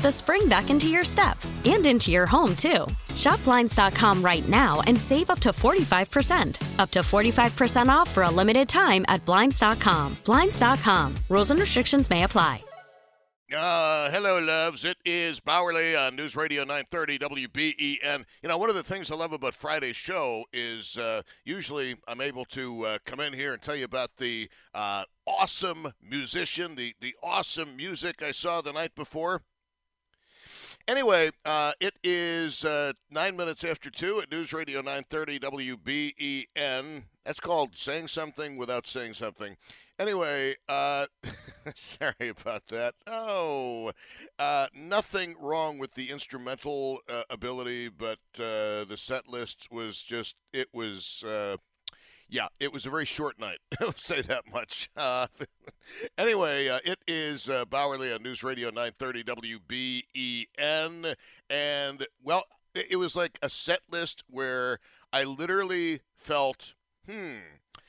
the spring back into your step and into your home, too. Shop Blinds.com right now and save up to 45%. Up to 45% off for a limited time at Blinds.com. Blinds.com. Rules and restrictions may apply. Uh, hello, loves. It is Bauerle on News Radio 930 WBEN. You know, one of the things I love about Friday's show is uh, usually I'm able to uh, come in here and tell you about the uh, awesome musician, the, the awesome music I saw the night before. Anyway, uh, it is uh, nine minutes after two at News Radio 930 WBEN. That's called saying something without saying something. Anyway, uh, sorry about that. Oh, uh, nothing wrong with the instrumental uh, ability, but uh, the set list was just, it was, yeah, it was a very short night. I'll say that much. Uh, anyway, uh, it is uh, Bauerle on News Radio 930 WBEN. And, well, it, it was like a set list where I literally felt, hmm,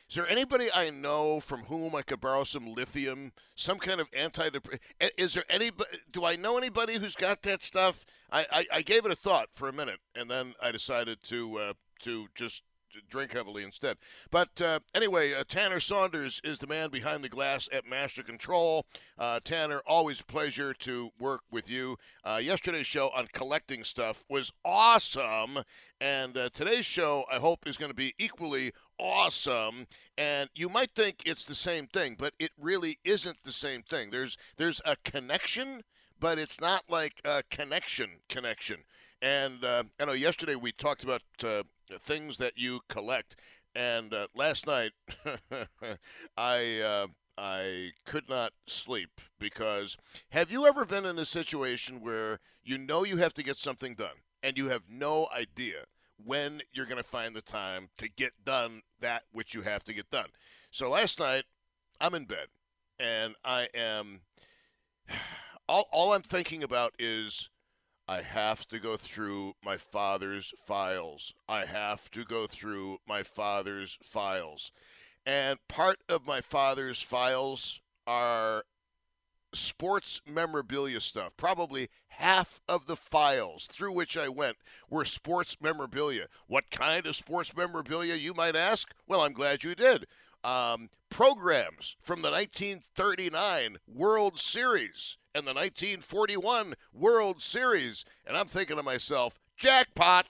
is there anybody I know from whom I could borrow some lithium, some kind of anti? Is there any? Do I know anybody who's got that stuff? I, I, I gave it a thought for a minute, and then I decided to uh, to just drink heavily instead. But uh, anyway, uh, Tanner Saunders is the man behind the glass at Master Control. Uh, Tanner, always a pleasure to work with you. Uh, yesterday's show on collecting stuff was awesome, and uh, today's show, I hope, is going to be equally awesome. And you might think it's the same thing, but it really isn't the same thing. There's there's a connection, but it's not like a connection connection. And uh, I know yesterday we talked about uh, things that you collect, and uh, last night I uh, I could not sleep because have you ever been in a situation where you know you have to get something done and you have no idea when you're going to find the time to get done that which you have to get done? So last night I'm in bed and I am all all I'm thinking about is I have to go through my father's files. I have to go through my father's files. And part of my father's files are sports memorabilia stuff. Probably half of the files through which I went were sports memorabilia. What kind of sports memorabilia, you might ask? Well, I'm glad you did. Um, programs from the 1939 World Series and the 1941 World Series. And I'm thinking to myself, jackpot.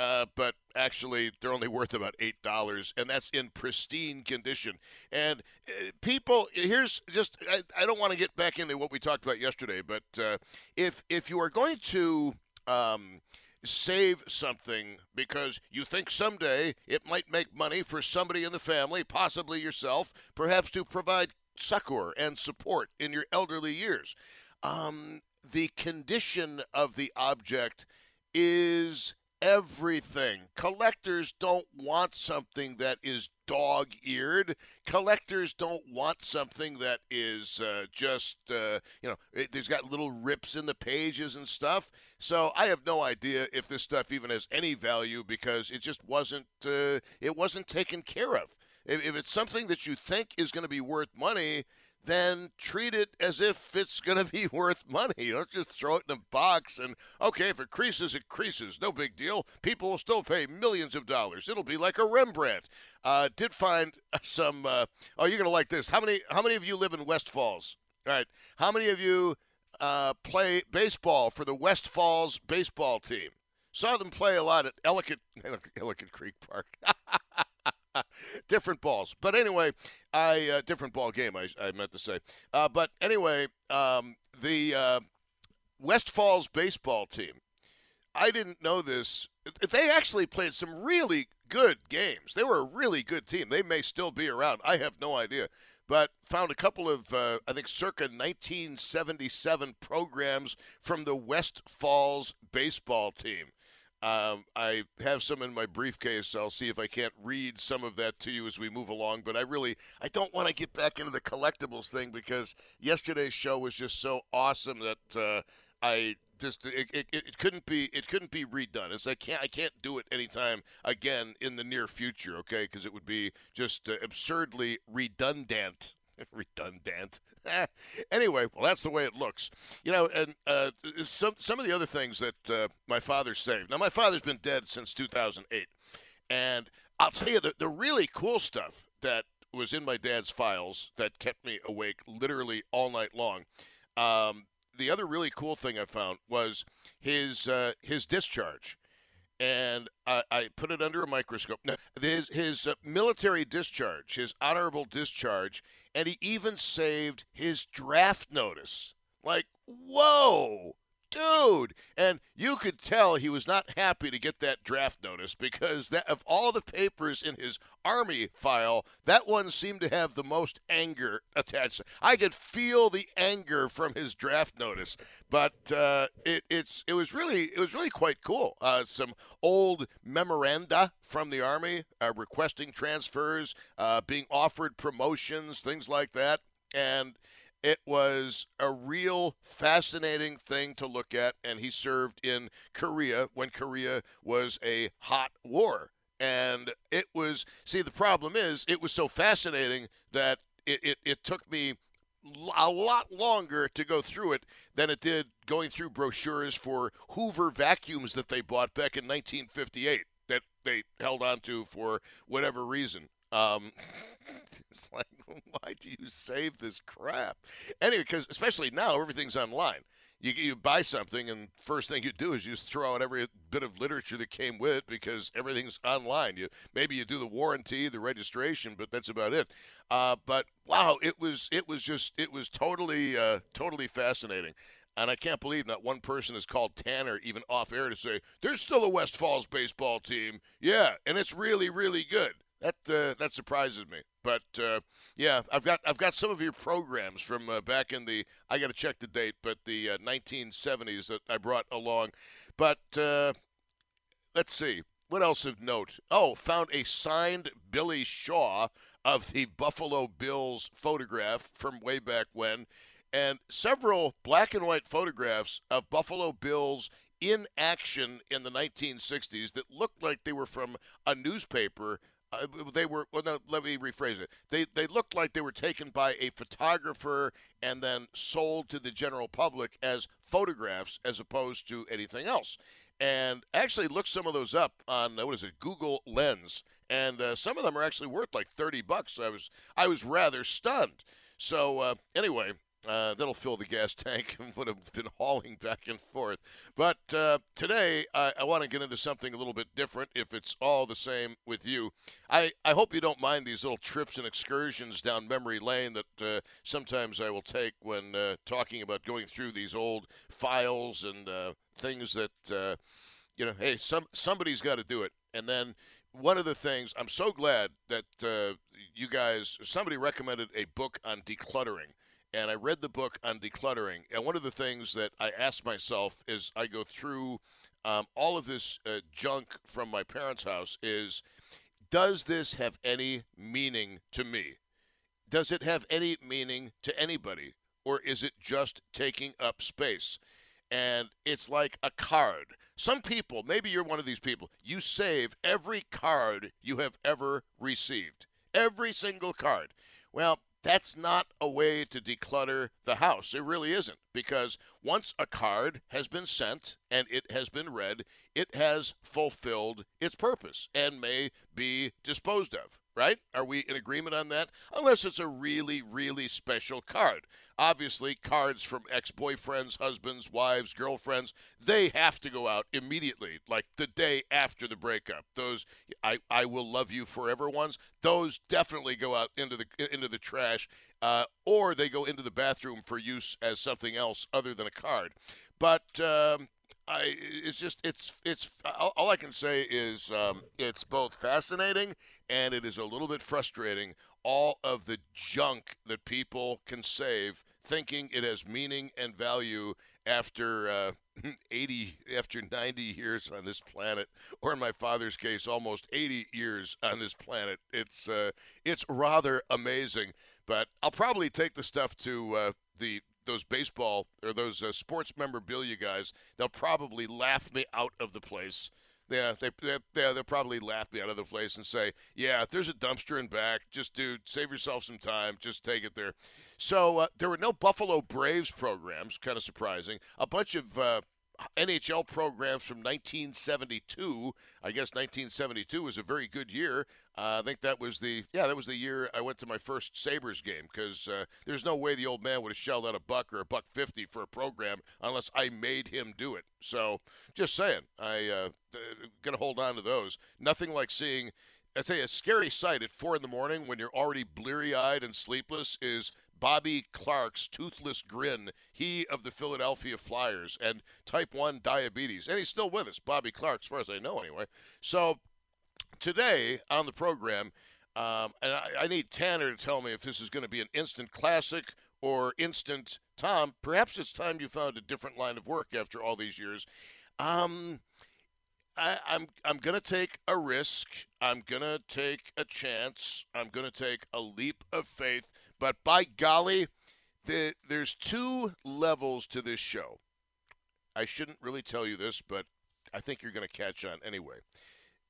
Uh, but actually, they're only worth about eight dollars, and that's in pristine condition. And uh, people, here's just I, I don't want to get back into what we talked about yesterday, but uh, if if you are going to um, save something because you think someday it might make money for somebody in the family, possibly yourself, perhaps to provide succor and support in your elderly years. um, the condition of the object is everything. Collectors don't want something that is dog eared. Collectors don't want something that is uh, just, uh, you know, it, there's got little rips in the pages and stuff. So I have no idea if this stuff even has any value because it just wasn't, uh, it wasn't taken care of. If, if it's something that you think is going to be worth money, then treat it as if it's going to be worth money. Don't just throw it in a box and, okay, if it creases, it creases. No big deal. People will still pay millions of dollars. It'll be like a Rembrandt. Uh, did find some, uh, oh, you're going to like this. How many, how many of you live in West Falls? All right. How many of you uh, play baseball for the West Falls baseball team? Saw them play a lot at Ellicott, Ellicott Creek Park. different balls. But anyway, I uh, different ball game. I, I meant to say. Uh, but anyway, um, the uh, West Falls baseball team. I didn't know this. They actually played some really good games. They were a really good team. They may still be around. I have no idea. But found a couple of, uh, I think, circa 1977 programs from the West Falls baseball team. Um, I have some in my briefcase. I'll see if I can't read some of that to you as we move along. But I really, I don't want to get back into the collectibles thing because yesterday's show was just so awesome that uh, I just it, it, it, couldn't be it couldn't be redone. It's I can't I can't do it anytime again in the near future. Okay, because it would be just uh, absurdly redundant. Redundant. anyway, well, that's the way it looks. You know, and uh, some some of the other things that uh, my father saved. Now, my father's been dead since 2008, and I'll tell you the the really cool stuff that was in my dad's files that kept me awake literally all night long. Um, the other really cool thing I found was his uh, his discharge and I, I, put it under a microscope. Now, his his uh, military discharge, his honorable discharge, and he even saved his draft notice. Like, whoa! Dude. And you could tell he was not happy to get that draft notice because that of all the papers in his army file, that one seemed to have the most anger attached. I could feel the anger from his draft notice, but uh, it, it's it was really it was really quite cool. Uh, some old memoranda from the army uh, requesting transfers, uh, being offered promotions, things like that, and it was a real fascinating thing to look at, and he served in Korea when Korea was a hot war. And it was, see, the problem is, it was so fascinating that it, it, it took me a lot longer to go through it than it did going through brochures for Hoover vacuums that they bought back in 1958 that they held on to for whatever reason. Um, it's like, why do you save this crap? Anyway, because especially now everything's online. You, you buy something, and first thing you do is you just throw out every bit of literature that came with it because everything's online. You maybe you do the warranty, the registration, but that's about it. Uh, but wow, it was it was just it was totally uh, totally fascinating. And I can't believe not one person has called Tanner even off air to say there's still a West Falls baseball team. Yeah, and it's really really good. That uh, that surprises me. But uh, yeah, I've got I've got some of your programs from uh, back in the I got to check the date, but the 1970s uh, that I brought along. But uh, let's see what else of note. Oh, found a signed Billy Shaw of the Buffalo Bills photograph from way back when, and several black and white photographs of Buffalo Bills in action in the 1960s that looked like they were from a newspaper uh, they were well no let me rephrase it. They they looked like they were taken by a photographer and then sold to the general public as photographs as opposed to anything else. And actually look some of those up on what is it google lens. And uh, some of them are actually worth like 30 bucks. I was i was rather stunned. So uh, anyway uh, that'll fill the gas tank and would have been hauling back and forth. But uh, today, I, I want to get into something a little bit different if it's all the same with you. I, I hope you don't mind these little trips and excursions down memory lane that uh, sometimes I will take when uh, talking about going through these old files and uh, things that, uh, you know, hey, some somebody's got to do it. And then one of the things I'm so glad that you guys, somebody recommended a book on decluttering and I read the book on decluttering. And one of the things that I asked myself as I go through um, all of this uh, junk from my parents' house is does this have any meaning to me? Does it have any meaning to anybody? Or is it just taking up space? And it's like a card. Some people, maybe you're one of these people, you save every card you have ever received. Every single card. Well, that's not a way to declutter the house. It really isn't. Because once a card has been sent and it has been read, it has fulfilled its purpose and may be disposed of right? Are we in agreement on that? Unless it's a really, really special card. Obviously, cards from ex boyfriends, husbands, wives, girlfriends, they have to go out immediately, like the day after the breakup. Those I, I will love you forever ones, those definitely go out into the into the trash. Uh, or they go into the bathroom for use as something else other than a card. But um, I, it's just it's it's all, I can say is um, it's both fascinating and it is a little bit frustrating. All of the junk that people can save, thinking it has meaning and value after uh, 80, after 90 years on this planet, or in my father's case, almost 80 years on this planet. It's uh, it's rather amazing. But I'll probably take the stuff to uh, the those baseball or those uh, sports memorabilia guys, they'll probably laugh me out of the place. Yeah, they, they, yeah, they'll probably laugh me out of the place and say, yeah, if there's a dumpster in back, just dude, save yourself some time, just take it there. So uh, there were no Buffalo Braves programs, kind of surprising. A bunch of uh, NHL programs from 1972. I guess 1972 was a very good year. Uh, I think that was the yeah that was the year I went to my first Sabres game because uh, there's no way the old man would have shelled out a buck or a buck fifty for a program unless I made him do it. So just saying, I uh, gonna hold on to those. Nothing like seeing. I tell you, a scary sight at four in the morning when you're already bleary eyed and sleepless is Bobby Clarke's toothless grin, he of the Philadelphia Flyers, and type 1 diabetes. And he's still with us, Bobby Clarke, as far as I know, anyway. So today on the program, um, and I, I need Tanner to tell me if this is going to be an instant classic or instant Tom. Perhaps it's time you found a different line of work after all these years. Um, I, I'm I'm gonna take a risk. I'm gonna take a chance. I'm gonna take a leap of faith but by golly, the, there's two levels to this show. I shouldn't really tell you this, but I think you're going to catch on anyway.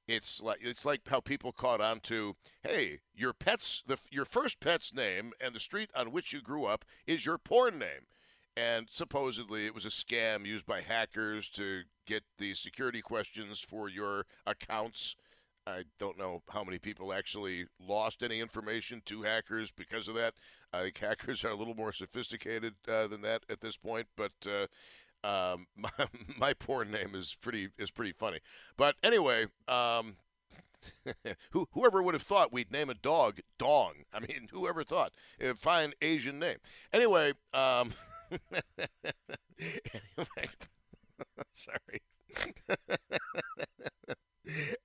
It's like it's like how people caught on to, hey, your pet's the your first pet's name and the street on which you grew up is your porn name. And supposedly it was a scam used by hackers to get the security questions for your accounts I don't know how many people actually lost any information to hackers because of that. I think hackers are a little more sophisticated uh, than that at this point, but uh, um, my, my name is pretty is pretty funny. But anyway, um, who, whoever would have thought we'd name a dog Dong? I mean, whoever thought? A fine Asian name. Anyway, um, anyway sorry.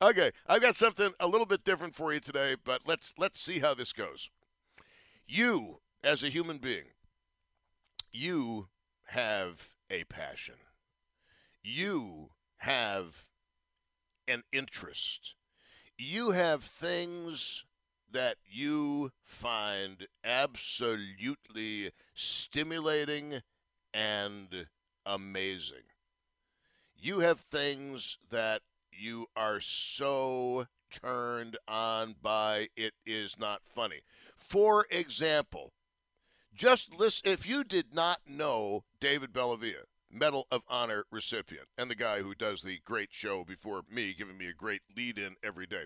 Okay, I've got something a little bit different for you today, but let's let's see how this goes. You, as a human being, you have a passion. You have an interest. You have things that you find absolutely stimulating and amazing. You have things that you are so turned on by it is not funny. For example, just listen if you did not know David Bellavia, Medal of Honor recipient, and the guy who does the great show before me, giving me a great lead in every day.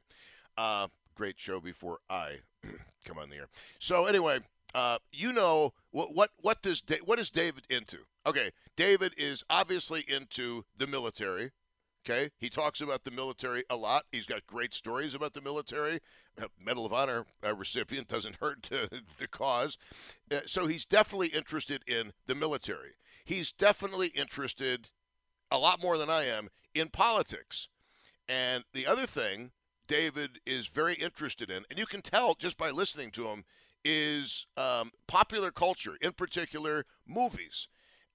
Uh, great show before I come on the air. So anyway, uh, you know what what what does da- what is David into? Okay, David is obviously into the military. Okay, he talks about the military a lot. He's got great stories about the military. Medal of Honor uh, recipient doesn't hurt the cause. Uh, so he's definitely interested in the military. He's definitely interested, a lot more than I am, in politics. And the other thing David is very interested in, and you can tell just by listening to him, is um, popular culture, in particular movies.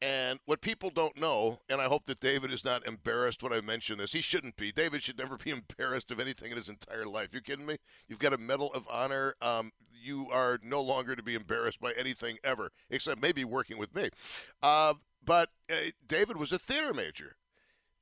And what people don't know, and I hope that David is not embarrassed when I mention this. He shouldn't be. David should never be embarrassed of anything in his entire life. You kidding me? You've got a Medal of Honor. Um, you are no longer to be embarrassed by anything ever, except maybe working with me. Uh, but uh, David was a theater major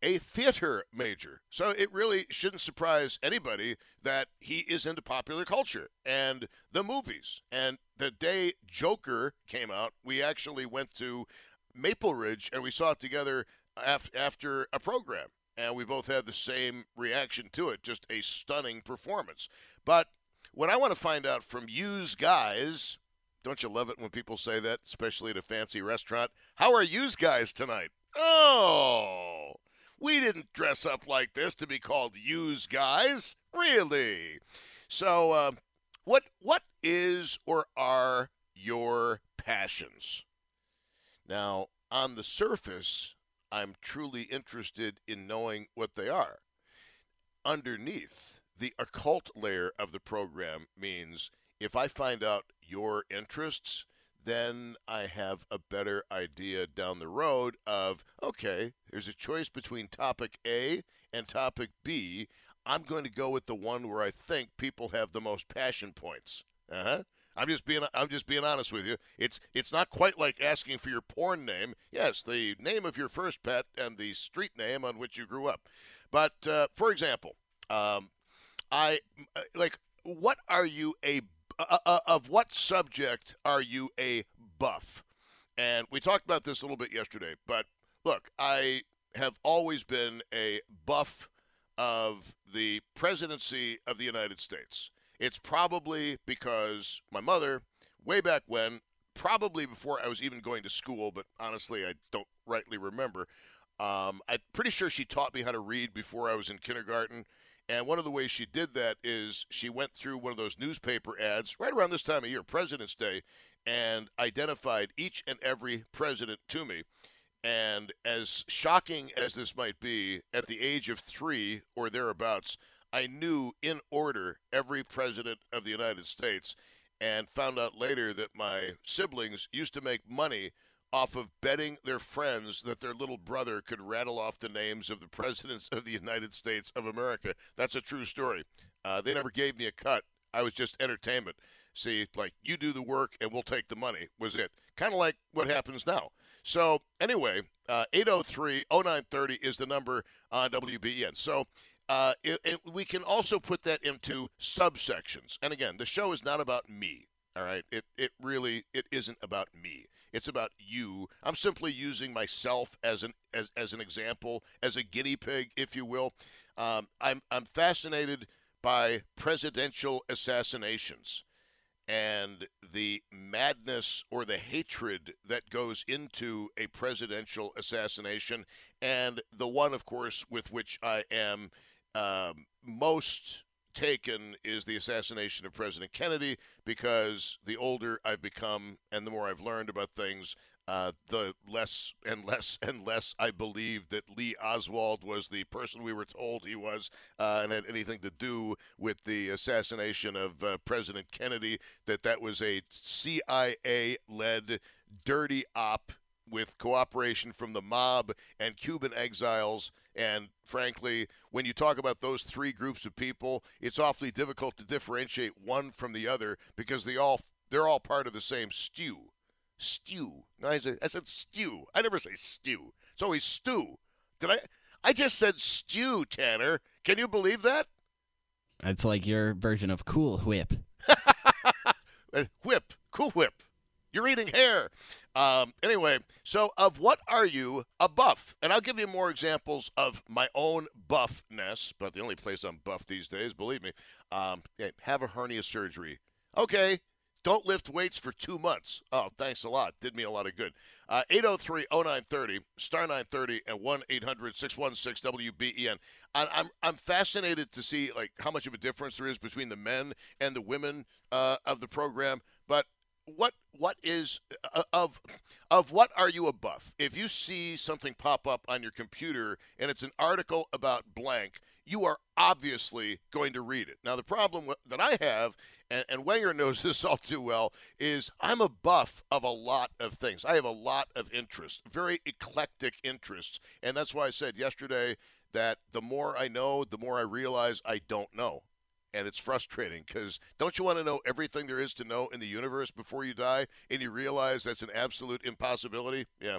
a theater major. So it really shouldn't surprise anybody that he is into popular culture and the movies. And the day Joker came out, we actually went to Maple Ridge and we saw it together af- after a program. And we both had the same reaction to it just a stunning performance. But what I want to find out from yous guys, don't you love it when people say that, especially at a fancy restaurant? How are yous guys tonight? Oh, we didn't dress up like this to be called yous guys, really. So, uh, what what is or are your passions? Now, on the surface, I'm truly interested in knowing what they are. Underneath, the occult layer of the program means if I find out your interests, then I have a better idea down the road of okay, there's a choice between topic A and topic B. I'm going to go with the one where I think people have the most passion points. Uh-huh. I'm just being I'm just being honest with you. It's it's not quite like asking for your porn name. Yes, the name of your first pet and the street name on which you grew up. But uh, for example, um, I uh, like what are you a uh, uh, of what subject are you a buff? And we talked about this a little bit yesterday. But look, I have always been a buff of the presidency of the United States. It's probably because my mother, way back when, probably before I was even going to school, but honestly, I don't rightly remember. Um, I'm pretty sure she taught me how to read before I was in kindergarten. And one of the ways she did that is she went through one of those newspaper ads right around this time of year, President's Day, and identified each and every president to me. And as shocking as this might be, at the age of three or thereabouts, I knew in order every president of the United States and found out later that my siblings used to make money off of betting their friends that their little brother could rattle off the names of the presidents of the United States of America. That's a true story. Uh, they never gave me a cut. I was just entertainment. See, like you do the work and we'll take the money was it. Kind of like what happens now. So anyway, uh, 803-0930 is the number on WBEN. So uh, it, it, we can also put that into subsections. And again, the show is not about me. All right, it it really it isn't about me. It's about you. I'm simply using myself as an as, as an example, as a guinea pig, if you will. Um, I'm I'm fascinated by presidential assassinations and the madness or the hatred that goes into a presidential assassination, and the one, of course, with which I am um, most taken is the assassination of President Kennedy because the older I've become and the more I've learned about things, uh, the less and less and less I believe that Lee Oswald was the person we were told he was uh, and had anything to do with the assassination of uh, President Kennedy, that that was a CIA led dirty op with cooperation from the mob and Cuban exiles. And frankly, when you talk about those three groups of people, it's awfully difficult to differentiate one from the other because they all they're all part of the same stew. Stew. No, I said, I said stew. I never say stew. It's always stew. Did I? I just said stew, Tanner. Can you believe that? It's like your version of Cool Whip. Uh, whip, Cool Whip. You're eating hair. Um, anyway, so of what are you a buff? And I'll give you more examples of my own buffness, but the only place I'm buff these days, believe me, um, have a hernia surgery. Okay, don't lift weights for two months. Oh, thanks a lot. Did me a lot of good. Uh, 803 0930, star 930, and 1 800 616 WBEN. I'm, I'm fascinated to see like how much of a difference there is between the men and the women uh, of the program. But what what is uh, of of what are you a buff? If you see something pop up on your computer and it's an article about blank, you are obviously going to read it. Now, the problem that I have, and, and Wenger knows this all too well, is I'm a buff of a lot of things. I have a lot of interests, very eclectic interests. And that's why I said yesterday that the more I know, the more I realize I don't know. And it's frustrating because don't you want to know everything there is to know in the universe before you die? And you realize that's an absolute impossibility? Yeah,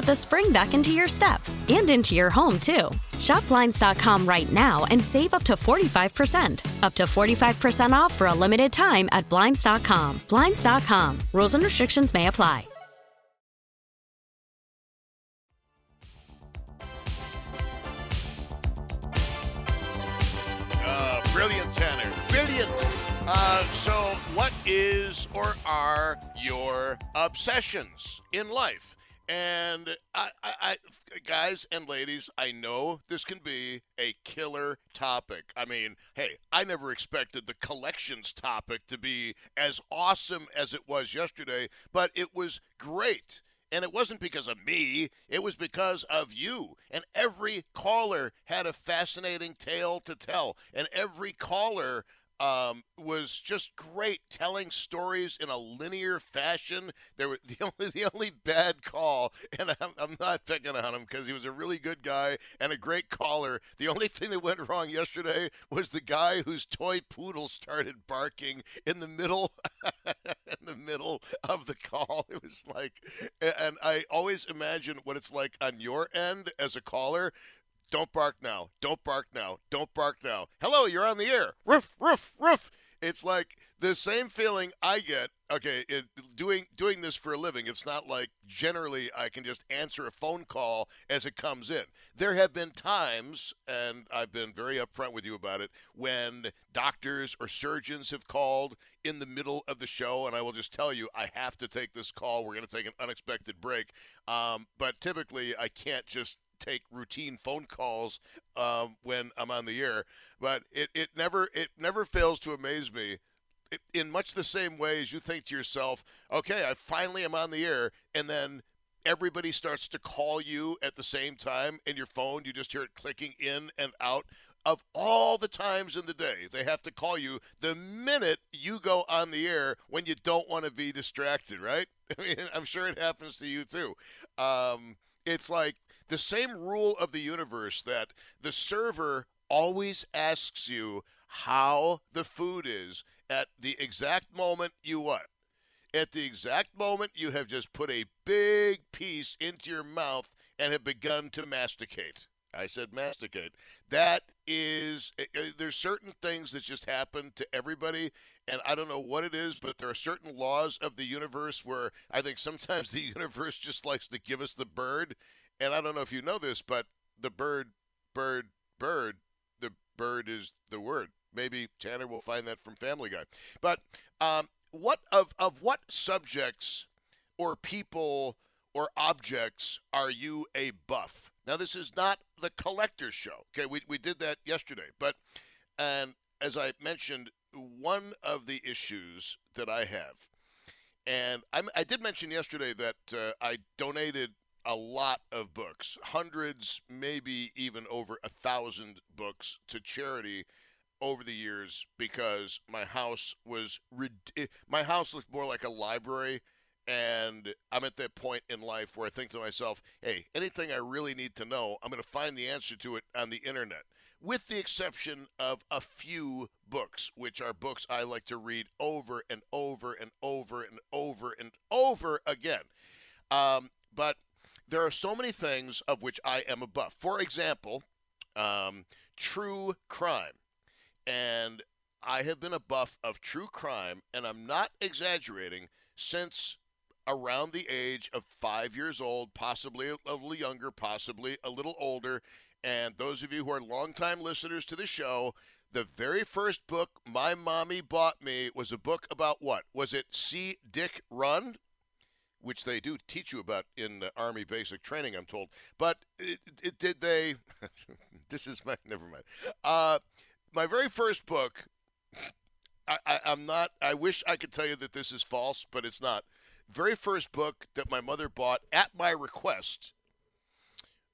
the spring back into your step and into your home, too. Shop Blinds.com right now and save up to 45%. Up to 45% off for a limited time at Blinds.com. Blinds.com. Rules and restrictions may apply. Uh, brilliant, Tanner. Brilliant. Uh, so, what is or are your obsessions in life? And I, I, I, guys and ladies, I know this can be a killer topic. I mean, hey, I never expected the collections topic to be as awesome as it was yesterday, but it was great. And it wasn't because of me, it was because of you. And every caller had a fascinating tale to tell. And every caller um, was just great, telling stories in a linear fashion. There were the only the only bad call, and I'm, I'm not picking on him because he was a really good guy and a great caller. The only thing that went wrong yesterday was the guy whose toy poodle started barking in the middle in the middle of the call. It was like, and I always imagine what it's like on your end as a caller don't bark now. Don't bark now. Don't bark now. Hello, you're on the air. Roof, roof, roof. It's like the same feeling I get. Okay, it, doing doing this for a living, it's not like generally I can just answer a phone call as it comes in. There have been times, and I've been very upfront with you about it, when doctors or surgeons have called in the middle of the show, and I will just tell you, I have to take this call. We're going to take an unexpected break, um, but typically I can't just take routine phone calls um, when I'm on the air, but it, it never it never fails to amaze me. in much the same way as you think to yourself, okay, I finally am on the air, and then everybody starts to call you at the same time, and your phone, you just hear it clicking in and out. Of all the times in the day, they have to call you the minute you go on the air when you don't want to be distracted, right? I mean, I'm sure it happens to you too. Um, it's like the same rule of the universe that the server always asks you how the food is at the exact moment you what? At the exact moment you have just put a big piece into your mouth and have begun to masticate. I said masticate. That is, uh, uh, there's certain things that just happen to everybody, and I don't know what it is, but there are certain laws of the universe where I think sometimes the universe just likes to give us the bird. And I don't know if you know this, but the bird, bird, bird, the bird is the word. Maybe Tanner will find that from Family Guy. But um, what of of what subjects or people or objects are you a buff? Now this is not the collector's show. Okay, we we did that yesterday, but and as I mentioned, one of the issues that I have, and I, I did mention yesterday that uh, I donated a lot of books, hundreds, maybe even over a thousand books to charity over the years because my house was my house looked more like a library and I'm at that point in life where I think to myself, hey, anything I really need to know, I'm going to find the answer to it on the internet, with the exception of a few books, which are books I like to read over and over and over and over and over again. Um, but there are so many things of which I am a buff. For example, um, true crime. And I have been a buff of true crime, and I'm not exaggerating, since around the age of five years old, possibly a little younger, possibly a little older. And those of you who are longtime listeners to the show, the very first book my mommy bought me was a book about what? Was it See Dick Run? Which they do teach you about in Army basic training, I'm told. But it, it, did they? this is my never mind. Uh, my very first book. I, I, I'm not. I wish I could tell you that this is false, but it's not very first book that my mother bought at my request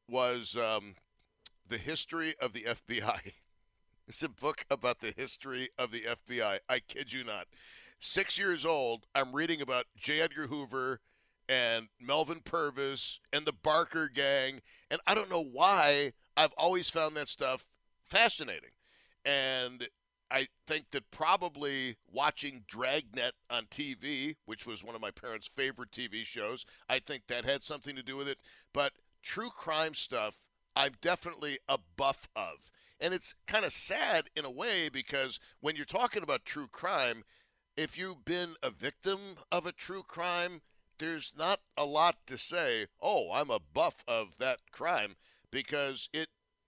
was um, The History of the FBI. it's a book about the history of the FBI. I kid you not. Six years old, I'm reading about J. Edgar Hoover and Melvin Purvis and the Barker Gang. And I don't know why I've always found that stuff fascinating. And I think that probably watching Dragnet on TV, which was one of my parents' favorite TV shows, I think that had something to do with it. But true crime stuff, I'm definitely a buff of. And it's kind of sad in a way because when you're talking about true crime, if you've been a victim of a true crime, there's not a lot to say, oh, I'm a buff of that crime, because it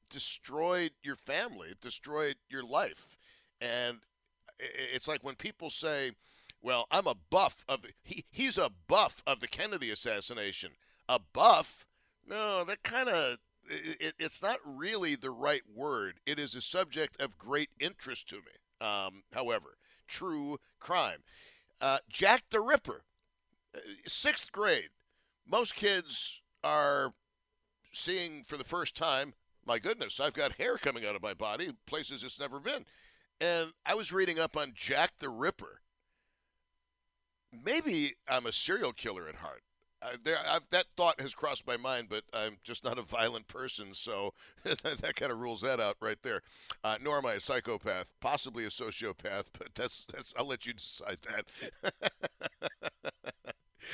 destroyed your family, it destroyed your life. And it's like when people say, well, I'm a buff of he, he's a buff of the Kennedy assassination. A buff? No, that kind of it, it's not really the right word. It is a subject of great interest to me. Um, however, true crime. Uh, Jack the Ripper, sixth grade. Most kids are seeing for the first time. My goodness, I've got hair coming out of my body, places it's never been. And I was reading up on Jack the Ripper. Maybe I'm a serial killer at heart. Uh, there, that thought has crossed my mind, but I'm just not a violent person, so that kind of rules that out right there. Uh, nor am I a psychopath, possibly a sociopath, but that's that's. I'll let you decide that.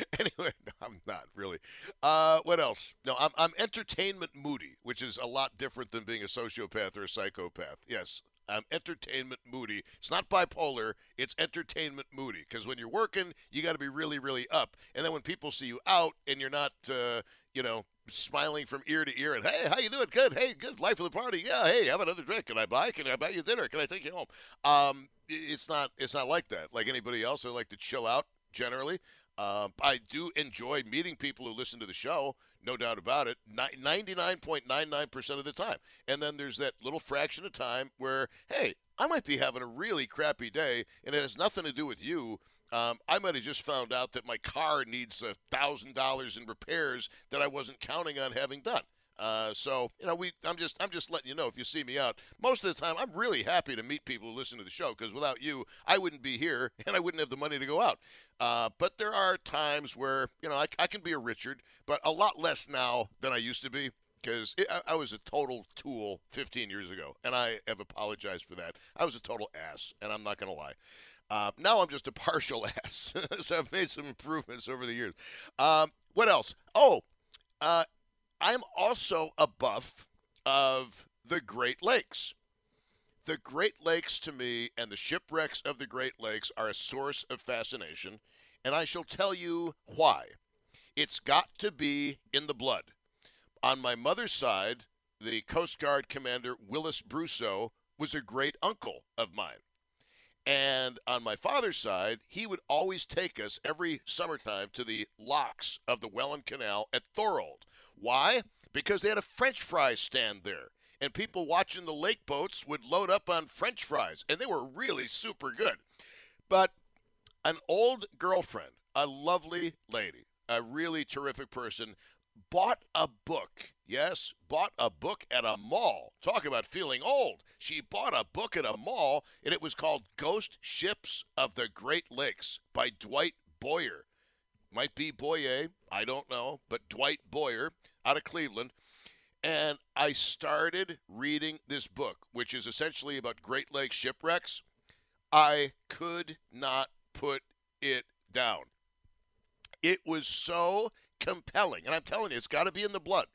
anyway, no, I'm not really. Uh, what else? No, I'm, I'm entertainment moody, which is a lot different than being a sociopath or a psychopath. Yes, I'm entertainment moody. It's not bipolar, it's entertainment moody. Because when you're working, you got to be really, really up. And then when people see you out and you're not, uh, you know, smiling from ear to ear and hey, how you doing? Good. Hey, good. Life of the party. Yeah. Hey, have another drink. Can I buy? Can I buy you dinner? Can I take you home? Um, it's not. It's not like that. Like anybody else, I like to chill out generally. Uh, I do enjoy meeting people who listen to the show no doubt about it, 99.99% of the time. And then there's that little fraction of time where, hey, I might be having a really crappy day and it has nothing to do with you. Um, I might have just found out that my car needs a $1,000 in repairs that I wasn't counting on having done. Uh, so you know, we I'm just I'm just letting you know if you see me out. Most of the time, I'm really happy to meet people who listen to the show because without you, I wouldn't be here and I wouldn't have the money to go out. Uh, but there are times where you know I, I, can be a Richard, but a lot less now than I used to be because I, I, was a total tool 15 years ago, and I have apologized for that. I was a total ass, and I'm not going to lie. Uh, now I'm just a partial ass, so I've made some improvements over the years. Um, what else? Oh, uh, I'm also a buff of the Great Lakes. The Great Lakes to me and the shipwrecks of the Great Lakes are a source of fascination, and I shall tell you why. It's got to be in the blood. On my mother's side, the Coast Guard Commander Willis Brusso was a great uncle of mine. And on my father's side, he would always take us every summertime to the locks of the Welland Canal at Thorold. Why? Because they had a French fry stand there. And people watching the lake boats would load up on French fries, and they were really super good. But an old girlfriend, a lovely lady, a really terrific person, bought a book. Yes, bought a book at a mall. Talk about feeling old. She bought a book at a mall, and it was called Ghost Ships of the Great Lakes by Dwight Boyer. Might be Boyer, I don't know, but Dwight Boyer out of Cleveland. And I started reading this book, which is essentially about Great Lakes shipwrecks. I could not put it down. It was so compelling. And I'm telling you, it's got to be in the blood.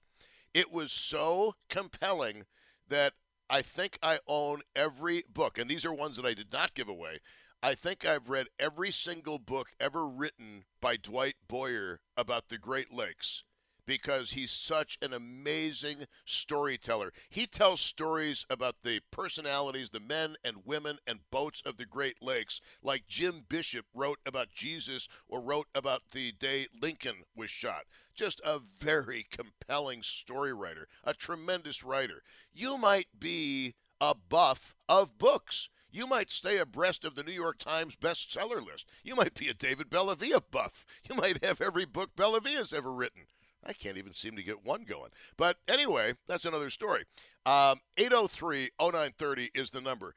It was so compelling that I think I own every book, and these are ones that I did not give away. I think I've read every single book ever written by Dwight Boyer about the Great Lakes because he's such an amazing storyteller. He tells stories about the personalities, the men and women and boats of the Great Lakes, like Jim Bishop wrote about Jesus or wrote about the day Lincoln was shot. Just a very compelling story writer, a tremendous writer. You might be a buff of books. You might stay abreast of the New York Times bestseller list. You might be a David Bellavia buff. You might have every book Bellavia's ever written. I can't even seem to get one going. But anyway, that's another story. Um, 803 0930 is the number.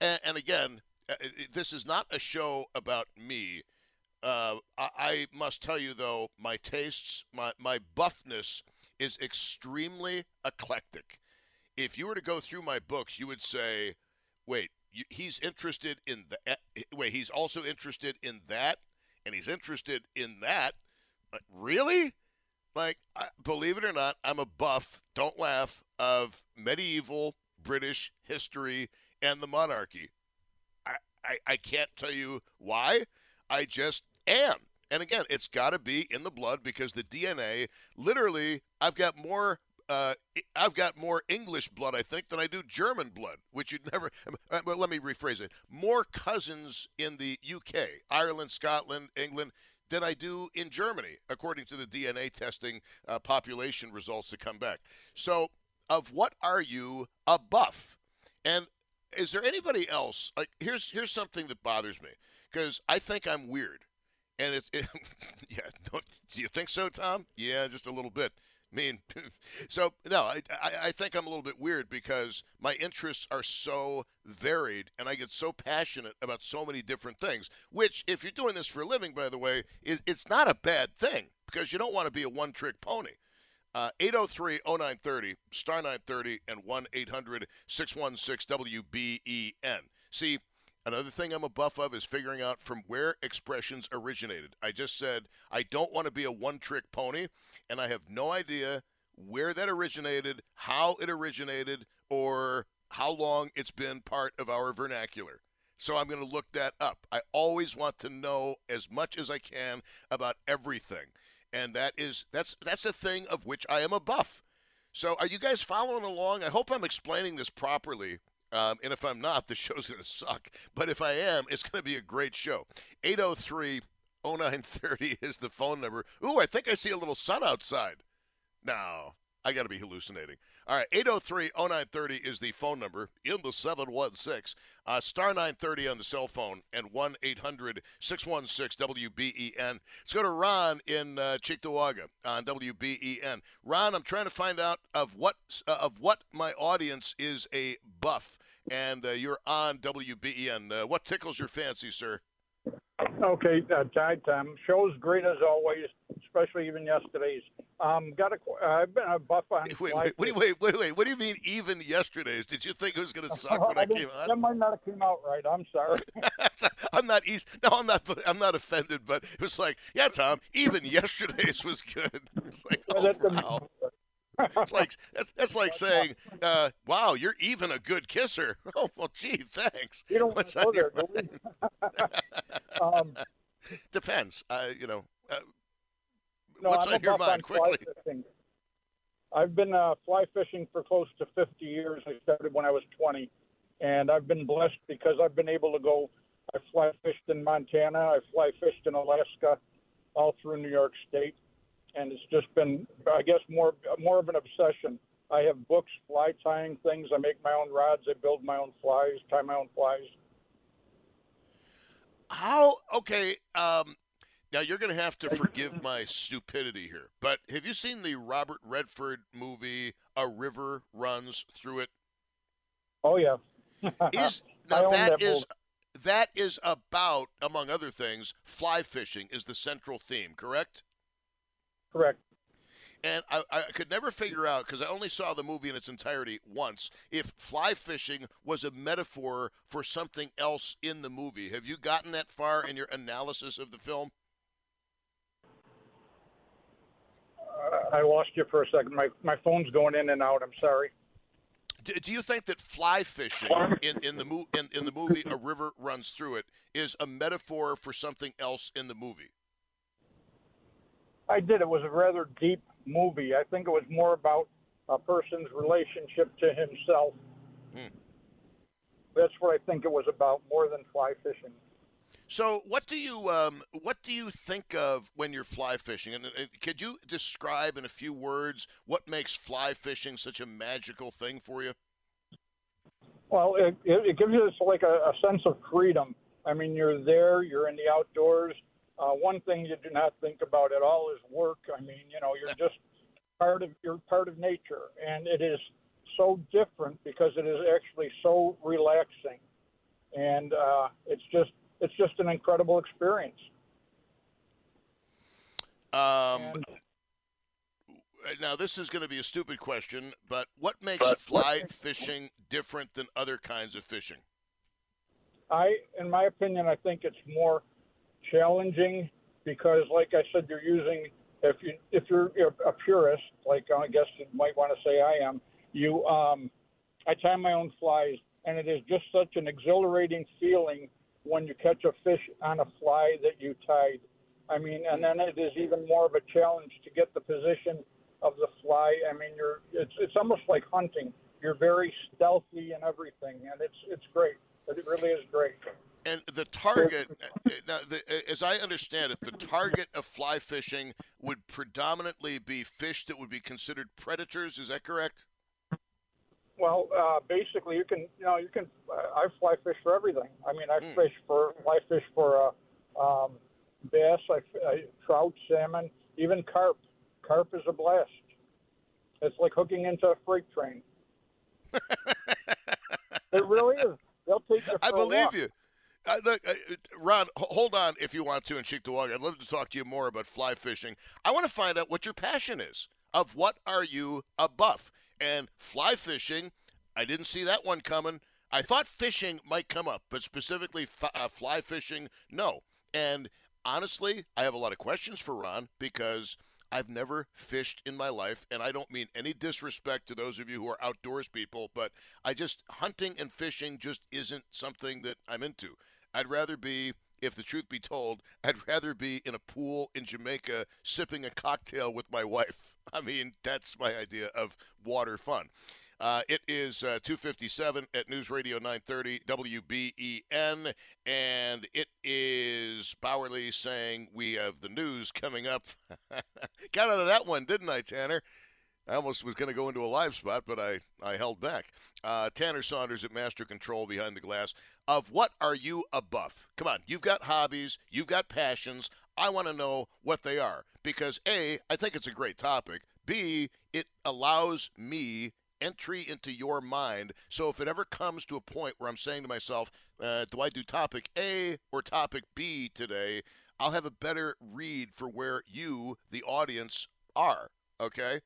And, and again, uh, this is not a show about me. Uh, I, I, must tell you, though, my tastes, my, my buffness is extremely eclectic. If you were to go through my books, you would say, wait, he's interested in that. Eh, wait, he's also interested in that, and he's interested in that. really? Like, believe it or not, I'm a buff, don't laugh, of medieval British history and the monarchy. I, I, I can't tell you why. I just am. And again, it's got to be in the blood because the DNA, literally, I've got more. Uh, I've got more English blood, I think, than I do German blood, which you'd never. Uh, well, let me rephrase it. More cousins in the UK, Ireland, Scotland, England than I do in Germany, according to the DNA testing uh, population results that come back. So, of what are you a buff? And is there anybody else? Like, here's here's something that bothers me because I think I'm weird, and it's it, yeah. do you think so, Tom? Yeah, just a little bit. I mean, so no, I, I, think I'm a little bit weird because my interests are so varied and I get so passionate about so many different things. Which, if you're doing this for a living, by the way, it, it's not a bad thing because you don't want to be a one trick pony. Uh, 803 0930, star 930, and 1 800 616 WBEN. See, Another thing I'm a buff of is figuring out from where expressions originated. I just said I don't want to be a one trick pony, and I have no idea where that originated, how it originated, or how long it's been part of our vernacular. So I'm going to look that up. I always want to know as much as I can about everything. And that is that's that's a thing of which I am a buff. So are you guys following along? I hope I'm explaining this properly um, and if I'm not, the show's going to suck. But if I am, it's going to be a great show. 803 0930 is the phone number. Ooh, I think I see a little sun outside. No, I got to be hallucinating. All right, 803 0930 is the phone number in the 716. Uh, star 930 on the cell phone and 1 800 616 WBEN. Let's go to Ron in uh, Cheektowaga on WBEN. Ron, I'm trying to find out of what uh, of what my audience is a buff, and uh, you're on WBEN. Uh, what tickles your fancy, sir? Okay, uh, Ty, Tom. Show's great as always, especially even yesterday's. Um, got a. Uh, I've been a buff on. Wait, wait, wait, wait, wait, wait. What do you mean even yesterday's? Did you think it was going to suck when I, I came on? That might not have came out right. I'm sorry. I'm not east. No, I'm not. I'm not offended. But it was like, yeah, Tom. Even yesterday's was good. It's like, oh, wow. It's like that's, that's like saying, uh, "Wow, you're even a good kisser." Oh well, gee, thanks. You don't want to go there, um, Depends. Uh, you know, uh, no, what's I'm on your mind fly quickly? fishing. I've been uh, fly fishing for close to 50 years. I started when I was 20, and I've been blessed because I've been able to go. I fly fished in Montana. I fly fished in Alaska, all through New York State, and it's just been, I guess, more more of an obsession. I have books, fly tying things. I make my own rods. I build my own flies, tie my own flies. How? Okay. Um, now you're going to have to forgive my stupidity here, but have you seen the Robert Redford movie "A River Runs Through It"? Oh yeah. Is now that that is that is about, among other things, fly fishing is the central theme, correct? Correct. And I, I could never figure out because I only saw the movie in its entirety once. If fly fishing was a metaphor for something else in the movie, have you gotten that far in your analysis of the film? I lost you for a second. My my phone's going in and out. I'm sorry. Do, do you think that fly fishing in, in the mo- in, in the movie A River Runs Through It is a metaphor for something else in the movie? I did. It was a rather deep movie. I think it was more about a person's relationship to himself. Hmm. That's what I think it was about, more than fly fishing. So, what do you um, what do you think of when you're fly fishing? And uh, could you describe in a few words what makes fly fishing such a magical thing for you? Well, it, it, it gives you this, like a, a sense of freedom. I mean, you're there, you're in the outdoors. Uh, one thing you do not think about at all is work. I mean, you know, you're just part of you're part of nature, and it is so different because it is actually so relaxing, and uh, it's just it's just an incredible experience. Um, now, this is going to be a stupid question, but what makes fly fishing different than other kinds of fishing? I, in my opinion, I think it's more challenging because, like I said, you're using if you if you're a purist, like I guess you might want to say I am, you um, I tie my own flies, and it is just such an exhilarating feeling when you catch a fish on a fly that you tied. I mean, and then it is even more of a challenge to get the position of the fly. I mean, you're it's it's almost like hunting. You're very stealthy and everything, and it's it's great. It really is great. And the target, uh, now, the, as I understand it, the target of fly fishing would predominantly be fish that would be considered predators. Is that correct? Well, uh, basically, you can you know you can. Uh, I fly fish for everything. I mean, I fish for fly fish for uh, um, bass, I, I trout, salmon, even carp. Carp is a blast. It's like hooking into a freight train. it really is. They'll take you. I believe you. Look, Ron, hold on if you want to, and Cheektowaga. I'd love to talk to you more about fly fishing. I want to find out what your passion is. Of what are you a buff? And fly fishing, I didn't see that one coming. I thought fishing might come up, but specifically f- uh, fly fishing, no. And honestly, I have a lot of questions for Ron because I've never fished in my life, and I don't mean any disrespect to those of you who are outdoors people, but I just hunting and fishing just isn't something that I'm into. I'd rather be, if the truth be told, I'd rather be in a pool in Jamaica sipping a cocktail with my wife. I mean, that's my idea of water fun. Uh, it is uh, 257 at News Radio 930 WBEN, and it is Bauerle saying we have the news coming up. Got out of that one, didn't I, Tanner? I almost was going to go into a live spot, but I, I held back. Uh, Tanner Saunders at Master Control behind the glass. Of what are you a buff? Come on, you've got hobbies, you've got passions. I want to know what they are because A, I think it's a great topic. B, it allows me entry into your mind. So if it ever comes to a point where I'm saying to myself, uh, do I do topic A or topic B today? I'll have a better read for where you, the audience, are. Okay?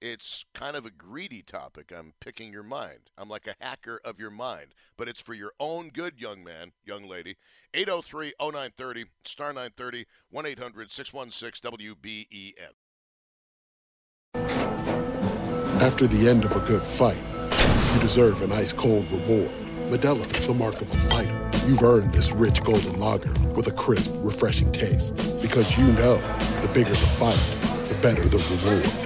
It's kind of a greedy topic. I'm picking your mind. I'm like a hacker of your mind, but it's for your own good, young man, young lady. 803 0930, star 930, 1 800 616 WBEN. After the end of a good fight, you deserve an ice cold reward. Modelo is the mark of a fighter. You've earned this rich golden lager with a crisp, refreshing taste. Because you know the bigger the fight, the better the reward.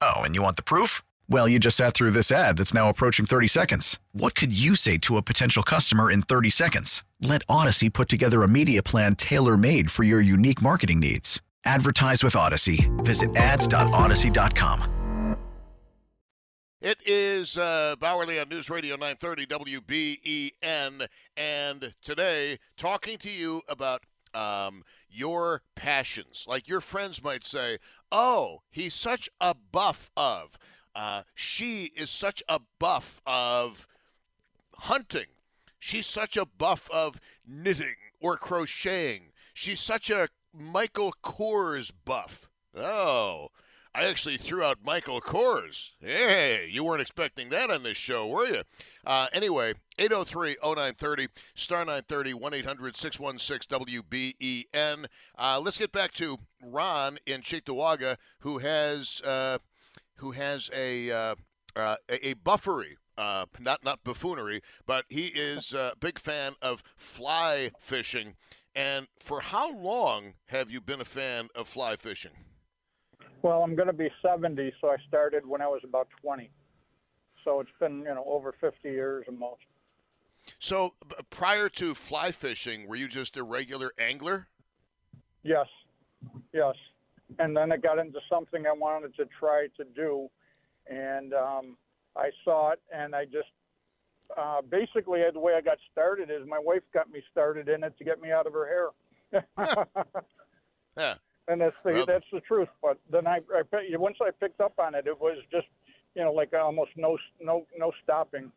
Oh, and you want the proof? Well, you just sat through this ad that's now approaching 30 seconds. What could you say to a potential customer in 30 seconds? Let Audacy put together a media plan tailor made for your unique marketing needs. Advertise with Audacy. Visit ads.audacy.com. It is uh, Bauerle on News Radio 930 WBEN, and today talking to you about um, your passions. Like your friends might say, "Oh, he's such a buff of." Uh, she is such a buff of hunting. She's such a buff of knitting or crocheting. She's such a Michael Kors buff. Oh, I actually threw out Michael Kors. Hey, you weren't expecting that on this show, were you? Uh, anyway, 803 0930, star 930, 1 800 616 WBEN. Uh, let's get back to Ron in Cheektowaga, who has. Uh, who has a uh, uh, a, a buffery, uh, not not buffoonery, but he is a big fan of fly fishing. And for how long have you been a fan of fly fishing? Well, I'm going to be 70, so I started when I was about 20. So it's been you know over 50 years almost. So prior to fly fishing, were you just a regular angler? Yes, yes. And then it got into something I wanted to try to do, and um, I saw it, and I just uh, basically the way I got started is my wife got me started in it to get me out of her hair. yeah. And that's the Well- that's the truth. But then I, I once I picked up on it, it was just you know like almost no no no stopping.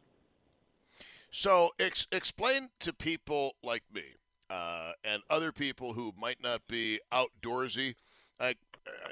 So ex- explain to people like me uh, and other people who might not be outdoorsy. Like,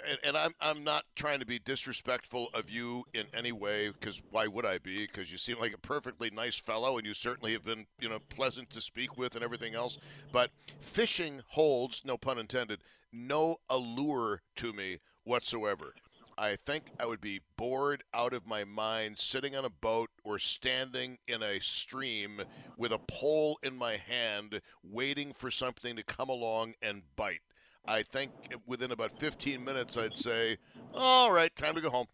and, and I'm I'm not trying to be disrespectful of you in any way because why would I be? Because you seem like a perfectly nice fellow and you certainly have been you know pleasant to speak with and everything else. But fishing holds no pun intended no allure to me whatsoever. I think I would be bored out of my mind sitting on a boat or standing in a stream with a pole in my hand, waiting for something to come along and bite. I think within about 15 minutes, I'd say, all right, time to go home.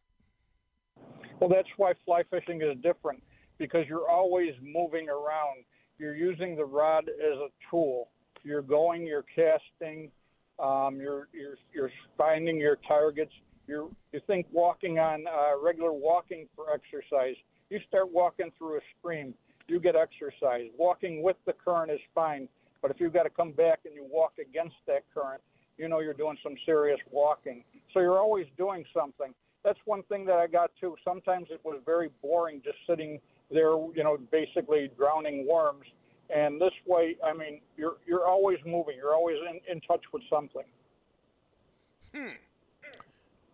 Well, that's why fly fishing is different because you're always moving around. You're using the rod as a tool. You're going, you're casting, um, you're, you're you're finding your targets. You're you think walking on uh, regular walking for exercise. You start walking through a stream, you get exercise. Walking with the current is fine, but if you've got to come back and you walk against that current, you know you're doing some serious walking. So you're always doing something. That's one thing that I got too. Sometimes it was very boring just sitting there, you know, basically drowning worms. And this way, I mean, you're you're always moving. You're always in, in touch with something. Hmm.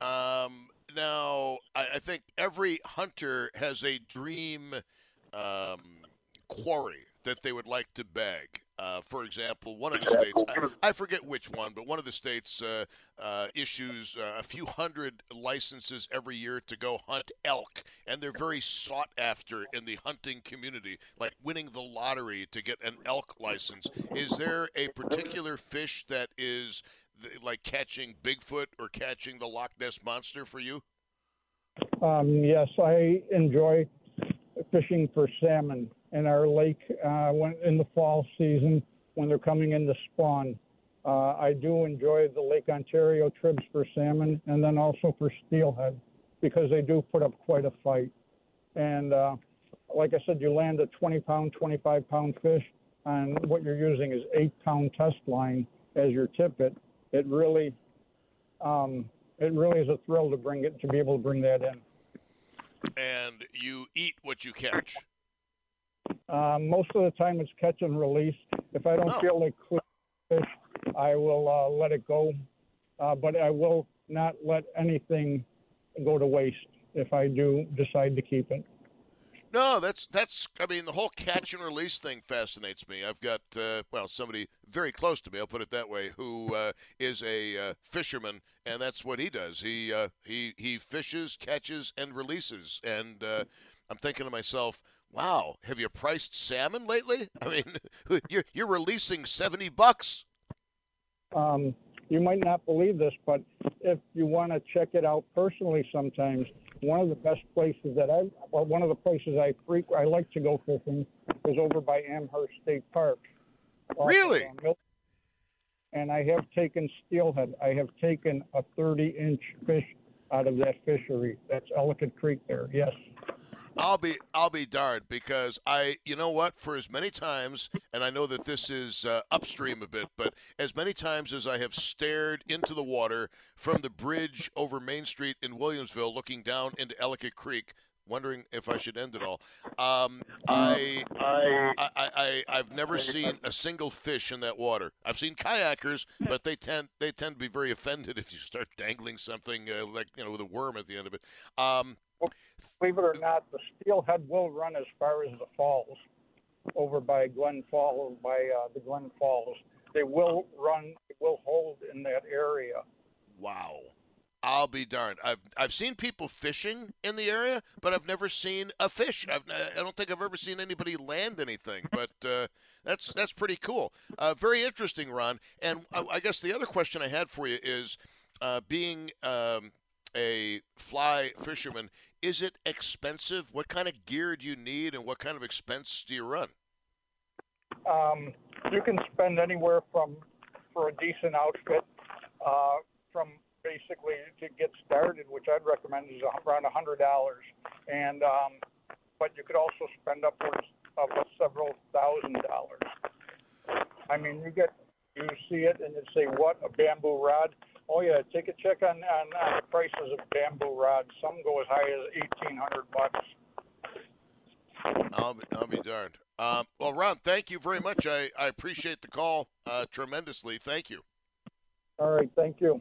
Um, now, I, I think every hunter has a dream um, quarry that they would like to bag. Uh, for example, one of the states, I, I forget which one, but one of the states uh, uh, issues uh, a few hundred licenses every year to go hunt elk, and they're very sought after in the hunting community, like winning the lottery to get an elk license. Is there a particular fish that is th- like catching Bigfoot or catching the Loch Ness monster for you? Um, yes, I enjoy fishing for salmon in our lake uh, when in the fall season when they're coming in to spawn. Uh, I do enjoy the Lake Ontario trips for salmon and then also for steelhead because they do put up quite a fight. And uh, like I said, you land a 20 pound, 25 pound fish, and what you're using is eight pound test line as your tippet. It really, um, it really is a thrill to bring it to be able to bring that in. and you eat what you catch. Um, most of the time, it's catch and release. If I don't Oh. feel like fish, I will uh, let it go. Uh, but I will not let anything go to waste if I do decide to keep it. No, that's that's. I mean, the whole catch and release thing fascinates me. I've got uh, well, somebody very close to me. I'll put it that way, who uh, is a uh, fisherman, and that's what he does. He uh, he he fishes, catches, and releases. And uh, I'm thinking to myself, wow, have you priced salmon lately? I mean, you're you're releasing seventy bucks. Um, you might not believe this, but if you want to check it out personally, sometimes one of the best places that I, well, one of the places I frequent, I like to go fishing, is over by Amherst State Park. Really? uh, And I have taken steelhead. I have taken a 30-inch fish out of that fishery. That's Ellicott Creek there. Yes. I'll be I'll be darned because I you know what for as many times and I know that this is uh, upstream a bit but as many times as I have stared into the water from the bridge over Main Street in Williamsville looking down into Ellicott Creek wondering if I should end it all um, I, I I I I've never seen a single fish in that water. I've seen kayakers but they tend they tend to be very offended if you start dangling something uh, like you know with a worm at the end of it. Um, Believe it or not, the steelhead will run as far as the falls, over by Glen Falls, by uh, the Glen Falls. They will run, they will hold in that area. Wow. I'll be darned. I've I've seen people fishing in the area, but I've never seen a fish. I've, I don't think I've ever seen anybody land anything. But uh, that's that's pretty cool. Uh, very interesting, Ron. And I, I guess the other question I had for you is, uh, being um, a fly fisherman, is it expensive? What kind of gear do you need, and what kind of expense do you run? Um, you can spend anywhere from, for a decent outfit, uh, from basically to get started, which I'd recommend is around a hundred dollars, and um, but you could also spend upwards of several thousand dollars. I mean, you get you see it and you say, "What a bamboo rod!" Oh yeah, take a check on on, on the prices of bamboo rods. Some go as high as eighteen hundred bucks. I'll be, I'll be darned. Um, well, Ron, thank you very much. I, I appreciate the call uh, tremendously. Thank you. All right, thank you.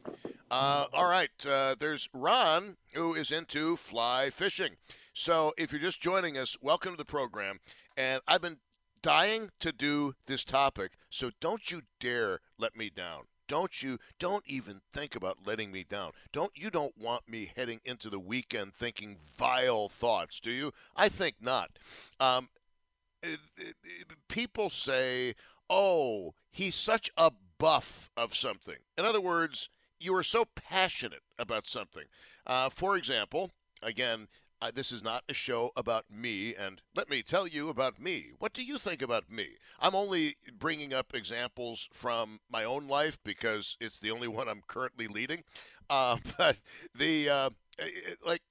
Uh, all right, uh, there's Ron who is into fly fishing. So if you're just joining us, welcome to the program. And I've been dying to do this topic, so don't you dare let me down. Don't you? Don't even think about letting me down. Don't you? Don't want me heading into the weekend thinking vile thoughts, do you? I think not. Um, it- it- people say, "Oh, he's such a buff of something." In other words, you are so passionate about something. Uh, for example, again, uh, this is not a show about me, and let me tell you about me. What do you think about me? I'm only bringing up examples from my own life because it's the only one I'm currently leading. Uh, but the uh, like,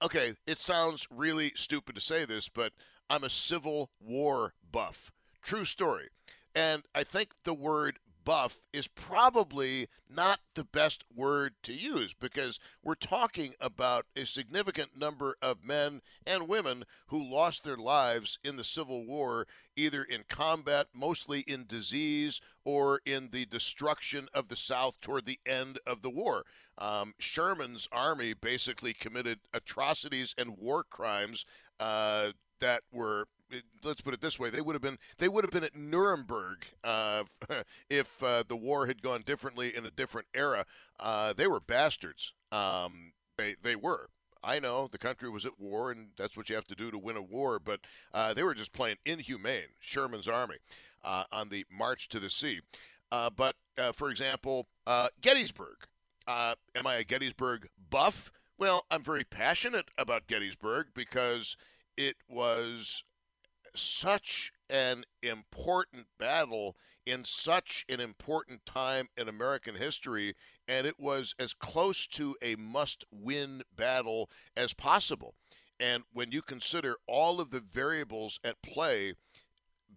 okay, it sounds really stupid to say this, but I'm a Civil War buff. True story. And I think the word buff is probably not the best word to use because we're talking about a significant number of men and women who lost their lives in the Civil War, either in combat, mostly in disease, or in the destruction of the South toward the end of the war. Um, Sherman's army basically committed atrocities and war crimes uh, that were let's put it this way they would have been they would have been at Nuremberg uh, if uh, the war had gone differently in a different era. Uh, they were bastards. Um, they they were. I know the country was at war and that's what you have to do to win a war but uh, they were just playing inhumane Sherman's army uh, on the march to the sea. Uh, but for example Gettysburg. Am I a Gettysburg buff? Well I'm very passionate about Gettysburg because it was such an important battle in such an important time in American history, and it was as close to a must win battle as possible. And when you consider all of the variables at play,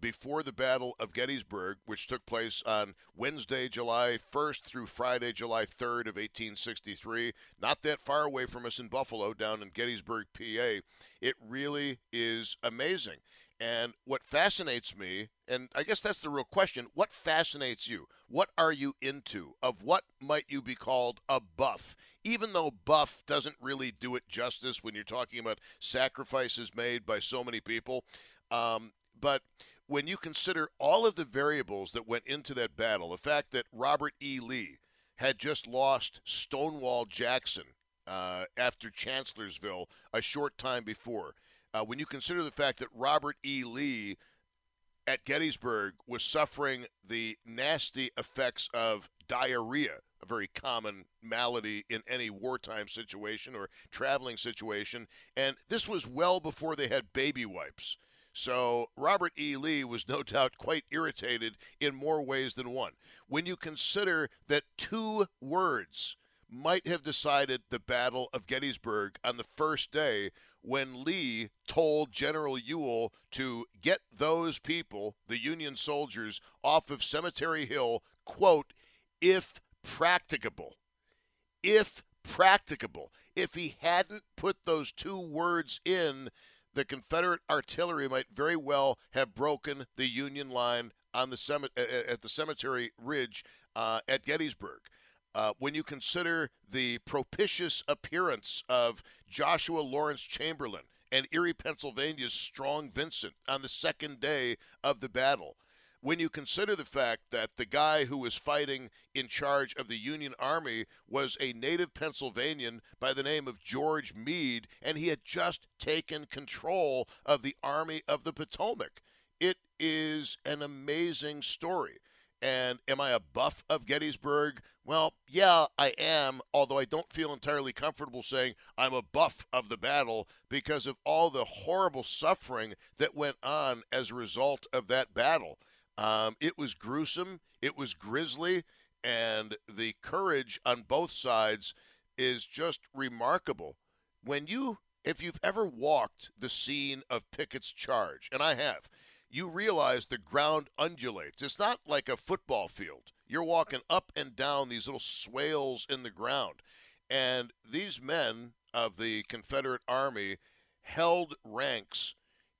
before the Battle of Gettysburg, which took place on Wednesday, July 1st through Friday, July 3rd of 1863. Not that far away from us in Buffalo, down in Gettysburg, PA. It really is amazing. And what fascinates me, and I guess that's the real question what fascinates you? What are you into? Of what might you be called a buff? Even though buff doesn't really do it justice when you're talking about sacrifices made by so many people. Um, but when you consider all of the variables that went into that battle, the fact that Robert E. Lee had just lost Stonewall Jackson uh, after Chancellorsville a short time before, uh, when you consider the fact that Robert E. Lee at Gettysburg was suffering the nasty effects of diarrhea, a very common malady in any wartime situation or traveling situation, and this was well before they had baby wipes. So Robert E. Lee was no doubt quite irritated in more ways than one. When you consider that two words might have decided the Battle of Gettysburg on the first day when Lee told General Ewell to get those people, the Union soldiers, off of Cemetery Hill, quote, if practicable. If practicable. If he hadn't put those two words in, the Confederate artillery might very well have broken the Union line on the at the cemetery ridge uh, at Gettysburg. Uh, when you consider the propitious appearance of Joshua Lawrence Chamberlain and Erie, Pennsylvania's Strong Vincent on the second day of the battle, when you consider the fact that the guy who was fighting in charge of the Union Army was a native Pennsylvanian by the name of George Meade, and he had just taken control of the Army of the Potomac. It is an amazing story. And am I a buff of Gettysburg? Well, yeah, I am, although I don't feel entirely comfortable saying I'm a buff of the battle because of all the horrible suffering that went on as a result of that battle. Um, it was gruesome, it was grisly, and the courage on both sides is just remarkable. When you, if you've ever walked the scene of Pickett's charge, and I have, you realize the ground undulates. It's not like a football field. You're walking up and down these little swales in the ground. And these men of the Confederate Army held ranks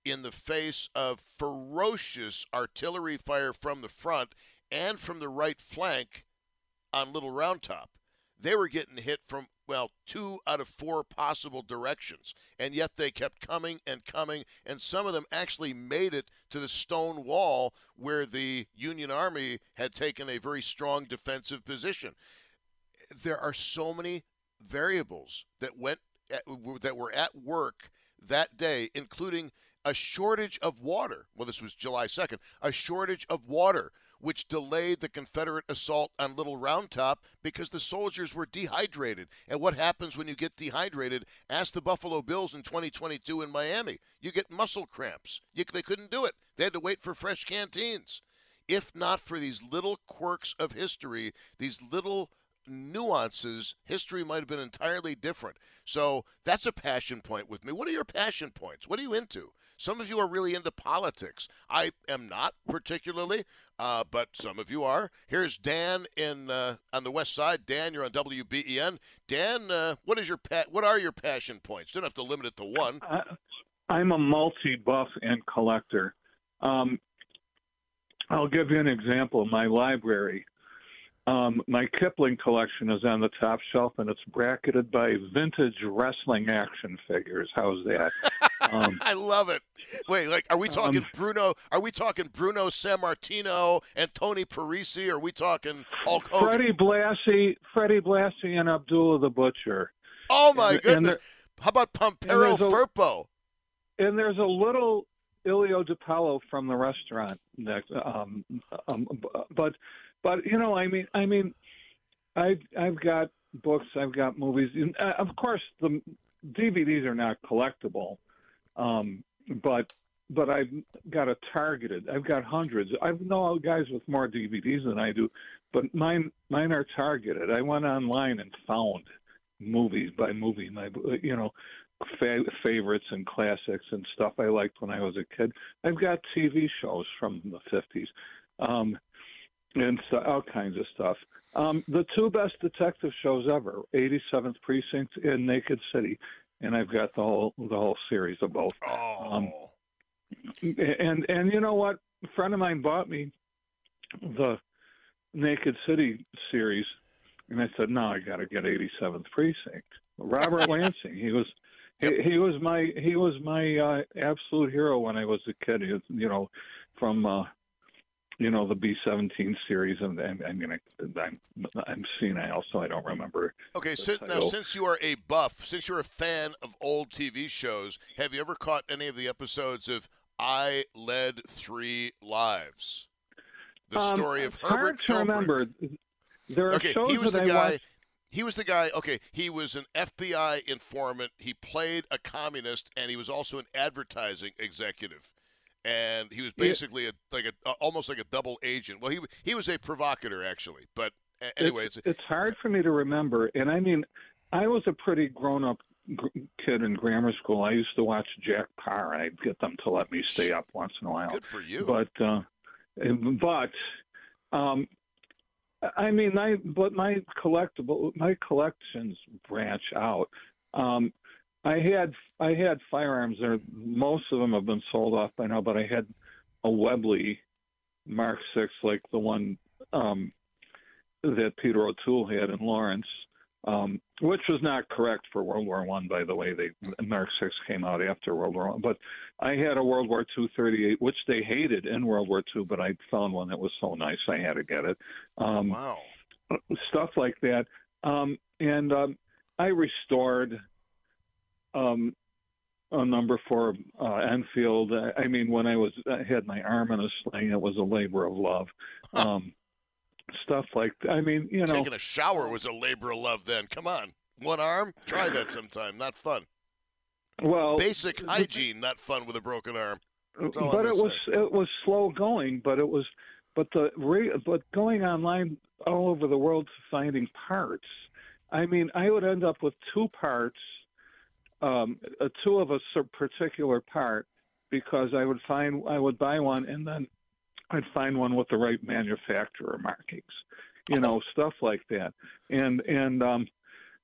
in the face of ferocious artillery fire from the front and from the right flank on Little Round Top. They were getting hit from well, two out of four possible directions. And yet they kept coming and coming, and some of them actually made it to the stone wall where the Union Army had taken a very strong defensive position. There are so many variables that went at, that were at work that day, including a shortage of water. Well, this was July 2nd, a shortage of water which delayed the Confederate assault on Little Round Top because the soldiers were dehydrated. And what happens when you get dehydrated? Ask the Buffalo Bills in 2022 in Miami. You get muscle cramps. You, they couldn't do it. They had to wait for fresh canteens. If not for these little quirks of history, these little nuances, history might have been entirely different. So that's a passion point with me. What are your passion points? What are you into? Some of you are really into politics. I am not particularly, uh, but some of you are. Here's Dan in uh, on the west side. Dan, you're on WBEN. Dan, uh, what is your pa- what are your passion points? Don't have to limit it to one. I'm a multi-buff and collector. Um, I'll give you an example. My library um, my Kipling collection is on the top shelf, and it's bracketed by vintage wrestling action figures. How's that? Um, I love it. Wait, like, are we um, talking um, Bruno? Are we talking Bruno Sammartino and Tony Parisi? Or are we talking Hulk Hogan? Freddie Blassie, Freddie Blassie, and Abdullah the Butcher. Oh my and, goodness! And there, How about Pampero and Firpo? And there's a little Ilio DiPaolo from the restaurant. Next, um, um, but but you know, I mean, I mean, I've I've got books, I've got movies. And, uh, of course, the DVDs are not collectible, um, but but I've got a targeted. I've got hundreds. I know guys with more DVDs than I do, but mine mine are targeted. I went online and found movies by movie. My you know, fa- favorites and classics and stuff I liked when I was a kid. I've got TV shows from the 50s um, and so, all kinds of stuff. Um, the two best detective shows ever: 87th Precinct and Naked City, and I've got the whole the whole series of both. Um, and and you know what? A friend of mine bought me the Naked City series, and I said, "No, I got to get 87th Precinct." Robert Lansing, he was he, he was my he was my uh, absolute hero when I was a kid. Was, you know, from uh, you know the B17 series, and, and I mean I, I'm I'm senile, so I don't remember. Okay, since, now since you are a buff, since you're a fan of old TV shows, have you ever caught any of the episodes of I Led Three Lives? The Um, story of Herbert hard to remember. There are okay, shows he was that the I guy. watched. He was the guy. Okay, he was an FBI informant. He played a communist, and he was also an advertising executive. And he was Yeah. basically a, like a almost like a double agent. Well, he he was a provocateur actually. But anyway, it's, it's, hard for me to remember, and I mean, I was a pretty grown-up kid in grammar school. I used to watch Jack Paar, and I'd get them to let me stay up once in a while. good for you. But uh, but um, I mean, I but my collectible my collections branch out. Um, I had I had firearms there. Most of them have been sold off by now, but I had a Webley Mark Six, like the one um, that Peter O'Toole had in Lawrence, um, which was not correct for World War One, by the way. They Mark Six came out after World War One, but I had a World War Two 38, which they hated in World War Two, but I found one that was so nice I had to get it. Um, wow. Stuff like that, um, and um, I restored um, a number for uh, Enfield. I mean, when I was I had my arm in a sling, it was a labor of love. Um, stuff like I mean, you know, taking a shower was a labor of love. Then come on, one arm. Try that sometime. Not fun. well, Basic hygiene, not fun with a broken arm. That's all I'm but it was say. it was slow going, but it was but the but going online all over the world to finding parts. I mean, I would end up with two parts, um, two of a particular part, because I would find I would buy one and then I'd find one with the right manufacturer markings, you know, stuff like that. And and um,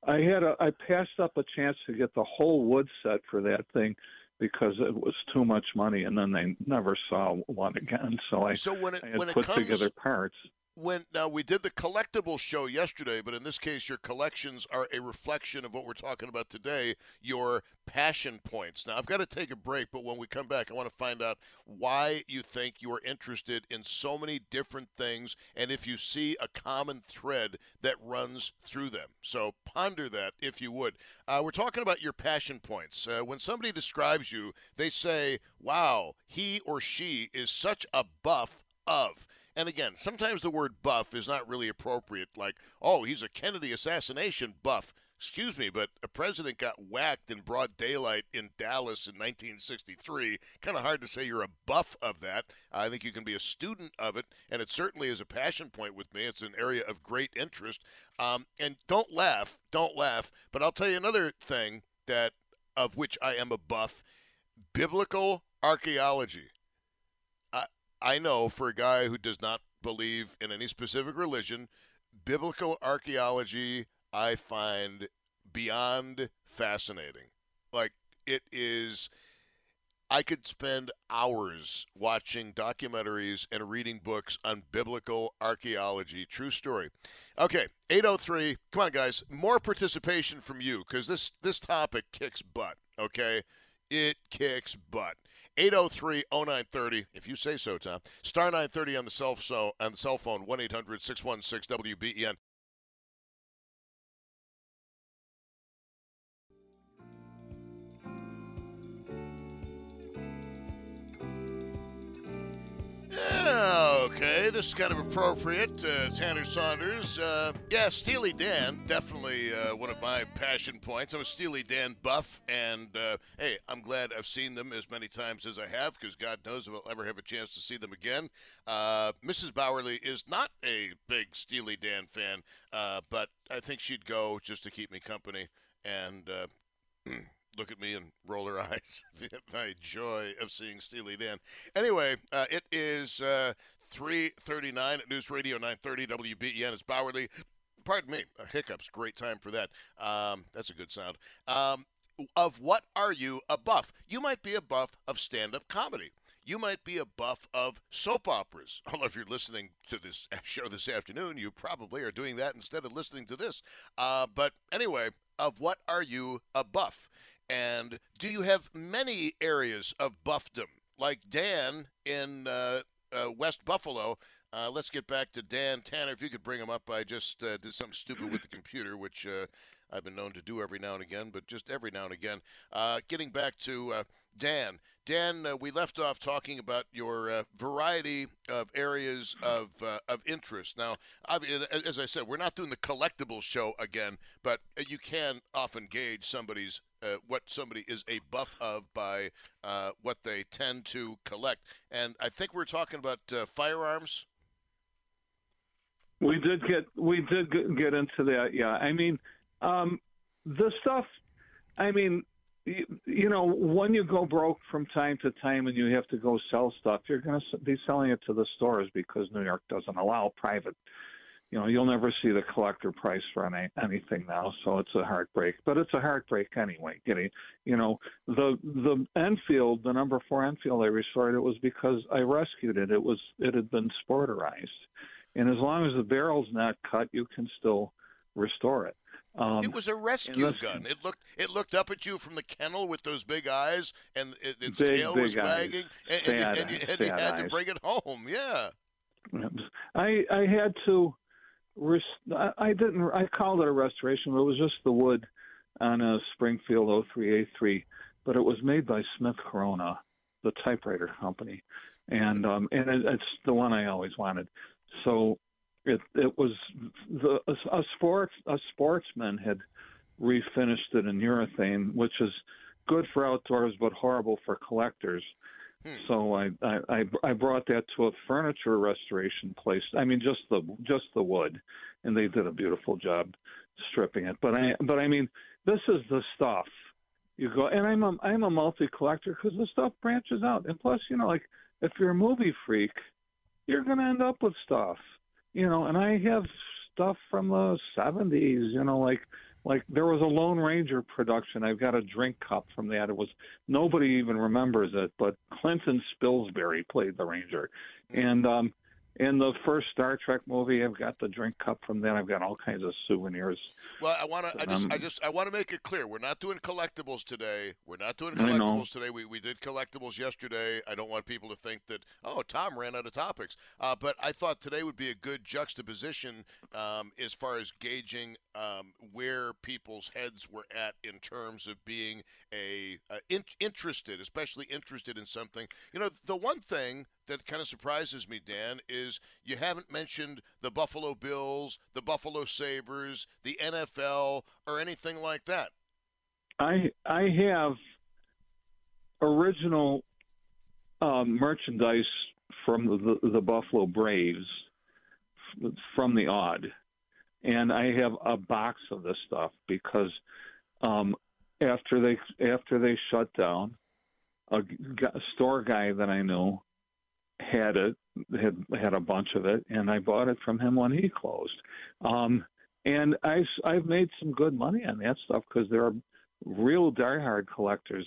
I had a I passed up a chance to get the whole wood set for that thing because it was too much money, and then they never saw one again. So I So when it- I had when it put comes- together parts. When now we did the collectible show yesterday, but in this case, your collections are a reflection of what we're talking about today. Your passion points. Now I've got to take a break, but when we come back, I want to find out why you think you are interested in so many different things, and if you see a common thread that runs through them. So ponder that if you would. Uh, we're talking about your passion points. Uh, when somebody describes you, they say, "Wow, he or she is such a buff of." And again, sometimes the word buff is not really appropriate, like, oh, he's a Kennedy assassination buff. Excuse me, but a president got whacked in broad daylight in Dallas in 1963. Kind of hard to say you're a buff of that. I think you can be a student of it, and it certainly is a passion point with me. It's an area of great interest. Um, and don't laugh, don't laugh. But I'll tell you another thing that of which I am a buff: biblical archaeology. I know for a guy who does not believe in any specific religion, biblical archaeology I find beyond fascinating. Like it is I could spend hours watching documentaries and reading books on biblical archaeology. True story. Okay, 803. Come on guys, more participation from you cuz this this topic kicks butt, okay? It kicks butt. 803-0930 if you say so, Tom. Star 930 on the cell so on the cell phone 1-800-616-WBEN. This is kind of appropriate. Uh, Tanner Saunders. Uh, yeah, Steely Dan, definitely uh, one of my passion points. I'm a Steely Dan buff, and uh, hey, I'm glad I've seen them as many times as I have because God knows if I'll ever have a chance to see them again. Uh, Mrs. Bauerle is not a big Steely Dan fan, uh, but I think she'd go just to keep me company. And look at me and roll her eyes. My joy of seeing Steely Dan. Anyway, uh, it is uh, 3:39 at News Radio 930 WBEN. It's Bauerle. Pardon me, hiccups. Great time for that. Um, that's a good sound. Um, of what are you a buff? You might be a buff of stand-up comedy. You might be a buff of soap operas. Although if you're listening to this show this afternoon, you probably are doing that instead of listening to this. Uh, but anyway, of what are you a buff? And do you have many areas of buffdom? Like Dan in uh, uh, West Buffalo. Uh, let's get back to Dan Tanner. If you could bring him up, I just uh, did something stupid with the computer, which uh, I've been known to do every now and again, but just every now and again. Uh, getting back to uh, Dan. Dan, uh, we left off talking about your uh, variety of areas of uh, of interest. Now, as I said, we're not doing the collectibles show again, but you can often gauge somebody's uh, what somebody is a buff of by what they tend to collect. And I think we're talking about firearms. We did get we did get into that. Yeah, I mean um, the stuff, I mean, you, know, when you go broke from time to time and you have to go sell stuff, you're going to be selling it to the stores because New York doesn't allow private. You know, you'll never see the collector price for any, anything now, so it's a heartbreak. But it's a heartbreak anyway. Getting, you know, the the Enfield, the number four Enfield I restored, it was because I rescued it. It was it had been sporterized, and as long as the barrel's not cut, you can still restore it. Um, it was a rescue gun. It looked it looked up at you from the kennel with those big eyes, and it, its big, tail big was eyes. wagging, and, sad, and, you, and you had eyes. to bring it home. Yeah. I I had to. Rest, I didn't. I called it a restoration, but it was just the wood on a Springfield 03A3, but it was made by Smith Corona, the typewriter company, and um and it, it's the one I always wanted. So it it was the a, a sports a sportsman had refinished it in urethane, which is good for outdoors but horrible for collectors. Hmm. So I, I I brought that to a furniture restoration place. I mean, just the just the wood, and they did a beautiful job stripping it. But I but I mean, this is the stuff you go. And I'm a I'm a multi collector because the stuff branches out. And plus, you know, like if you're a movie freak, you're gonna end up with stuff you know, and I have stuff from the '70s. You know, like like there was a Lone Ranger production. I've got a drink cup from that. It was nobody even remembers it, but Clinton Spilsbury played the Ranger, and um, in the first Star Trek movie, I've got the drink cup from that. I've got all kinds of souvenirs. Well, I want to. I just, Um, I just, I want to make it clear: we're not doing collectibles today. We're not doing collectibles today. We we did collectibles yesterday. I don't want people to think that oh, Tom ran out of topics. Uh, but I thought today would be a good juxtaposition um, as far as gauging um, where people's heads were at in terms of being a uh, in, interested, especially interested in something. You know, the one thing that kind of surprises me, Dan, is you haven't mentioned the Buffalo Bills, the Buffalo Sabres, the NFL, or anything like that. I I have original um, merchandise from the, the Buffalo Braves from the Aud, and I have a box of this stuff because um, after they after they shut down, a store guy that I knew had it had had a bunch of it, and I bought it from him when he closed. Um, and I I've made some good money on that stuff because there are real diehard collectors,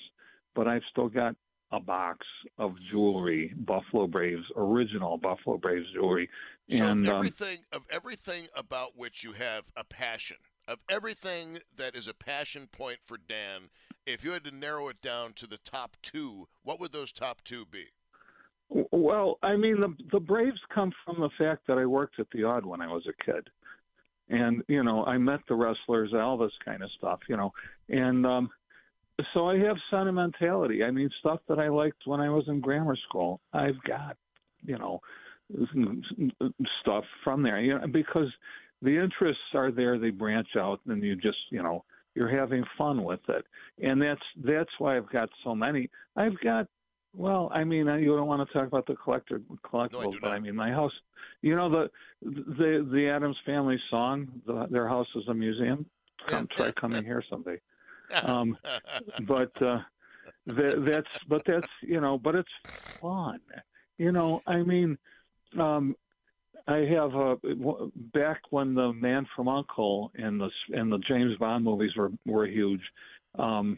but I've still got a box of jewelry, Buffalo Braves original Buffalo Braves jewelry, So and of um, everything of everything about which you have a passion, of everything that is a passion point for Dan, if you had to narrow it down to the top two, what would those top two be? Well, I mean, the the Braves come from the fact that I worked at the Aud when I was a kid, and you know, I met the wrestlers, this kind of stuff, you know, and um, so I have sentimentality. I mean, stuff that I liked when I was in grammar school, I've got, you know, stuff from there, you know, because the interests are there. They branch out, and you just, you know, you're having fun with it, and that's that's why I've got so many. I've got well, I mean, you don't want to talk about the collector collectibles, but I mean, my house. You know the the the Addams Family song. The, their house is a museum. Come try coming here someday. Um, but uh, that, that's but that's you know, but it's fun. You know, I mean, um, I have a back when the Man from Uncle and the and the James Bond movies were were huge. Um,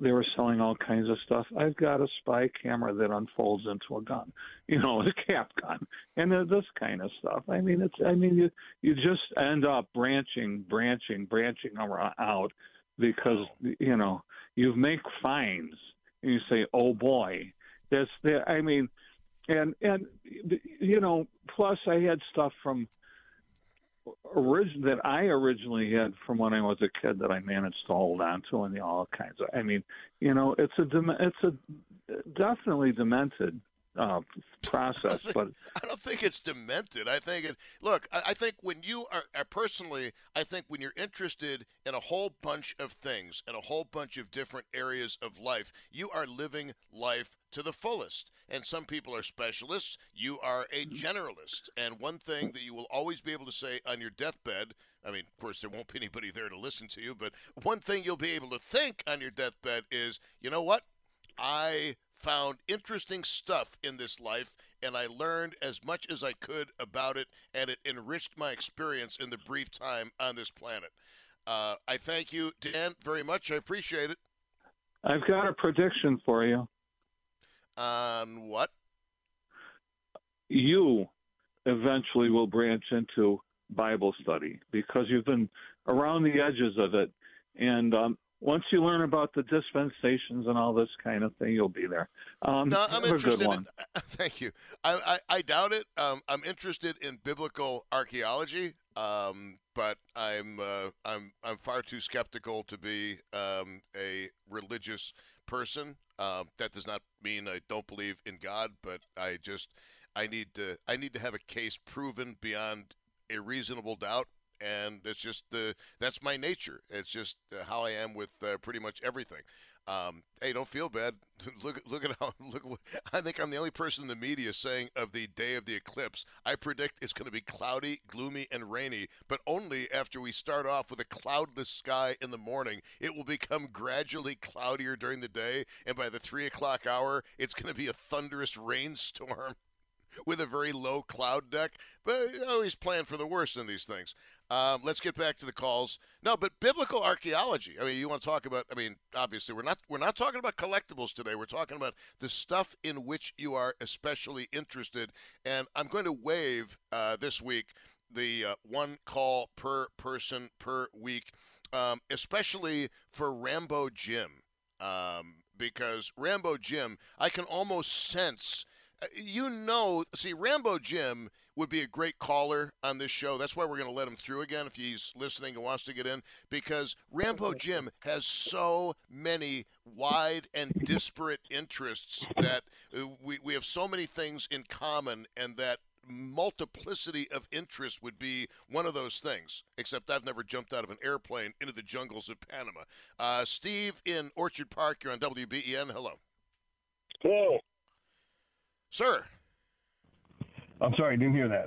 they were selling all kinds of stuff. I've got a spy camera that unfolds into a gun, you know, a cap gun, and this kind of stuff. I mean, it's. I mean, you you just end up branching, branching, branching out because you know you make finds and you say, oh boy, that's the. I mean, and and you know, plus I had stuff from origin that I originally had from when I was a kid that I managed to hold on to, and all kinds of. I mean, you know, it's a dem- it's a definitely demented uh, process, think, but I don't think it's demented. I think it. Look, I, I think when you are I personally, I think when you're interested in a whole bunch of things and a whole bunch of different areas of life, you are living life to the fullest. And some people are specialists. You are a generalist. And one thing that you will always be able to say on your deathbed. I mean, of course, there won't be anybody there to listen to you, but one thing you'll be able to think on your deathbed is, you know what? I found interesting stuff in this life and I learned as much as I could about it and it enriched my experience in the brief time on this planet. Uh, I thank you, Dan, very much. I appreciate it. I've got a prediction for you. On what? You eventually will branch into Bible study because you've been around the edges of it, and um, once you learn about the dispensations and all this kind of thing, you'll be there. Um, No, I'm have a good interested. In, thank you. I, I, I doubt it. Um, I'm interested in biblical archaeology, um, but I'm uh, I'm I'm far too skeptical to be um, a religious person. Um, that does not mean I don't believe in God, but I just I need to I need to have a case proven beyond a reasonable doubt and it's just uh, that's my nature. It's just uh, how I am with uh, pretty much everything. Um, hey, don't feel bad. look, look at how look. What, I think I'm the only person in the media saying of the day of the eclipse. I predict it's going to be cloudy, gloomy, and rainy, but only after we start off with a cloudless sky in the morning. It will become gradually cloudier during the day, and by the three o'clock hour, it's going to be a thunderous rainstorm with a very low cloud deck. But you always plan for the worst in these things. Um, let's get back to the calls. No, but biblical archaeology. I mean, you want to talk about? I mean, obviously, we're not we're not talking about collectibles today. We're talking about the stuff in which you are especially interested. And I'm going to waive uh, this week the uh, one call per person per week, um, especially for Rambo Jim, um, because Rambo Jim, I can almost sense you know, see, Rambo Jim would be a great caller on this show. That's why we're going to let him through again if he's listening and wants to get in, because Rambo Jim has so many wide and disparate interests that uh, we, we have so many things in common, and that multiplicity of interest would be one of those things. Except I've never jumped out of an airplane into the jungles of Panama. Uh, Steve in Orchard Park, you're on WBEN. Hello. Hello. Sir. I'm sorry, I didn't hear that.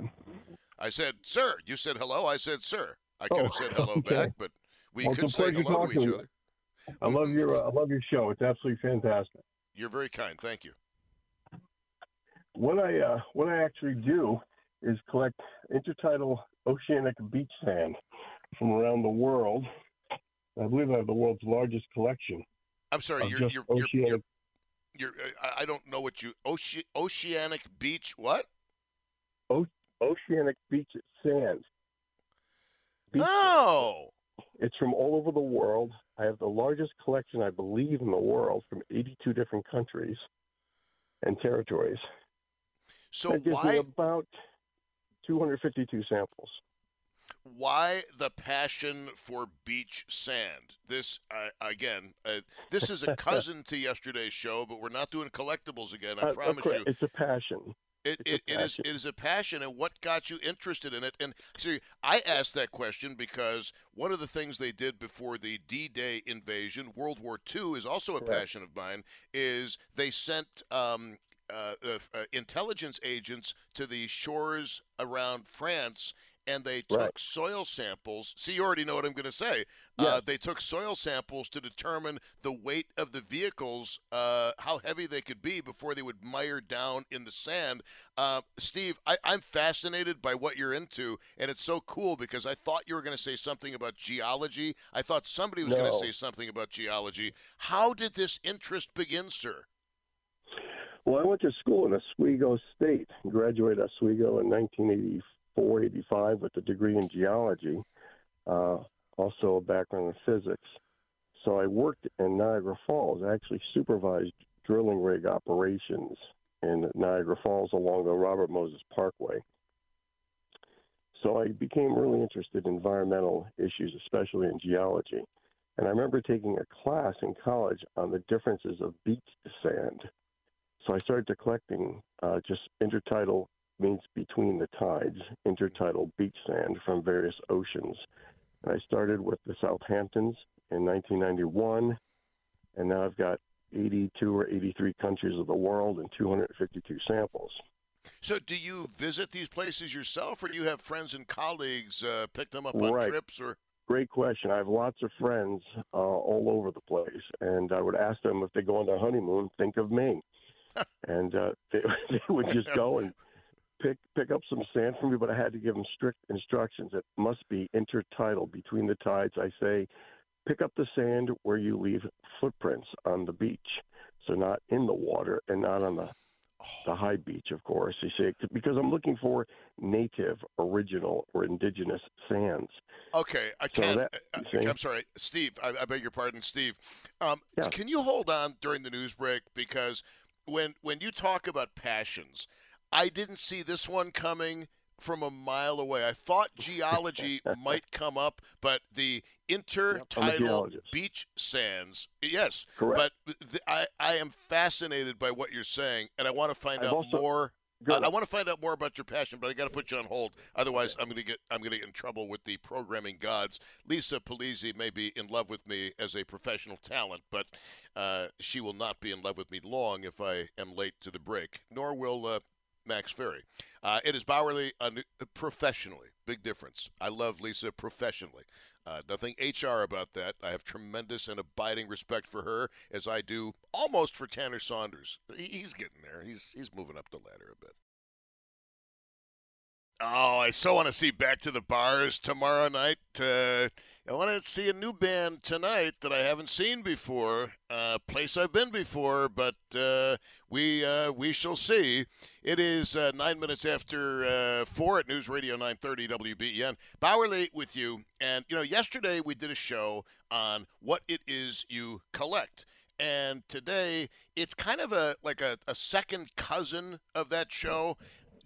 I said, sir. You said hello. I said, sir. I could have Oh, said hello okay. back, but we Well, could say hello to each to other. I love your uh, I love your show. It's absolutely fantastic. You're very kind. Thank you. What I uh, what I actually do is collect intertidal oceanic beach sand from around the world. I believe I have the world's largest collection. I'm sorry. You're, you're, you're, you're, uh, I- don't know what you, oce- oceanic beach, what? o- oceanic beach sand. Beach Oh. It's from all over the world. I have the largest collection, I believe, in the world from 82 different countries and territories. So that gives why- me about 252 samples. Why the passion for beach sand? This, uh, again, uh, this is a cousin to yesterday's show, but we're not doing collectibles again. I Uh, promise you. It's a passion. It, it, it is it is a passion, and what got you interested in it? And see, I asked that question because one of the things they did before the D-Day invasion, World War II, is also a Correct. passion of mine. Is they sent um, uh, uh, uh, intelligence agents to the shores around France and they took Right. soil samples. See, you already know what I'm going to say. Uh, Yeah. they took soil samples to determine the weight of the vehicles, uh, how heavy they could be before they would mire down in the sand. Uh, Steve, I, I'm fascinated by what you're into, and it's so cool because I thought you were going to say something about geology. I thought somebody was going to say something about geology. How did this interest begin, sir? Well, I went to school in Oswego State, graduated Oswego in 1984, 85 with a degree in geology, uh, also a background in physics. So I worked in Niagara Falls. I actually supervised drilling rig operations in Niagara Falls along the Robert Moses Parkway. So I became really interested in environmental issues, especially in geology. And I remember taking a class in college on the differences of beach sand. So I started collecting uh, just intertidal means between the tides, intertidal beach sand from various oceans. And I started with the Southamptons in 1991, and now I've got 82 or 83 countries of the world and 252 samples. So, do you visit these places yourself, or do you have friends and colleagues uh, pick them up on Right. trips? Or Great question. I have lots of friends uh, all over the place, and I would ask them if they go on their honeymoon, think of me. and uh, they, they would just go and pick pick up some sand for me, but I had to give him strict instructions. It must be intertidal between the tides. I say, pick up the sand where you leave footprints on the beach, so not in the water and not on the the high beach, of course. You see, because I'm looking for native, original, or indigenous sands. okay, I So can't. that- uh, see? I'm sorry, Steve. I, I beg your pardon, Steve. Um, Yeah. Can you hold on during the news break because when when you talk about passions, I didn't see this one coming from a mile away. I thought geology might come up, but the intertidal geologist. beach sands, yes, Correct. but th- I I am fascinated by what you're saying, and I want to find I've out also- more. I, I want to find out more about your passion, but I got to put you on hold. Otherwise, I'm going to get I'm going to get in trouble with the programming gods. Lisa Polizzi may be in love with me as a professional talent, but uh, she will not be in love with me long if I am late to the break. Nor will uh, Max Ferry. Uh, it is Bauerle uh, professionally. Big difference. I love Lisa professionally. Uh, nothing HR about that. I have tremendous and abiding respect for her, as I do almost for Tanner Saunders. He's getting there. He's he's moving up the ladder a bit. Oh, I so want to see Back to the Bars tomorrow night. Uh, I want to see a new band tonight that I haven't seen before. Uh, place I've been before, but uh, we uh, we shall see. It is uh, nine minutes after uh, four at News Radio 930 WBEN. Bauerle with you, and you know, yesterday we did a show on what it is you collect. And today it's kind of a like a, a second cousin of that show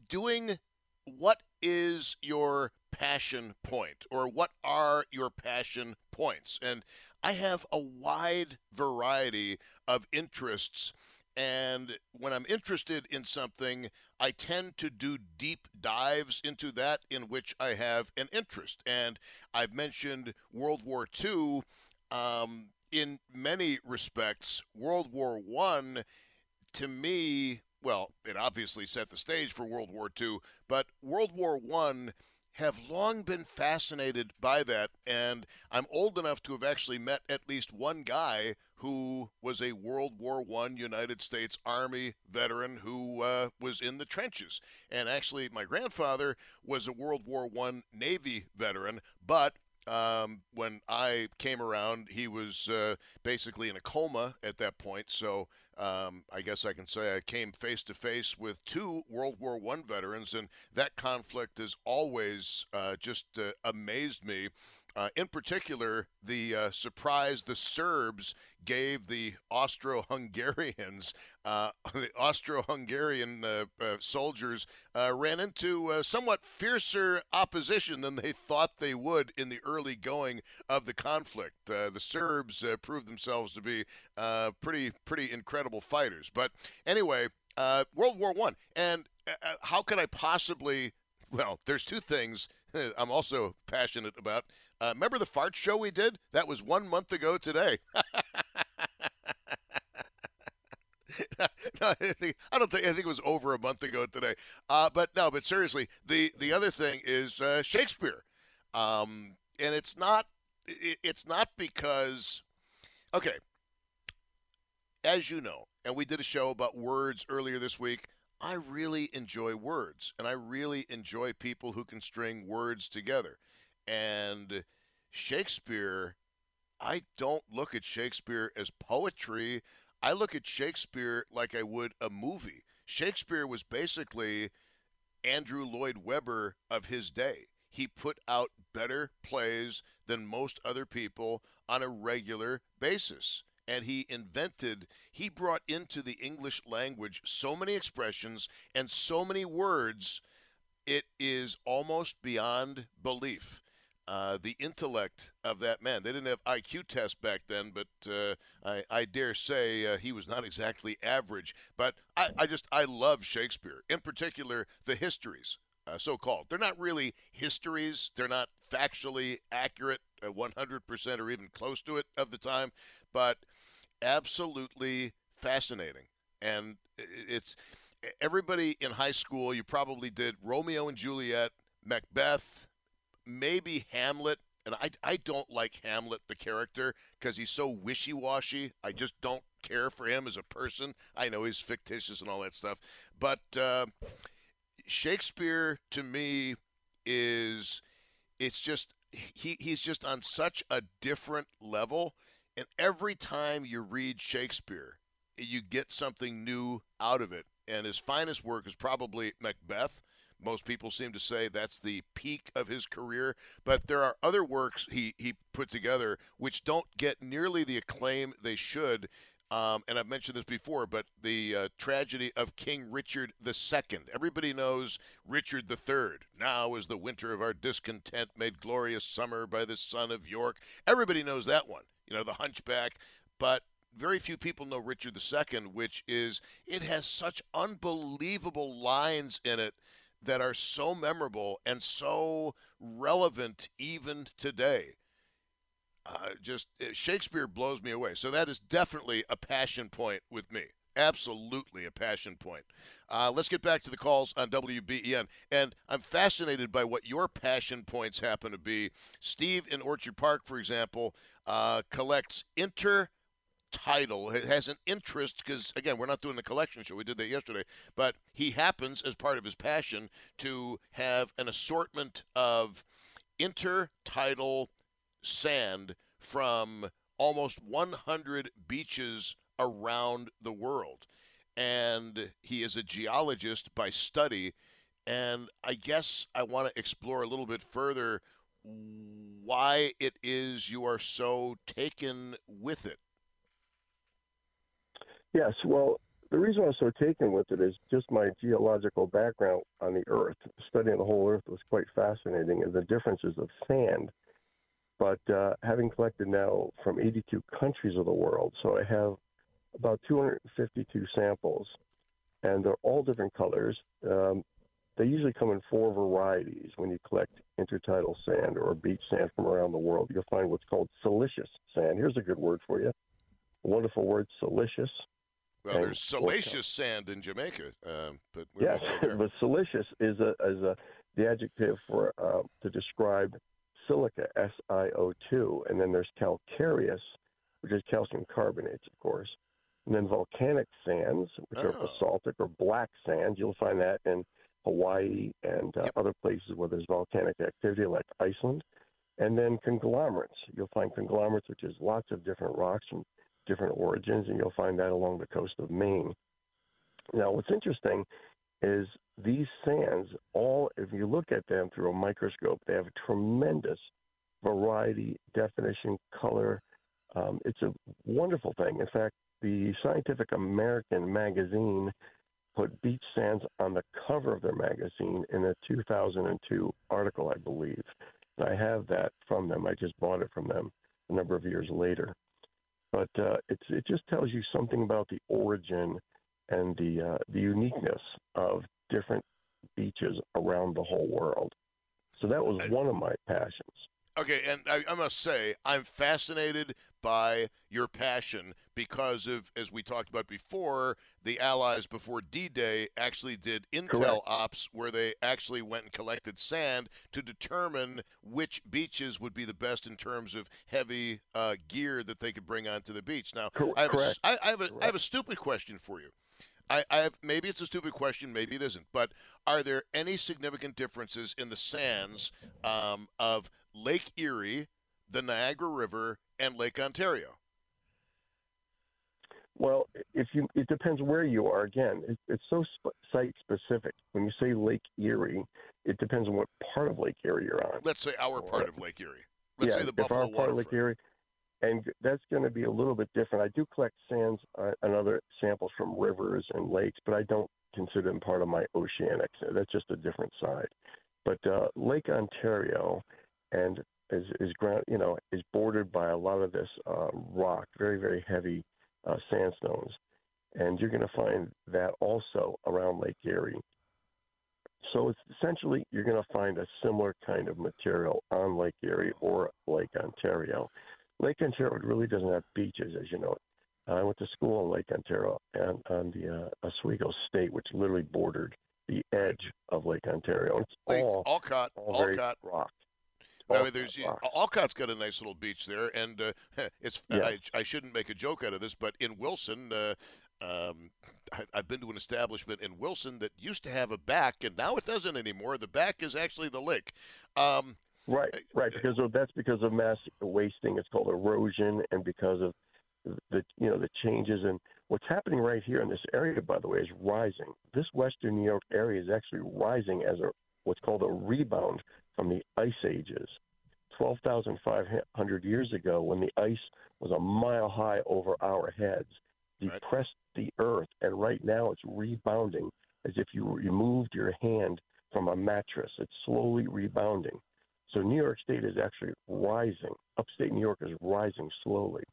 doing what is your passion point or what are your passion points? And i have a wide variety of interests and when i'm interested in something i tend to do deep dives into that in which i have an interest. And i've mentioned world war ii um, in many respects world war one to me, well, it obviously set the stage for World War II, but World War One have long been fascinated by that, and I'm old enough to have actually met at least one guy who was a World War One United States Army veteran who uh, was in the trenches, and actually my grandfather was a World War One Navy veteran, but um, when I came around, he was uh, basically in a coma at that point. So um, I guess I can say I came face to face with two World War One veterans, and that conflict has always uh, just uh, amazed me. Uh, in particular, the uh, surprise the Serbs gave the Austro-Hungarians. Uh, the Austro-Hungarian uh, uh, soldiers uh, ran into somewhat fiercer opposition than they thought they would in the early going of the conflict. The Serbs proved themselves to be pretty pretty incredible fighters. But anyway, World War One, and how could I possibly? Well, there's two things I'm also passionate about. Uh, remember the fart show we did? That was one month ago today. no, I, think, I don't think I think it was over a month ago today. Uh, but no, but seriously, the the other thing is uh, Shakespeare, um, and it's not it, it's not because okay, as you know, and we did a show about words earlier this week. I really enjoy words, and I really enjoy people who can string words together. And Shakespeare, I don't look at Shakespeare as poetry. I look at Shakespeare like I would a movie. Shakespeare was basically Andrew Lloyd Webber of his day. He put out better plays than most other people on a regular basis. And he invented, he brought into the English language so many expressions and so many words, it is almost beyond belief uh, the intellect of that man. They didn't have IQ tests back then, but uh, I, I, dare say uh, he was not exactly average. But I, I, just I love Shakespeare, in particular the histories, uh, so called. They're not really histories. They're not factually accurate, 100% uh, or even close to it of the time, but absolutely fascinating. And it's everybody in high school. You probably did Romeo and Juliet, Macbeth maybe Hamlet, and I, I don't like Hamlet, the character, because he's so wishy washy. I just don't care for him as a person. I know he's fictitious and all that stuff. But uh, Shakespeare, to me, is it's just he, he's just on such a different level. And every time you read Shakespeare, you get something new out of it. And his finest work is probably Macbeth. Most people seem to say that's the peak of his career, but there are other works he, he put together which don't get nearly the acclaim they should. Um, and I've mentioned this before, but the uh, tragedy of King Richard II. Everybody knows Richard III. Now is the winter of our discontent made glorious summer by the sun of York. Everybody knows that one. You know, the Hunchback. But very few people know Richard II, which is, it has such unbelievable lines in it that are so memorable and so relevant even today. Uh, just uh, Shakespeare blows me away. So that is definitely a passion point with me. Absolutely a passion point. Uh, let's get back to the calls on WBEN. And I'm fascinated by what your passion points happen to be. Steve in Orchard Park, for example, uh, collects inter title. It has an interest because again we're not doing the collection show. We did that yesterday. But he happens as part of his passion to have an assortment of intertidal sand from almost 100 beaches around the world. And he is a geologist by study. And i guess i want to explore a little bit further why it is you are so taken with it Yes, well, the reason I was so taken with it is just my geological background on the Earth. Studying the whole Earth was quite fascinating, and the differences of sand. But uh, having collected now from 82 countries of the world, so I have about 252 samples, and they're all different colors. Um, they usually come in four varieties when you collect intertidal sand or beach sand from around the world. You'll find what's called silicious sand. Here's a good word for you. A wonderful word, siliceous. Well, there's salacious sand in Jamaica, um, but yes, but silicious is a is a the adjective for uh, to describe silica, S I O two, and then there's calcareous, which is calcium carbonates, of course, and then volcanic sands, which oh. are basaltic or black sands. You'll find that in Hawaii and uh, yep. other places where there's volcanic activity, like Iceland, and then conglomerates. You'll find conglomerates, which is lots of different rocks from different origins, and you'll find that along the coast of Maine. Now, what's interesting is these sands, all, if you look at them through a microscope, they have a tremendous variety, definition, color. Um, it's a wonderful thing. In fact, the Scientific American magazine put beach sands on the cover of their magazine in a 2002 article, I believe. And I have that from them. I just bought it from them a number of years later but uh, it's it just tells you something about the origin and the uh, the uniqueness of different beaches around the whole world. So that was one of my passions. Okay, and I, I must say, I'm fascinated by your passion because of, as we talked about before, the Allies before D-Day actually did intel Correct. ops where they actually went and collected sand to determine which beaches would be the best in terms of heavy uh, gear that they could bring onto the beach. Now, Cor- I have, a, correct. I, I have a, I have a stupid question for you. I, I have maybe it's a stupid question, maybe it isn't. But are there any significant differences in the sands um, of Lake Erie, the Niagara River, and Lake Ontario? Well, if you, it depends where you are. Again, it, it's so sp- site specific. When you say Lake Erie, it depends on what part of Lake Erie you're on. Let's say our part of Lake Erie. Let's yeah, say the if our part of Lake Erie, and that's going to be a little bit different. I do collect sands uh, and other samples from rivers and lakes, but I don't consider them part of my oceanics. That's just a different side. But uh, Lake Ontario, and is is ground, you know, is bordered by a lot of this uh, rock, very very heavy uh, sandstones, and you're going to find that also around Lake Erie. So it's essentially you're going to find a similar kind of material on Lake Erie or Lake Ontario. Lake Ontario really doesn't have beaches, as you know. I went to school in Lake Ontario and on the uh, Oswego State, which literally bordered the edge of Lake Ontario. It's Lake all Olcott, all Olcott. rock. Mean, Olcott there's rock. Olcott's got a nice little beach there, and uh, it's. Yeah. I, I shouldn't make a joke out of this, but in Wilson, uh, um, I, I've been to an establishment in Wilson that used to have a back, and now it doesn't anymore. The back is actually the lake. Um, Right, right. Because of, that's because of mass wasting. It's called erosion, and because of the you know the changes and what's happening right here in this area. By the way, is rising. This Western New York area is actually rising as a what's called a rebound from the ice ages. Twelve thousand five hundred years ago, when the ice was a mile high over our heads, depressed the earth, and right now it's rebounding as if you removed your hand from a mattress. It's slowly rebounding. So New York State is actually rising. Upstate New York is rising slowly.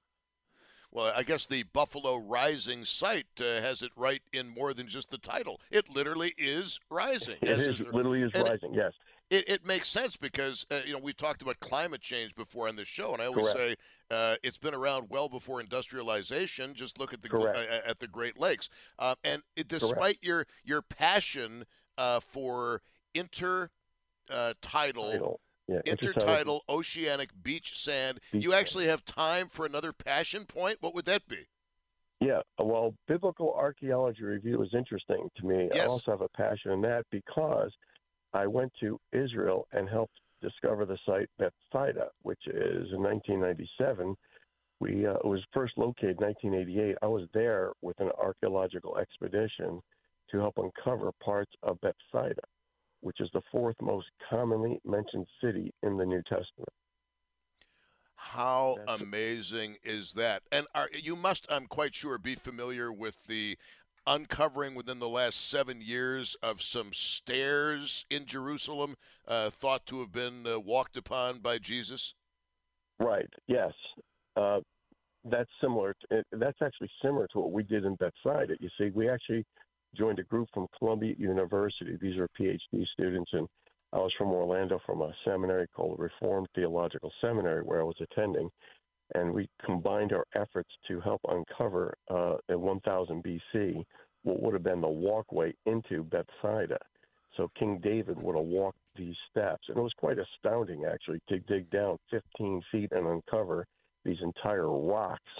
well, I guess the Buffalo Rising site uh, has it right in more than just the title. It literally is rising. It as is the- literally is and it- rising. Yes. It, it makes sense because uh, you know we've talked about climate change before on this show, and I always say uh, it's been around well before industrialization. Just look at the uh, at the Great Lakes, uh, and it, despite your your passion uh, for inter uh, tidal. Tidal. Yeah, intertidal oceanic beach sand. Beach you actually have time for another passion point. What would that be? Yeah, well, biblical archaeology review is interesting to me. Yes. I also have a passion in that because I went to Israel and helped discover the site Bethsaida, which is in 1997. We uh, it was first located in 1988. I was there with an archaeological expedition to help uncover parts of Bethsaida, which is the fourth most commonly mentioned city in the New Testament. How amazing is that? And are, you must, I'm quite sure, be familiar with the uncovering within the last seven years of some stairs in Jerusalem uh, thought to have been uh, walked upon by Jesus. Right. Yes. Uh, that's similar. To, that's actually similar to what we did in Bethsaida. You see, we actually joined a group from Columbia University. These are PhD students, and I was from Orlando from a seminary called Reformed Theological Seminary where I was attending, and we combined our efforts to help uncover uh, in 1000 BC what would have been the walkway into Bethsaida. So King David would have walked these steps, and it was quite astounding actually to dig down 15 feet and uncover these entire rocks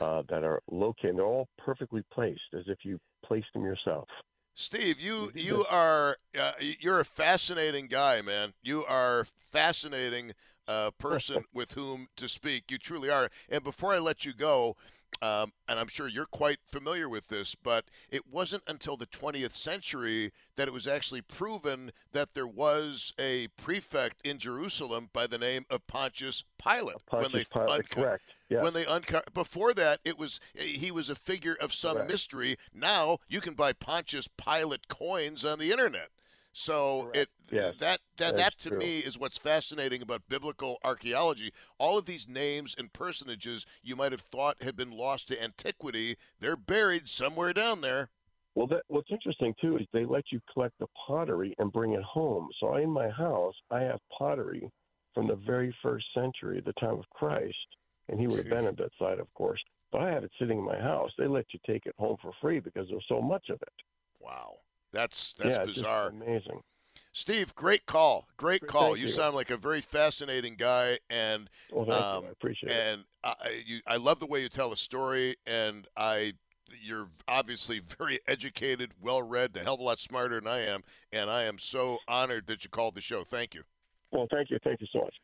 uh, that are located. They're all perfectly placed, as if you placed them yourself. Steve, you you are uh, you're a fascinating guy, man. You are fascinating uh, person with whom to speak. You truly are. And before I let you go, um, and I'm sure you're quite familiar with this, but it wasn't until the 20th century that it was actually proven that there was a prefect in Jerusalem by the name of Pontius Pilate. when they Pontius Pilate, unco- correct. Yeah. When they uncovered before that, it was he was a figure of some Correct. mystery. Now you can buy Pontius Pilate coins on the internet. So it Yes, that that that to true. me is what's fascinating about biblical archaeology. All of these names and personages you might have thought had been lost to antiquity, they're buried somewhere down there. Well, that, what's interesting too is they let you collect the pottery and bring it home. So in my house, I have pottery from the very first century, the time of Christ, and he would have been at that site, of course. But I have it sitting in my house. They let you take it home for free because there's so much of it. Wow, that's that's yeah, bizarre. Amazing. Steve, great call. Great call. You, you. sound like a very fascinating guy, and Well, thank um, you. I appreciate it. and I, you, I love the way you tell a story, and I, you're obviously very educated, well read, a hell of a lot smarter than I am, and I am so honored that you called the show. Thank you. Well, thank you. Thank you so much.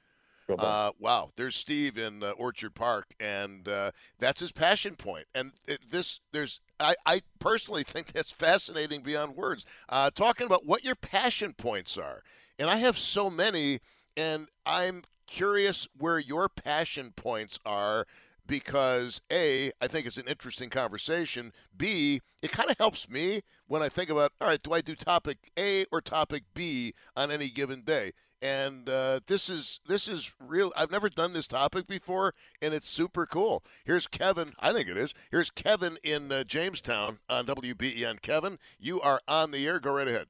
Uh, wow, there's Steve in uh, Orchard Park, and uh, that's his passion point. And it, this, there's, I, I personally think that's fascinating beyond words. Uh, talking about what your passion points are, and I have so many, and I'm curious where your passion points are because a I think it's an interesting conversation. B it kind of helps me when I think about all right, do I do topic A or topic B on any given day? And uh, this is this is real. I've never done this topic before, and it's super cool. Here's Kevin. I think it is. Here's Kevin in uh, Jamestown on WBEN. Kevin, you are on the air. Go right ahead.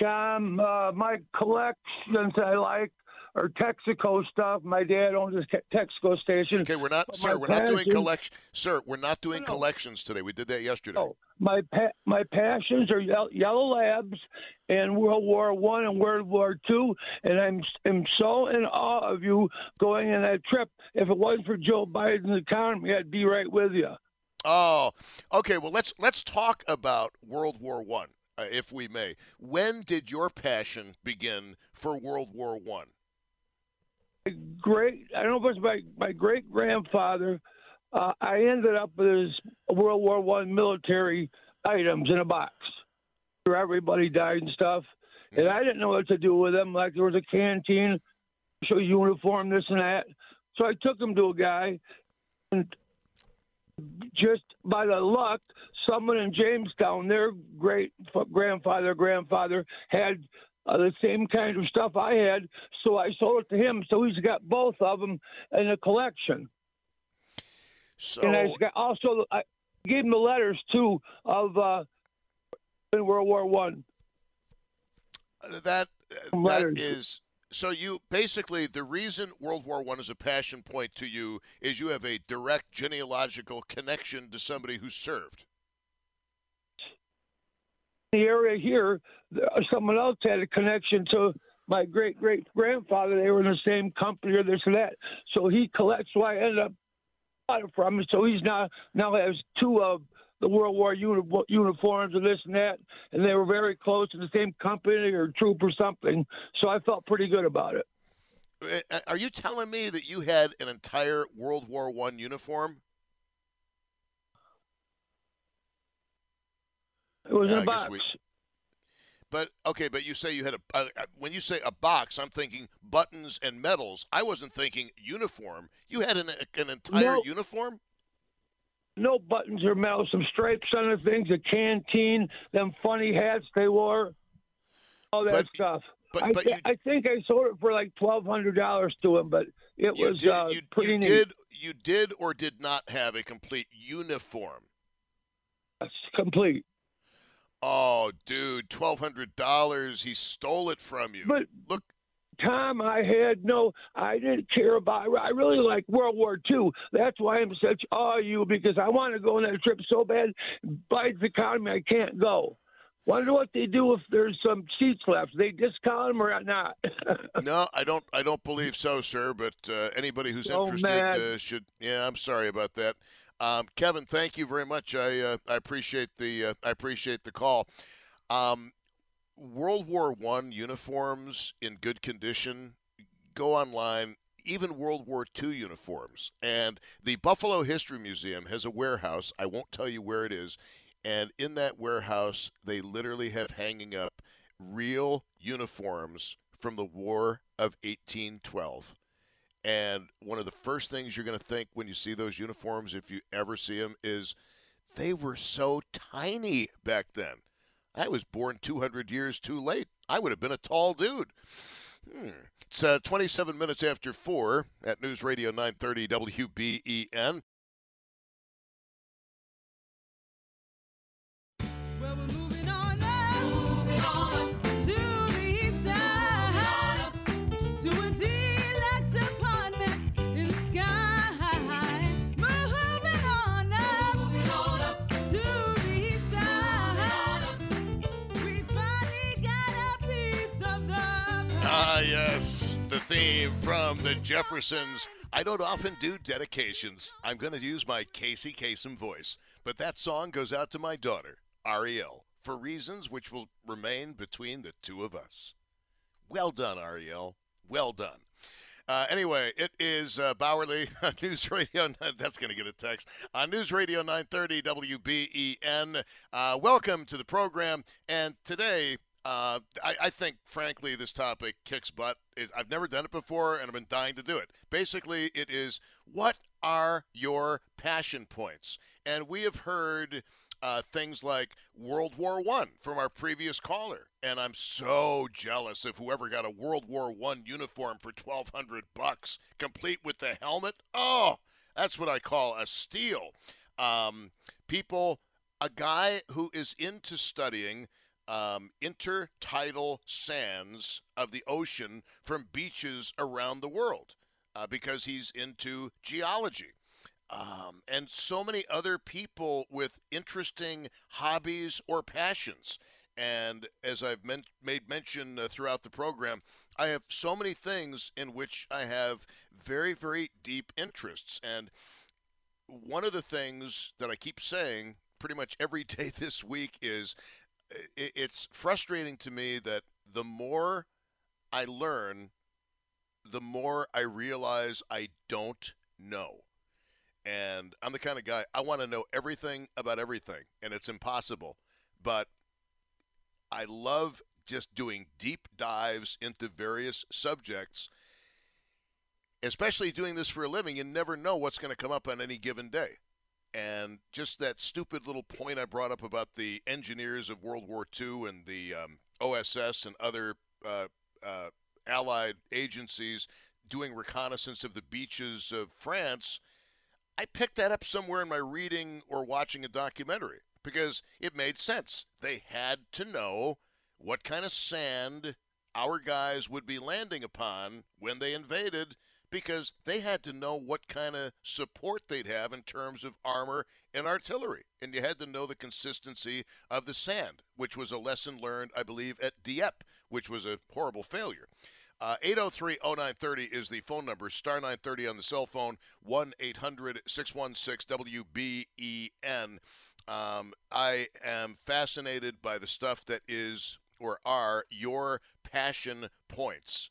Tom, uh, my collections I like are Texaco stuff. My dad owns a Texaco station. Okay, we're not, But sir. We're not doing passion- collection, sir. We're not doing collections today. We did that yesterday. Oh, my pa- my passions are Ye- Yellow Labs and World War One and World War Two, and I'm am so in awe of you going on that trip. If it wasn't for Joe Biden's economy, I'd be right with you. Oh, okay. Well, let's let's talk about World War One, uh, if we may. When did your passion begin for World War One? Great. I don't know if it was my my great grandfather. Uh, I ended up with his World War One military items in a box. Where everybody died and stuff, and I didn't know what to do with them. Like there was a canteen, show uniform, this and that. So I took them to a guy, and just by the luck, someone in Jamestown, their great grandfather, grandfather had uh, the same kind of stuff I had, so I sold it to him. So he's got both of them in a collection. So and I got also I gave him the letters too of uh, in World War One. that that Letters. is so you basically the reason World War One is a passion point to you is you have a direct genealogical connection to somebody who served. The area here, someone else had a connection to my great great grandfather. They were in the same company or this or that. So he collects. So I ended up from him. So he's now now has two of the World War uni- uniforms and this and that, and they were very close to the same company or troop or something. So I felt pretty good about it. Uh, Are you telling me that you had an entire World War One uniform? It was Yeah, in a I box. we- But okay, but you say you had a, a, a- when you say a box, I'm thinking buttons and medals. I wasn't thinking uniform. You had an uh, an entire No. uniform. No buttons or medals, some stripes on the things, a canteen, them funny hats they wore, all that stuff. but- I, but thi- you- I think I sold it for like twelve hundred dollars to him, but it was did, uh, you, pretty you neat. did you did or did not have a complete uniform. It's complete. Oh, dude, twelve hundred dollars. He stole it from you. But look, Tom, I had no, I didn't care about. I really like World War II. That's why I'm such awe you because I want to go on that trip so bad. Biden's economy, I can't go. Wonder what they do if there's some seats left. They discount them or not? no, I don't. I don't believe so, sir. But uh, anybody who's So interested uh, should. Yeah, I'm sorry about that. Um, Kevin, thank you very much. I uh, I appreciate the uh, I appreciate the call. Um, World War One uniforms in good condition. Go online. Even World War II uniforms. And the Buffalo History Museum has a warehouse. I won't tell you where it is. And in that warehouse, they literally have hanging up real uniforms from the War of 1812. And one of the first things you're going to think when you see those uniforms, if you ever see them, is they were so tiny back then. I was born 200 years too late. I would have been a tall dude. Hmm. It's uh, 27 minutes after 4 at News Radio 930 WBEN. Yes, the theme from the Jeffersons. I don't often do dedications. I'm going to use my Casey Kasem voice, but that song goes out to my daughter, Ariel, for reasons which will remain between the two of us. Well done, Ariel. Well done. Uh, anyway, it is uh, Bauerle on News Radio. That's going to get a text on News Radio 930 WBEN. Uh, welcome to the program. And today, uh, I, I, think, frankly, this topic kicks butt. I've never done it before, and I've been dying to do it. Basically, it is what are your passion points? And we have heard uh, things like World War One from our previous caller, and I'm so jealous of whoever got a World War One uniform for twelve hundred bucks, complete with the helmet. Oh, that's what I call a steal. Um, people, a guy who is into studying um, intertidal sands of the ocean from beaches around the world uh, because he's into geology um, and so many other people with interesting hobbies or passions. And as I've men- made mention uh, throughout the program, I have so many things in which I have very, very deep interests. And one of the things that I keep saying pretty much every day this week is it's frustrating to me that the more I learn, the more I realize I don't know. And I'm the kind of guy, I want to know everything about everything, and it's impossible. But I love just doing deep dives into various subjects, especially doing this for a living. You never know what's going to come up on any given day. And just that stupid little point I brought up about the engineers of World War II and the um, OSS and other uh, uh, allied agencies doing reconnaissance of the beaches of France I picked that up somewhere in my reading or watching a documentary because it made sense. They had to know what kind of sand our guys would be landing upon when they invaded because they had to know what kind of support they'd have in terms of armor and artillery. And you had to know the consistency of the sand, which was a lesson learned, I believe, at Dieppe, which was a horrible failure. Uh, 803 0930 is the phone number. Star 930 on the cell phone. 1 800 616 WBEN. Um, I am fascinated by the stuff that is or are your passion points.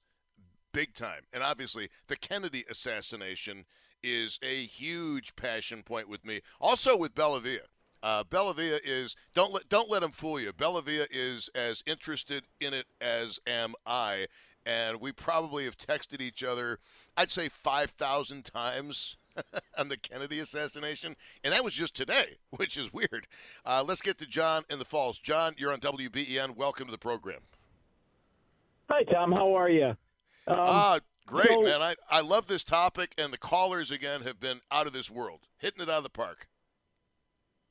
Big time. And obviously, the Kennedy assassination is a huge passion point with me. Also with Bellavia. Uh, Bellavia is don't let don't let him fool you. Bellavia is as interested in it as am I, and we probably have texted each other, I'd say 5,000 times on the Kennedy assassination. And that was just today, which is weird. Uh, let's get to John in the Falls. John, you're on WBEN. Welcome to the program. Hi, Tom. How are you? Um, ah, great, so, man. I, I love this topic, and the callers, again, have been out of this world, hitting it out of the park.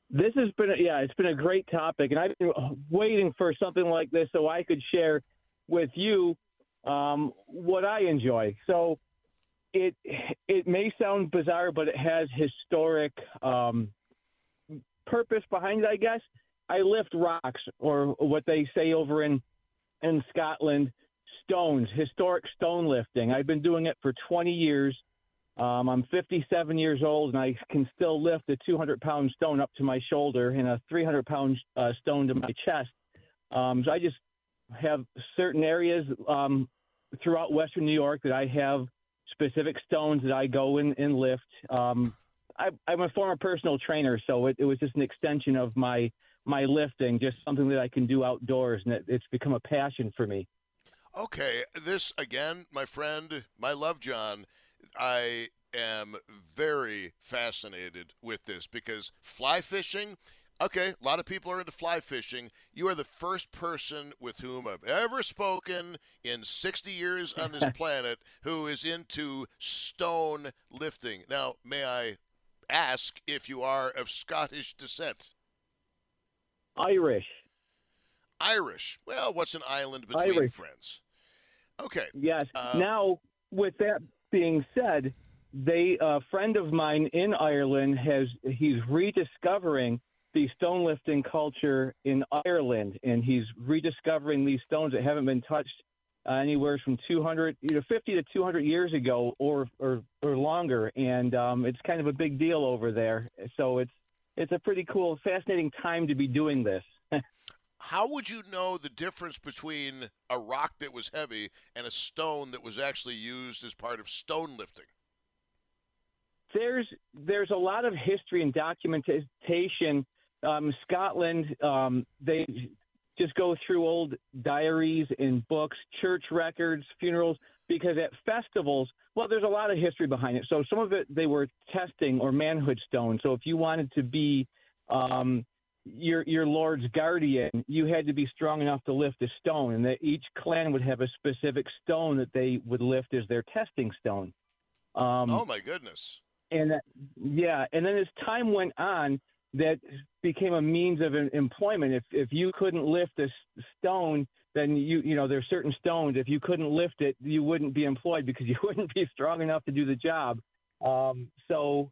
This has been, a, yeah, it's been a great topic, and I've been waiting for something like this so I could share with you um, what I enjoy. So it it may sound bizarre, but it has historic um, purpose behind it. I guess I lift rocks, or what they say over in in Scotland, stones, historic stone lifting. I've been doing it for 20 years. Um, I'm 57 years old, and I can still lift a 200 pound stone up to my shoulder and a 300 pound uh, stone to my chest. Um, so I just have certain areas um, throughout Western New York that I have specific stones that I go in and lift. Um, I, am a former personal trainer, so it, it, was just an extension of my my lifting, just something that I can do outdoors, and it, it's become a passion for me. Okay, this again, my friend, my love, John. I am very fascinated with this because fly fishing Okay, a lot of people are into fly fishing. You are the first person with whom I've ever spoken in 60 years on this planet who is into stone lifting. Now, may I ask if you are of Scottish descent? Irish. Irish. Well, what's an island between Irish. friends? Okay. Yes. Uh, now, with that being said, they a friend of mine in Ireland has he's rediscovering the stone lifting culture in Ireland, and he's rediscovering these stones that haven't been touched uh, anywhere from 200, you know, 50 to 200 years ago, or or, or longer, and um, it's kind of a big deal over there. So it's it's a pretty cool, fascinating time to be doing this. How would you know the difference between a rock that was heavy and a stone that was actually used as part of stone lifting? There's there's a lot of history and documentation. Um, Scotland, um, they just go through old diaries and books, church records, funerals, because at festivals, well, there's a lot of history behind it. So some of it they were testing or manhood stone. So if you wanted to be um, your your lord's guardian, you had to be strong enough to lift a stone, and that each clan would have a specific stone that they would lift as their testing stone. Um, oh my goodness! And that, yeah, and then as time went on, that became a means of employment. If if you couldn't lift a stone, then you you know there's certain stones. If you couldn't lift it, you wouldn't be employed because you wouldn't be strong enough to do the job. Um, so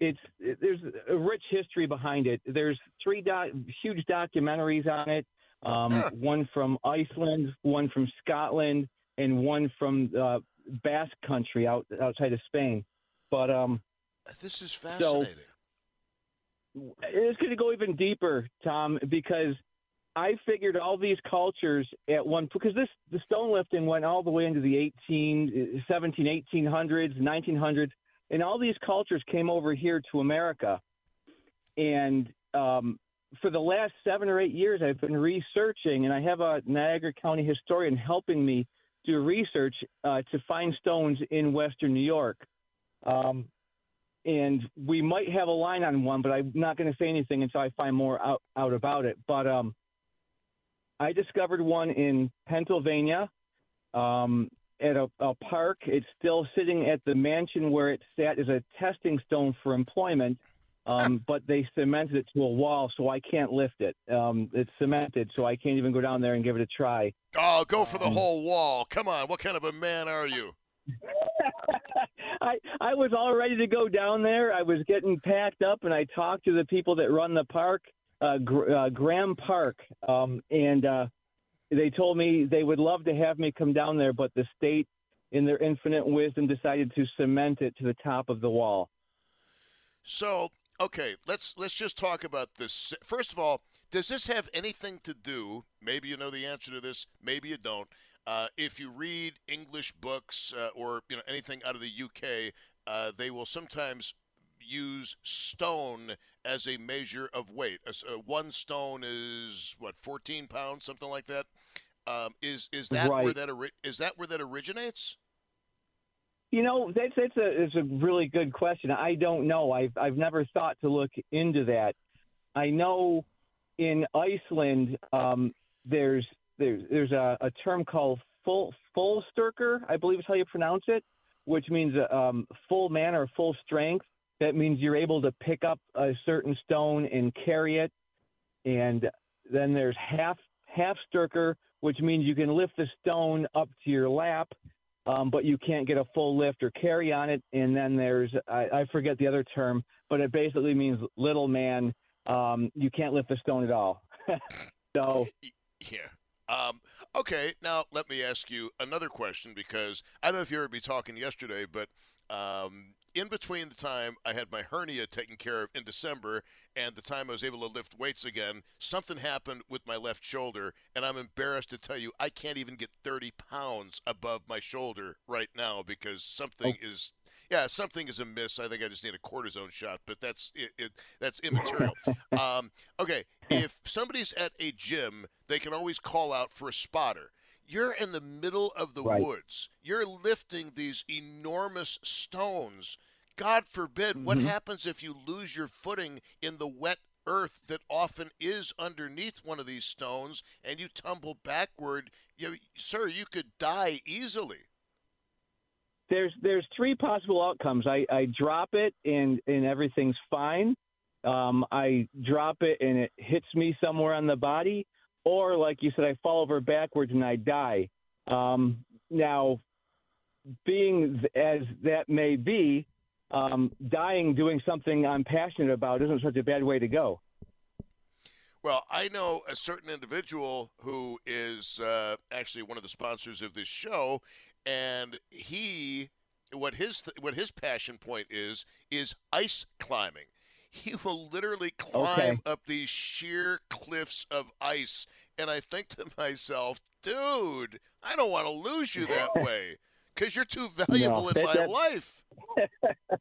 it's there's a rich history behind it. There's three doc, huge documentaries on it. Um, one from Iceland, one from Scotland, and one from uh, Basque Country out outside of Spain. But um, this is fascinating. So it's going to go even deeper, Tom, because I figured all these cultures at one because this the stone lifting went all the way into the 18, 17, 1800s, 1900s and all these cultures came over here to America. And um, for the last seven or eight years, I've been researching, and I have a Niagara County historian helping me do research uh, to find stones in Western New York. Um, and we might have a line on one, but I'm not going to say anything until I find more out, out about it. But um, I discovered one in Pennsylvania. Um, at a, a park. It's still sitting at the mansion where it sat as a testing stone for employment. Um, but they cemented it to a wall, so I can't lift it. Um, it's cemented, so I can't even go down there and give it a try. Oh, go for the um, whole wall! Come on, what kind of a man are you? I I was all ready to go down there. I was getting packed up, and I talked to the people that run the park, uh, Gr- uh, Graeme Park, um, and uh, they told me they would love to have me come down there, but the state, in their infinite wisdom, decided to cement it to the top of the wall. So, okay, let's let's just talk about this. First of all, does this have anything to do? Maybe you know the answer to this. Maybe you don't. Uh, if you read English books uh, or you know anything out of the UK, uh, they will sometimes use stone as a measure of weight. Uh, one stone is what 14 pounds, something like that. Um, is is that right. where that ori- is that where that originates? You know, that's that's a it's a really good question. I don't know. I've I've never thought to look into that. I know in Iceland um, there's there's there's a, a term called full full styrkur, I believe is how you pronounce it, which means um, full man or full strength. That means you're able to pick up a certain stone and carry it. And then there's half half styrkur, which means you can lift the stone up to your lap, um, but you can't get a full lift or carry on it. And then there's I, I forget the other term, but it basically means little man. Um, you can't lift the stone at all. so yeah. Um, okay, now let me ask you another question because I don't know if you heard me talking yesterday, but um, in between the time I had my hernia taken care of in December and the time I was able to lift weights again, something happened with my left shoulder, and I'm embarrassed to tell you I can't even get 30 pounds above my shoulder right now because something oh. is. Yeah, something is amiss. I think I just need a cortisone shot, but that's it. it that's immaterial. um, okay, if somebody's at a gym, they can always call out for a spotter you're in the middle of the right. woods. You're lifting these enormous stones. God forbid, mm-hmm. what happens if you lose your footing in the wet earth that often is underneath one of these stones and you tumble backward? You, sir, you could die easily. There's there's three possible outcomes. I, I drop it and and everything's fine. Um, I drop it and it hits me somewhere on the body, or like you said, I fall over backwards and I die. Um, now, being as that may be, um, dying doing something I'm passionate about isn't such a bad way to go. Well, I know a certain individual who is uh, actually one of the sponsors of this show, and he, what his what his passion point is, is ice climbing. He will literally climb Okay. up these sheer cliffs of ice, and I think to myself, dude, I don't want to lose you that way because you're too valuable in that- my that- life.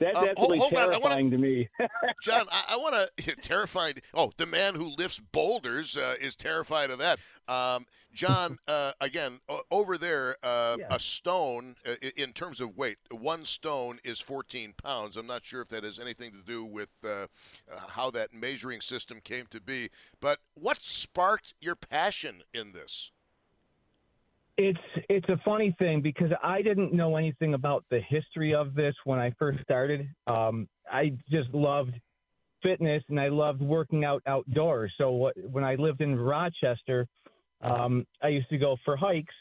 That's Um, hold- absolutely hold I wanna- terrifying to me. John, I, I want to terrified. Oh, the man who lifts boulders uh, is terrified of that. Um, John, uh, again, over there, uh, a stone uh, in terms of weight, one stone is 14 pounds. I'm not sure if that has anything to do with uh, uh, how that measuring system came to be. But what sparked your passion in this? It's it's a funny thing because I didn't know anything about the history of this when I first started. Um, I just loved fitness and I loved working out outdoors. So what, when I lived in Rochester, um, I used to go for hikes,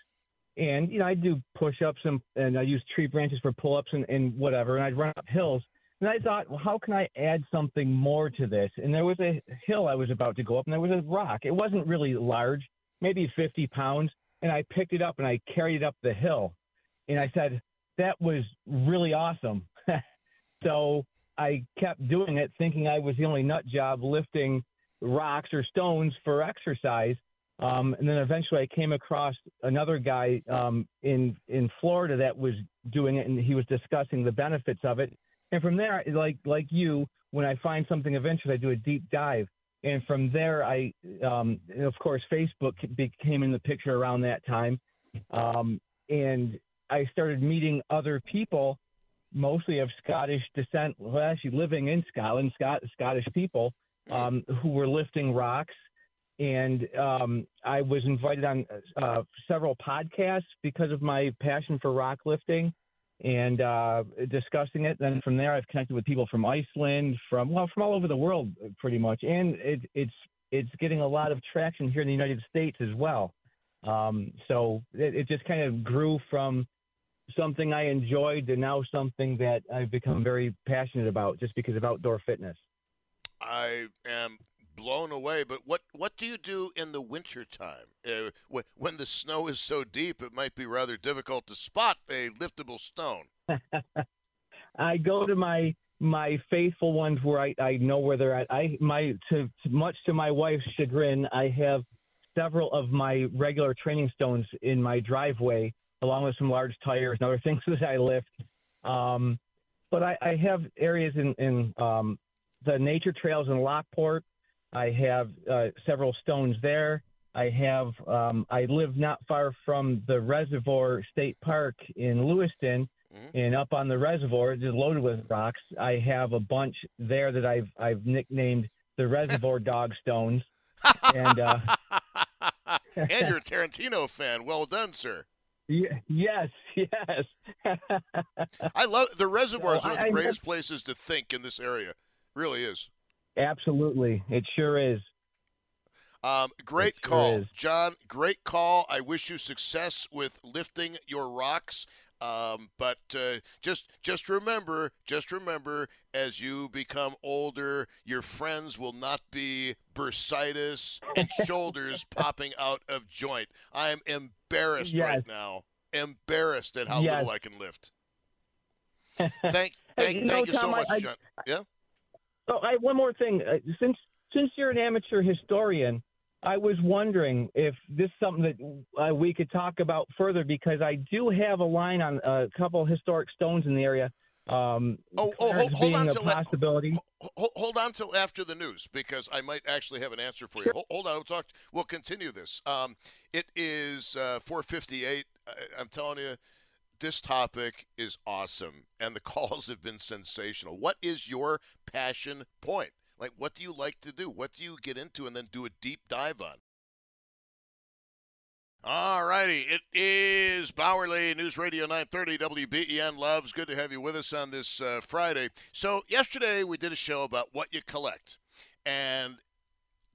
and you know I do push-ups and and I use tree branches for pull-ups and, and whatever, and I'd run up hills. And I thought, well, how can I add something more to this? And there was a hill I was about to go up, and there was a rock. It wasn't really large, maybe 50 pounds. And I picked it up and I carried it up the hill. And I said, that was really awesome. so I kept doing it, thinking I was the only nut job lifting rocks or stones for exercise. Um, and then eventually I came across another guy um, in in Florida that was doing it, and he was discussing the benefits of it. And from there, like like you, when I find something of interest, I do a deep dive. And from there, I, um, of course, Facebook became in the picture around that time. Um, and I started meeting other people, mostly of Scottish descent, well, actually living in Scotland, Scot- Scottish people, um, who were lifting rocks. And um, I was invited on uh, several podcasts because of my passion for rock lifting and uh, discussing it. Then from there, I've connected with people from Iceland, from well, from all over the world, uh, pretty much, and it, it's it's getting a lot of traction here in the United States as well. Um, so it, it just kind of grew from something I enjoyed to now something that I've become very passionate about, just because of outdoor fitness. I am blown away. But what what do you do in the wintertime? Uh, when, when the snow is so deep, it might be rather difficult to spot a liftable stone. I go to my my faithful ones where I, I know where they're at. I my to, much to my wife's chagrin, I have several of my regular training stones in my driveway, along with some large tires and other things that I lift. Um, but I, I have areas in in um, the nature trails in Lockport. I have uh, several stones there. I have um, I live not far from the Reservoir State Park in Lewiston, and up on the reservoir, it's loaded with rocks. I have a bunch there that I've I've nicknamed the Reservoir Dog Stones, and uh, and you're a Tarantino fan. Well done, sir. y- yes, yes. I love the reservoir is one of the I- greatest places to think in this area. Really is. Absolutely, it sure is. Um, great sure call, is. John. Great call. I wish you success with lifting your rocks. Um, but uh, just just remember, just remember, as you become older, your friends will not be bursitis and shoulders popping out of joint. I am embarrassed Yes. right now. Embarrassed at how Yes. little I can lift. Thank, thank, Hey, you know, you so Tom, I- much, I- John. Yeah. Oh, I, one more thing. Uh, since since you're an amateur historian, I was wondering if this is something that uh, we could talk about further because I do have a line on a couple historic stones in the area. Um, Oh, oh, hold, hold on till possibility. hold, hold on till after the news because I might actually have an answer for you. Hold, hold on, we'll talk. We'll continue this. Um, it is uh, 4:58. I'm telling you, this topic is awesome, and the calls have been sensational. What is your passion point? Like, what do you like to do? What do you get into and then do a deep dive on? All righty, it is Bauerle News Radio 930 WBEN Loves. Good to have you with us on this uh, Friday. So, yesterday we did a show about what you collect. And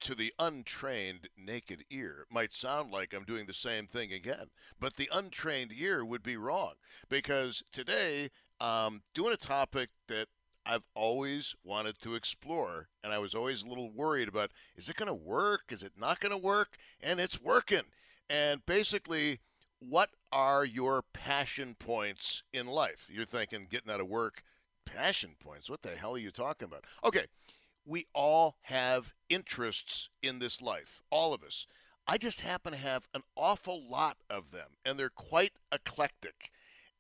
to the untrained naked ear, might sound like I'm doing the same thing again. But the untrained ear would be wrong because today, um, doing a topic that I've always wanted to explore, and I was always a little worried about is it going to work? Is it not going to work? And it's working. And basically, what are your passion points in life? You're thinking getting out of work, passion points. What the hell are you talking about? Okay, we all have interests in this life, all of us. I just happen to have an awful lot of them, and they're quite eclectic.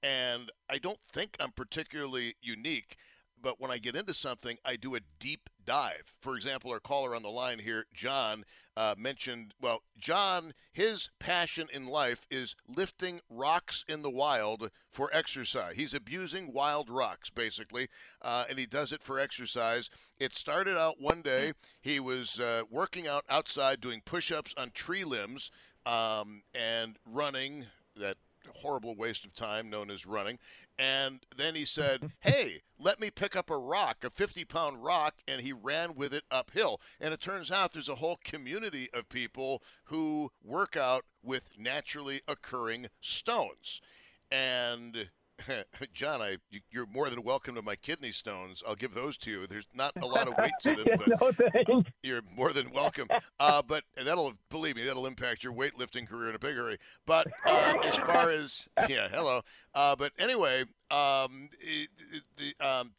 And I don't think I'm particularly unique but when I get into something, I do a deep dive. For example, our caller on the line here, John, uh, mentioned, well, John, his passion in life is lifting rocks in the wild for exercise. He's abusing wild rocks, basically, uh, and he does it for exercise. It started out one day, he was uh, working out outside doing push ups on tree limbs um, and running that horrible waste of time known as running. And then he said, Hey, let me pick up a rock, a 50 pound rock, and he ran with it uphill. And it turns out there's a whole community of people who work out with naturally occurring stones. And John, I you're more than welcome to my kidney stones. I'll give those to you. There's not a lot of weight to them, but no, you're more than welcome. Uh, but that'll believe me, that'll impact your weightlifting career in a big hurry. But uh, as far as yeah, hello. Uh, but anyway, um, the um,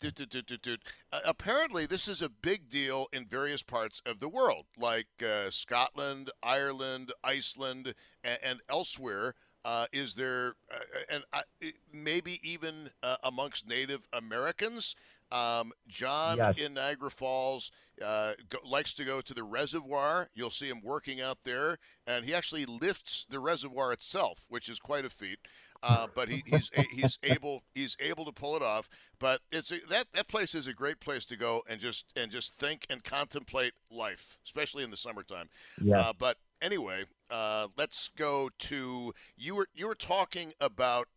uh, apparently this is a big deal in various parts of the world, like uh, Scotland, Ireland, Iceland, and, and elsewhere. Uh, is there, uh, and uh, maybe even uh, amongst Native Americans? Um, John Yes. in Niagara Falls uh, go, likes to go to the reservoir. You'll see him working out there, and he actually lifts the reservoir itself, which is quite a feat. Uh, but he, he's he's able he's able to pull it off. But it's a, that that place is a great place to go and just and just think and contemplate life, especially in the summertime. Yeah. Uh, but anyway, uh, let's go to you were you were talking about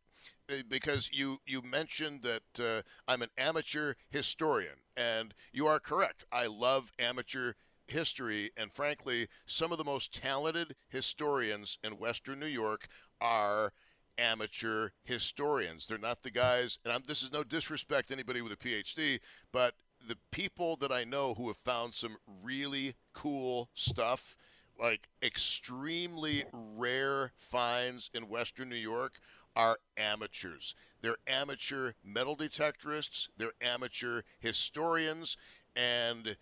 uh, because you you mentioned that uh, I'm an amateur historian, and you are correct. I love amateur history, and frankly, some of the most talented historians in Western New York are amateur historians. They're not the guys, and I'm, this is no disrespect to anybody with a PhD, but the people that I know who have found some really cool stuff, like extremely rare finds in Western New York, are amateurs. They're amateur metal detectorists, they're amateur historians, and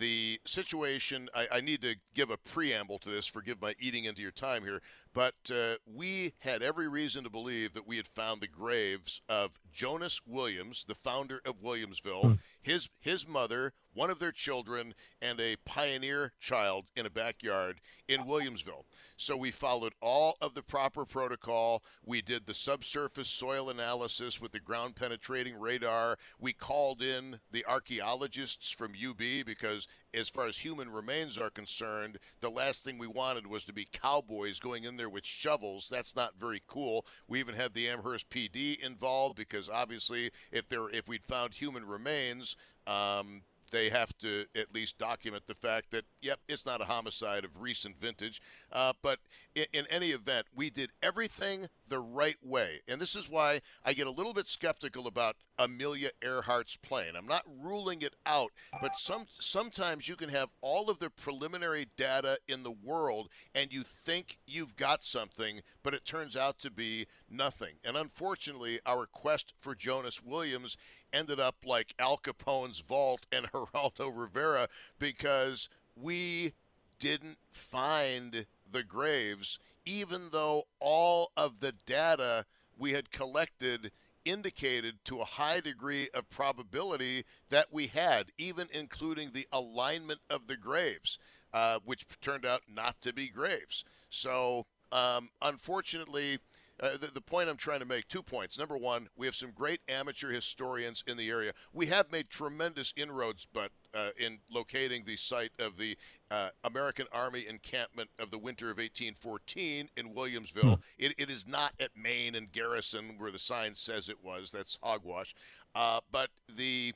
the situation I, I need to give a preamble to this forgive my eating into your time here but uh, we had every reason to believe that we had found the graves of jonas williams the founder of williamsville his his mother one of their children and a pioneer child in a backyard in williamsville. So we followed all of the proper protocol. We did the subsurface soil analysis with the ground penetrating radar. We called in the archaeologists from ub because as far as human remains are concerned, the last thing we wanted was to be cowboys going in there with shovels. That's not very cool. We even had the Amherst PD involved because obviously, if there if we'd found human remains, um, they have to at least document the fact that yep, it's not a homicide of recent vintage. Uh, but in, in any event, we did everything the right way, and this is why I get a little bit skeptical about Amelia Earhart's plane. I'm not ruling it out, but some sometimes you can have all of the preliminary data in the world, and you think you've got something, but it turns out to be nothing. And unfortunately, our quest for Jonas Williams ended up like Al Capone's vault and Geraldo Rivera because we didn't find the graves, even though all of the data we had collected indicated to a high degree of probability that we had, even including the alignment of the graves, uh, which turned out not to be graves. So, um, unfortunately, uh, the, the point I'm trying to make two points. Number one, we have some great amateur historians in the area. We have made tremendous inroads, but uh, in locating the site of the uh, American Army encampment of the winter of 1814 in Williamsville. It, it is not at Main and Garrison where the sign says it was. That's hogwash. Uh, but the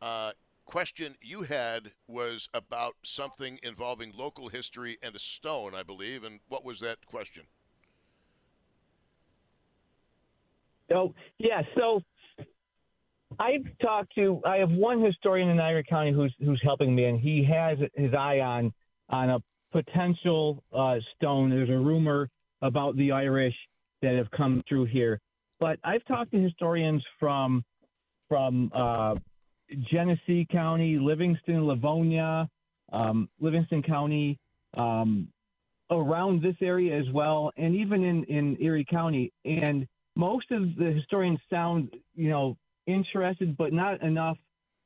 uh, question you had was about something involving local history and a stone, I believe. And what was that question? Oh, yeah, so I've talked to. I have one historian in Niagara County who's who's helping me, and he has his eye on on a potential uh, stone. There's a rumor about the Irish that have come through here, but I've talked to historians from from uh, Genesee County, Livingston, Livonia, um, Livingston County, um, around this area as well, and even in, in Erie County. And most of the historians sound, you know, interested, but not enough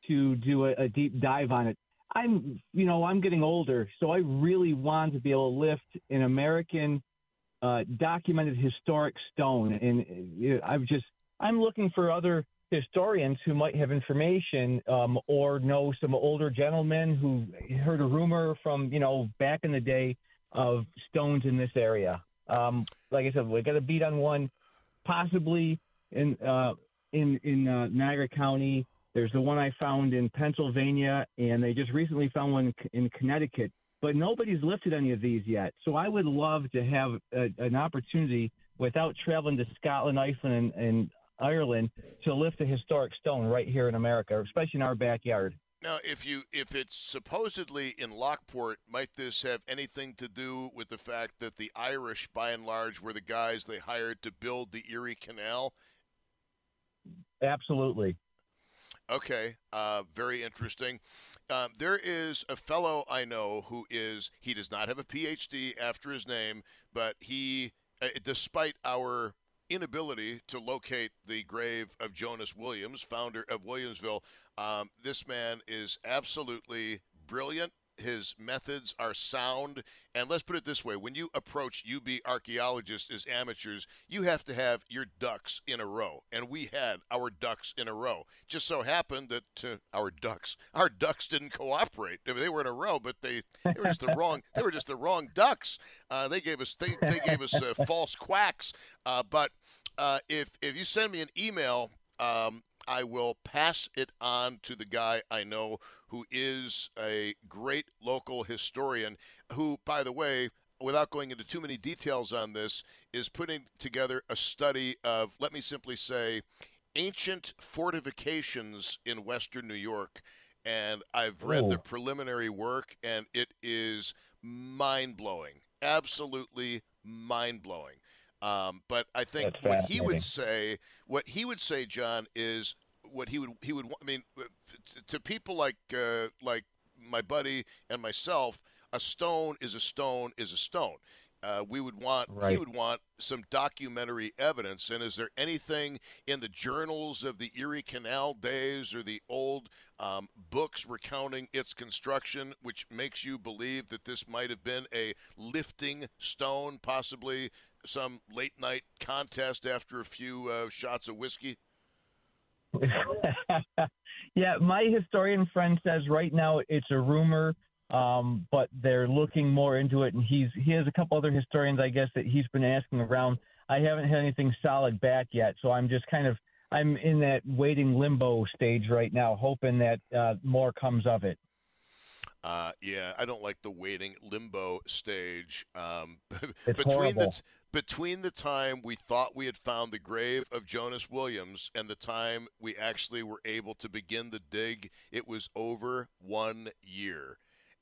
to do a, a deep dive on it. I'm, you know, I'm getting older, so I really want to be able to lift an American uh, documented historic stone, and I'm just, I'm looking for other historians who might have information um, or know some older gentlemen who heard a rumor from you know back in the day of stones in this area. Um, like I said, we got a beat on one, possibly in uh, in in uh, Niagara County. There's the one I found in Pennsylvania, and they just recently found one in Connecticut. But nobody's lifted any of these yet. So I would love to have a, an opportunity without traveling to Scotland, Iceland, and, and Ireland to lift a historic stone right here in America, especially in our backyard. Now, if you if it's supposedly in Lockport, might this have anything to do with the fact that the Irish, by and large, were the guys they hired to build the Erie Canal? Absolutely. Okay, uh, very interesting. Um, there is a fellow I know who is he does not have a PhD after his name, but he, uh, despite our inability to locate the grave of Jonas Williams, founder of Williamsville. Um, this man is absolutely brilliant. His methods are sound. And let's put it this way when you approach UB archaeologists as amateurs, you have to have your ducks in a row. And we had our ducks in a row. Just so happened that uh, our ducks, our ducks didn't cooperate. I mean, they were in a row, but they, they were just the wrong, they were just the wrong ducks. Uh, they gave us, they, they gave us uh, false quacks. Uh, but uh, if, if you send me an email, um, I will pass it on to the guy I know who is a great local historian, who, by the way, without going into too many details on this, is putting together a study of, let me simply say, ancient fortifications in Western New York. And I've read the preliminary work, and it is mind blowing. Absolutely mind blowing. Um, but I think what he would say, what he would say, John, is what he would he would. I mean, uh, to, to people like uh, like my buddy and myself, a stone is a stone is a stone. Uh, we would want he would want some documentary evidence. And is there anything in the journals of the Erie Canal days or the old um, books recounting its construction, which makes you believe that this might have been a lifting stone, possibly some late night contest after a few uh, shots of whiskey? yeah, my historian friend says right now it's a rumor, um, but they're looking more into it, and he's he has a couple other historians, I guess, that he's been asking around. I haven't had anything solid back yet, so I'm just kind of I'm in that waiting limbo stage right now, hoping that uh, more comes of it. Uh, yeah, I don't like the waiting limbo stage. Um, between the t- between the time we thought we had found the grave of Jonas Williams and the time we actually were able to begin the dig, it was over one year.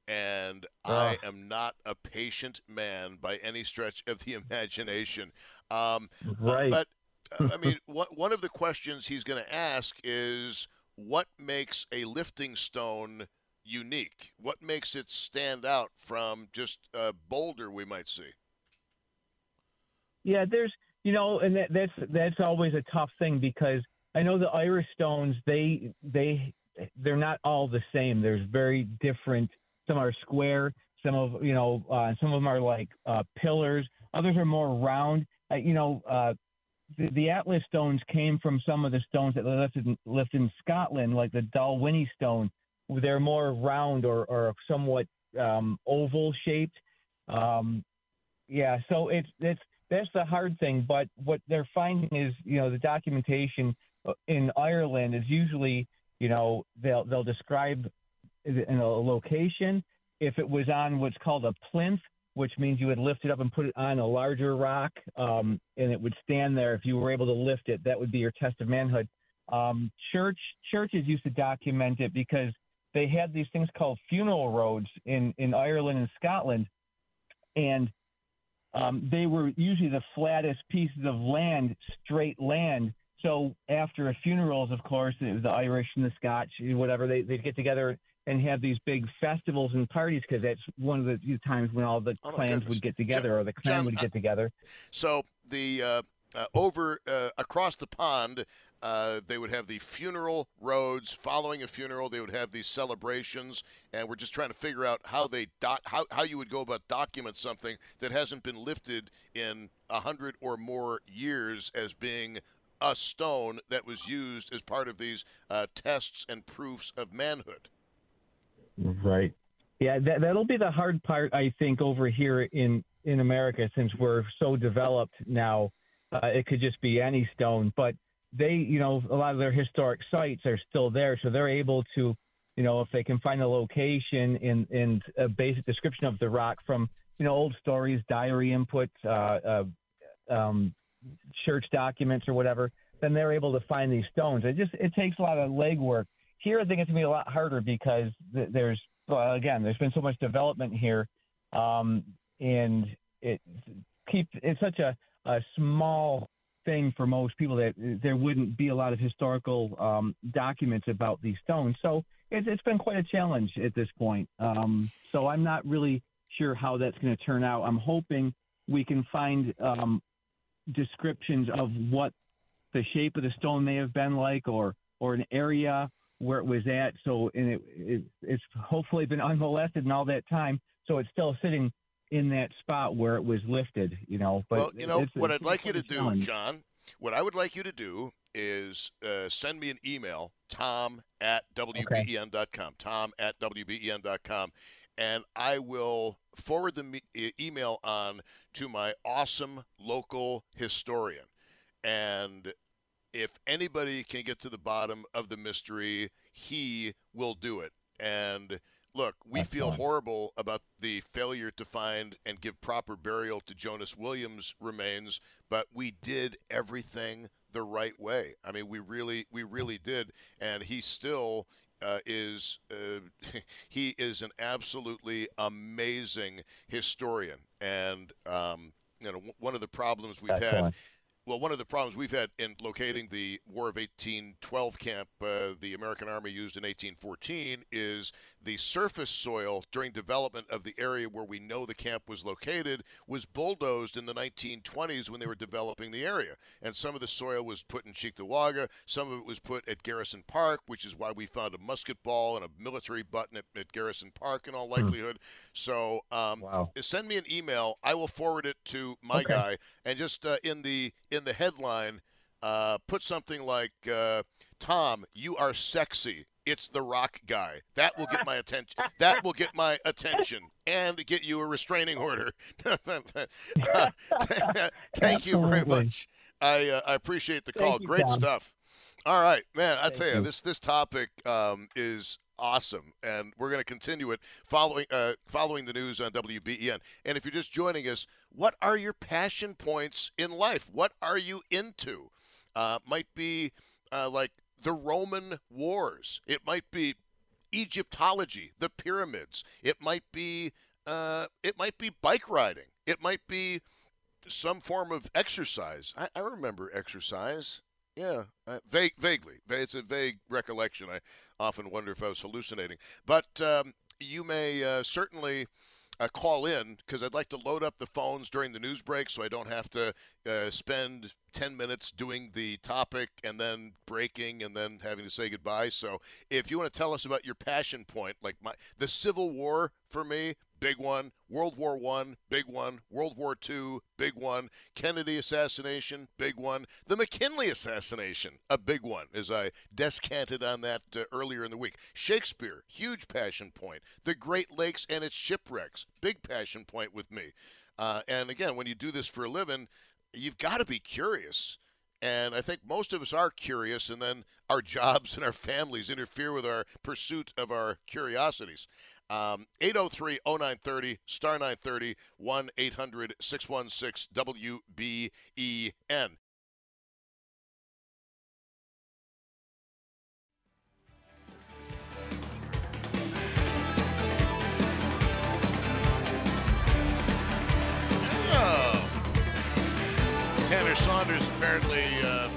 And I am not a patient man by any stretch of the imagination. Um, uh, Right. but uh, I mean, what, one of the questions he's going to ask is what makes a lifting stone unique? What makes it stand out from just a boulder we might see? Yeah, there's you know, and that, that's that's always a tough thing because I know the Irish stones they they they're not all the same. There's very different. Some are square. Some of you know, uh, some of them are like uh, pillars. Others are more round. Uh, you know, uh, the, the Atlas stones came from some of the stones that lifted in, lifted in Scotland, like the Dalwhinnie stone. They're more round or, or somewhat um, oval shaped. Um, yeah, so it's it's that's the hard thing. But what they're finding is, you know, the documentation uh, in Ireland is usually, you know, they'll they'll describe in a location. If it was on what's called a plinth, which means you would lift it up and put it on a larger rock, um, and it would stand there. If you were able to lift it, that would be your test of manhood. Um, church churches used to document it because they had these things called funeral roads in in Ireland and Scotland, and um, they were usually the flattest pieces of land, straight land. So after funerals, of course, it was the Irish and the Scotch, whatever, they they'd get together and have these big festivals and parties because that's one of the times when all the Oh, clans would get together or the clan John, would I- get together. So the uh, uh, over uh, across the pond, uh, they would have the funeral roads. Following a funeral, they would have these celebrations, and we're just trying to figure out how they doc- how how you would go about document something that hasn't been lifted in a hundred or more years as being a stone that was used as part of these uh, tests and proofs of manhood. Right. Yeah, that that'll be the hard part, I think, over here in in America, since we're so developed now. Uh, it could just be any stone, but they, you know, a lot of their historic sites are still there, so they're able to, you know, if they can find a location and and a basic description of the rock from, you know, old stories, diary inputs, uh, uh, um, church documents or whatever, then they're able to find these stones. It just it takes a lot of legwork. Here, I think it's gonna be a lot harder because th- there's well, again, there's been so much development here, um, and it keep it's such a, a small thing for most people that there wouldn't be a lot of historical um, documents about these stones. So it's, it's been quite a challenge at this point. Um, so I'm not really sure how that's going to turn out. I'm hoping we can find um, descriptions of what the shape of the stone may have been like, or or an area where it was at. So and it, it it's hopefully been unmolested in all that time. So it's still sitting in that spot where it was lifted. You know, but well, you know it's- what it's I'd like you to do, challenge. John. What I would like you to do is uh, send me an email, tom at wben.com, tom at wben.com, and I will forward the me- email on to my awesome local historian. And if anybody can get to the bottom of the mystery, he will do it. And look, we feel horrible about the failure to find and give proper burial to Jonas Williams' remains, but we did everything the right way. I mean, we really, we really did, and he still. Uh, is uh, he is an absolutely amazing historian, and um, you know one of the problems we've had Excellent. Well, one of the problems we've had in locating the War of 1812 camp uh, the American Army used in 1814 is the surface soil during development of the area where we know the camp was located was bulldozed in the 1920s when they were developing the area. And some of the soil was put in Cheektowaga, some of it was put at Garrison Park, which is why we found a musket ball and a military button at, at Garrison Park in all likelihood. So um, send me an email. I will forward it to my Okay. guy and just uh, in the in the headline uh, put something like uh, tom you are sexy. It's the rock guy. That will get my attention that will get my attention and get you a restraining order. Uh, thank you very much. I uh, i appreciate the call. You, great Tom. stuff. All right man i Thank tell you, you. this this topic um, is awesome and we're going to continue it following uh, following the news on WBEN and if you're just joining us what are your passion points in life? What are you into? Uh, might be uh, like the Roman wars. It might be Egyptology the pyramids. It might be uh, it might be bike riding. It might be some form of exercise. I, I remember exercise yeah, uh, vague, vaguely. It's a vague recollection. I often wonder if I was hallucinating. But um, you may uh, certainly uh, call in because I'd like to load up the phones during the news break so I don't have to uh, spend 10 minutes doing the topic and then breaking and then having to say goodbye. So if you want to tell us about your passion point, like my the Civil War for me, big one. World War One, big one. World War Two, big one. Kennedy assassination, big one. The McKinley assassination, a big one. As I descanted on that uh, earlier in the week. Shakespeare, huge passion point. The Great Lakes and its shipwrecks, big passion point with me. Uh, and again, when you do this for a living, you've got to be curious. And I think most of us are curious, and then our jobs and our families interfere with our pursuit of our curiosities. Um, 803 0930, star 930, 1 800 616 WBEN. Saunders apparently uh,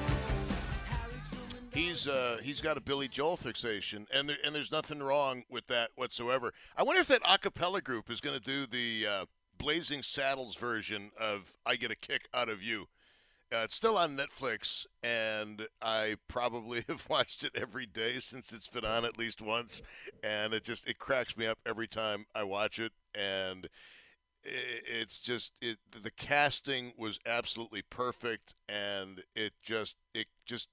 he's uh, he's got a Billy Joel fixation, and there, and there's nothing wrong with that whatsoever. I wonder if that a cappella group is going to do the uh, Blazing Saddles version of "I Get a Kick Out of You." Uh, it's still on Netflix, and I probably have watched it every day since it's been on at least once, and it just it cracks me up every time I watch it, and it's just it the casting was absolutely perfect and it just it just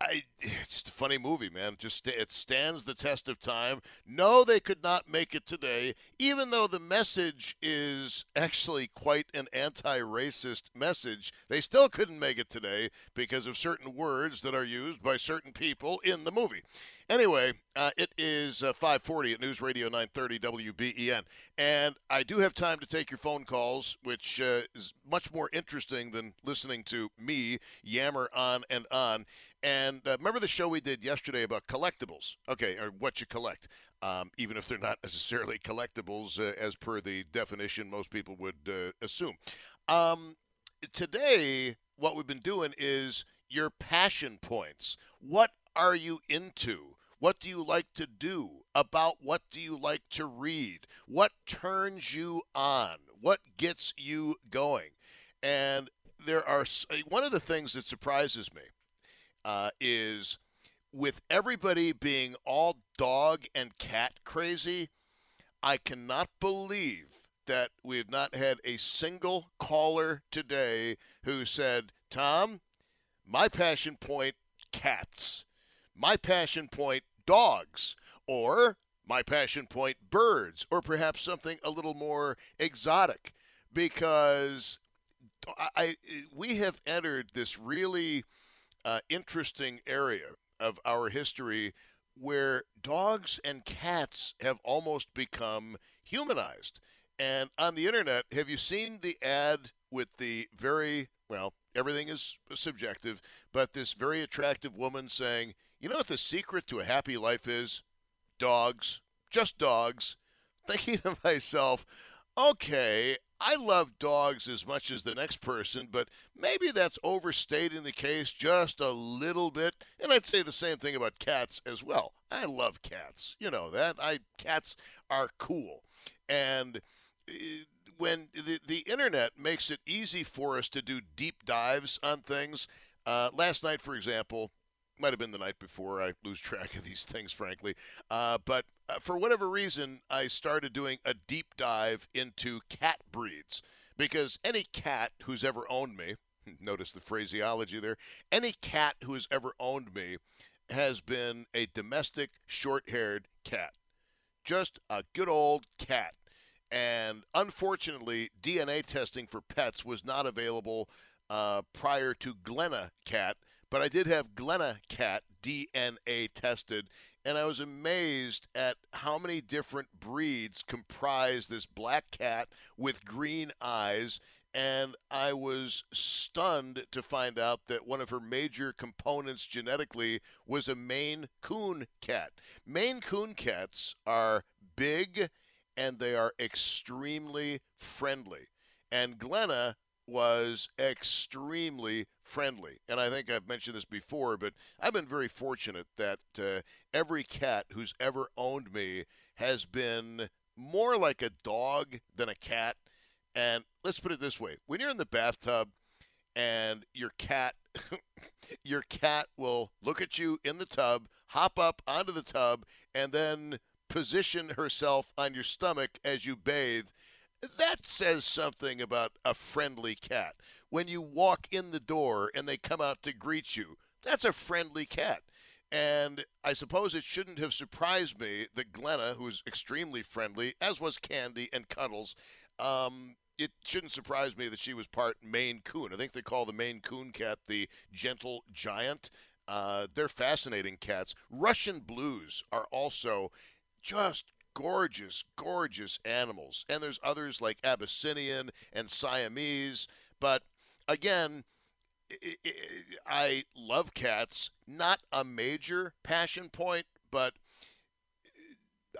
I it's just a funny movie, man. Just it stands the test of time. No, they could not make it today, even though the message is actually quite an anti-racist message. They still couldn't make it today because of certain words that are used by certain people in the movie. Anyway, uh, it is uh, 5:40 at News Radio 930 WBEN, and I do have time to take your phone calls, which uh, is much more interesting than listening to me yammer on and on. And uh, remember the show we did yesterday about collectibles? Okay, or what you collect, um, even if they're not necessarily collectibles uh, as per the definition most people would uh, assume. Um, today, what we've been doing is your passion points. What are you into? What do you like to do? About what do you like to read? What turns you on? What gets you going? And there are one of the things that surprises me uh, is with everybody being all dog and cat crazy, I cannot believe that we have not had a single caller today who said, Tom, my passion point, cats. My passion point, dogs, or my passion point, birds, or perhaps something a little more exotic, because I, we have entered this really uh, interesting area of our history where dogs and cats have almost become humanized. And on the internet, have you seen the ad with the very, well, everything is subjective, but this very attractive woman saying, you know what the secret to a happy life is? Dogs. Just dogs. Thinking to myself, okay, I love dogs as much as the next person, but maybe that's overstating the case just a little bit. And I'd say the same thing about cats as well. I love cats. You know that. I cats are cool. And eh, when the, the internet makes it easy for us to do deep dives on things, uh, last night, for example, might have been the night before. I lose track of these things, frankly. Uh, but uh, for whatever reason, I started doing a deep dive into cat breeds because any cat who's ever owned me, notice the phraseology there, any cat who has ever owned me has been a domestic short haired cat. Just a good old cat. And unfortunately, DNA testing for pets was not available uh, prior to Glenna Cat but I did have Glenna cat DNA tested, and I was amazed at how many different breeds comprise this black cat with green eyes. And I was stunned to find out that one of her major components genetically was a Maine Coon cat. Maine Coon cats are big and they are extremely friendly. And Glenna was extremely friendly. And I think I've mentioned this before, but I've been very fortunate that uh, every cat who's ever owned me has been more like a dog than a cat. And let's put it this way when you're in the bathtub and your cat. your cat will look at you in the tub, hop up onto the tub, and then position herself on your stomach as you bathe that says something about a friendly cat. When you walk in the door and they come out to greet you, that's a friendly cat. And I suppose it shouldn't have surprised me that Glenna, who's extremely friendly, as was Candy and Cuddles, um, it shouldn't surprise me that she was part Maine Coon. I think they call the Maine Coon cat the gentle giant. Uh, they're fascinating cats. Russian blues are also just gorgeous, gorgeous animals. And there's others like Abyssinian and Siamese. But again, I love cats. Not a major passion point, but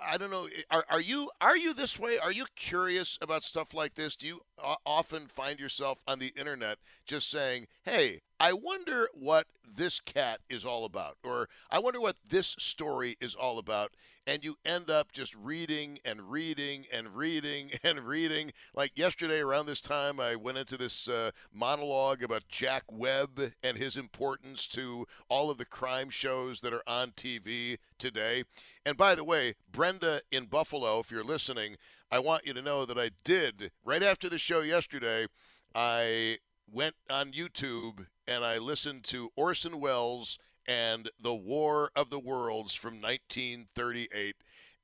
I don't know. Are, are you are you this way? Are you curious about stuff like this? Do you often find yourself on the internet just saying, "Hey, I wonder what this cat is all about," or "I wonder what this story is all about," and you end up just reading and reading and reading and reading. Like yesterday around this time, I went into this uh, monologue about Jack Webb and his importance to all of the crime shows that are on TV today. And by the way, Brenda in Buffalo, if you're listening, I want you to know that I did right after the show yesterday. I went on YouTube and I listened to Orson Welles and The War of the Worlds from 1938.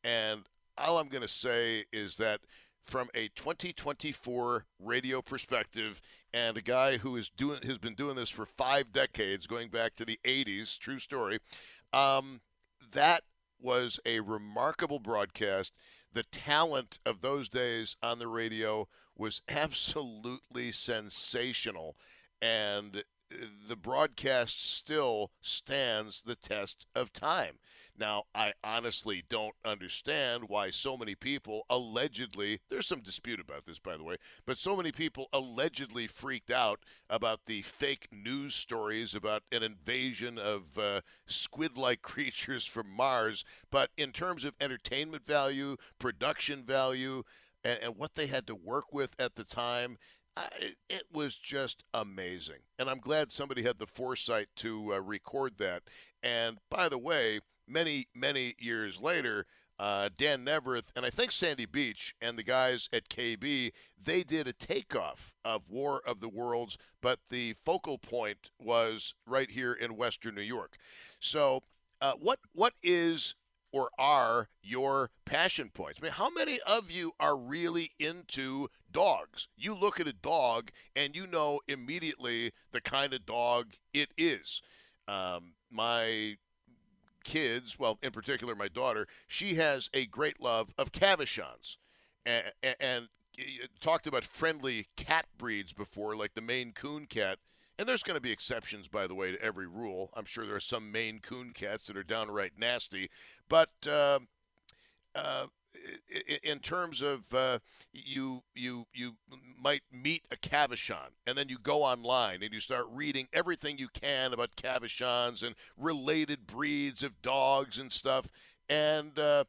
And all I'm going to say is that from a 2024 radio perspective and a guy who is doing has been doing this for five decades going back to the 80s true story um, that was a remarkable broadcast the talent of those days on the radio was absolutely sensational and the broadcast still stands the test of time. Now, I honestly don't understand why so many people allegedly, there's some dispute about this, by the way, but so many people allegedly freaked out about the fake news stories about an invasion of uh, squid like creatures from Mars. But in terms of entertainment value, production value, and, and what they had to work with at the time, it, it, was just amazing. And I'm glad somebody had the foresight to uh, record that. And by the way, many, many years later, uh, Dan Neaverth and I think Sandy Beach and the guys at KB, they did a takeoff of War of the Worlds, but the focal point was right here in Western New York. So, uh, what what is or are your passion points? I mean, how many of you are really into dogs? You look at a dog and you know immediately the kind of dog it is. Um, my kids, well, in particular my daughter, she has a great love of Cavachons. And, and, talked about friendly cat breeds before, like the Maine Coon cat. And there's going to be exceptions, by the way, to every rule. I'm sure there are some Maine Coon cats that are downright nasty. But uh, uh, in terms of uh, you you you might meet a cavachon and then you go online and you start reading everything you can about cavachons and related breeds of dogs and stuff and uh,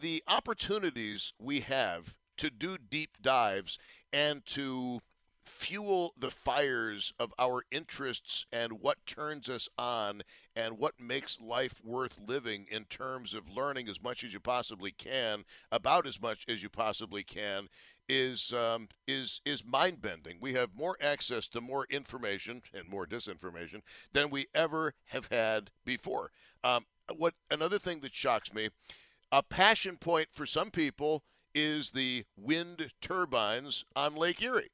the opportunities we have to do deep dives and to fuel the fires of our interests and what turns us on and what makes life worth living in terms of learning as much as you possibly can about as much as you possibly can is um, is is mind bending. We have more access to more information and more disinformation than we ever have had before. Um, what another thing that shocks me, a passion point for some people is the wind turbines on Lake Erie.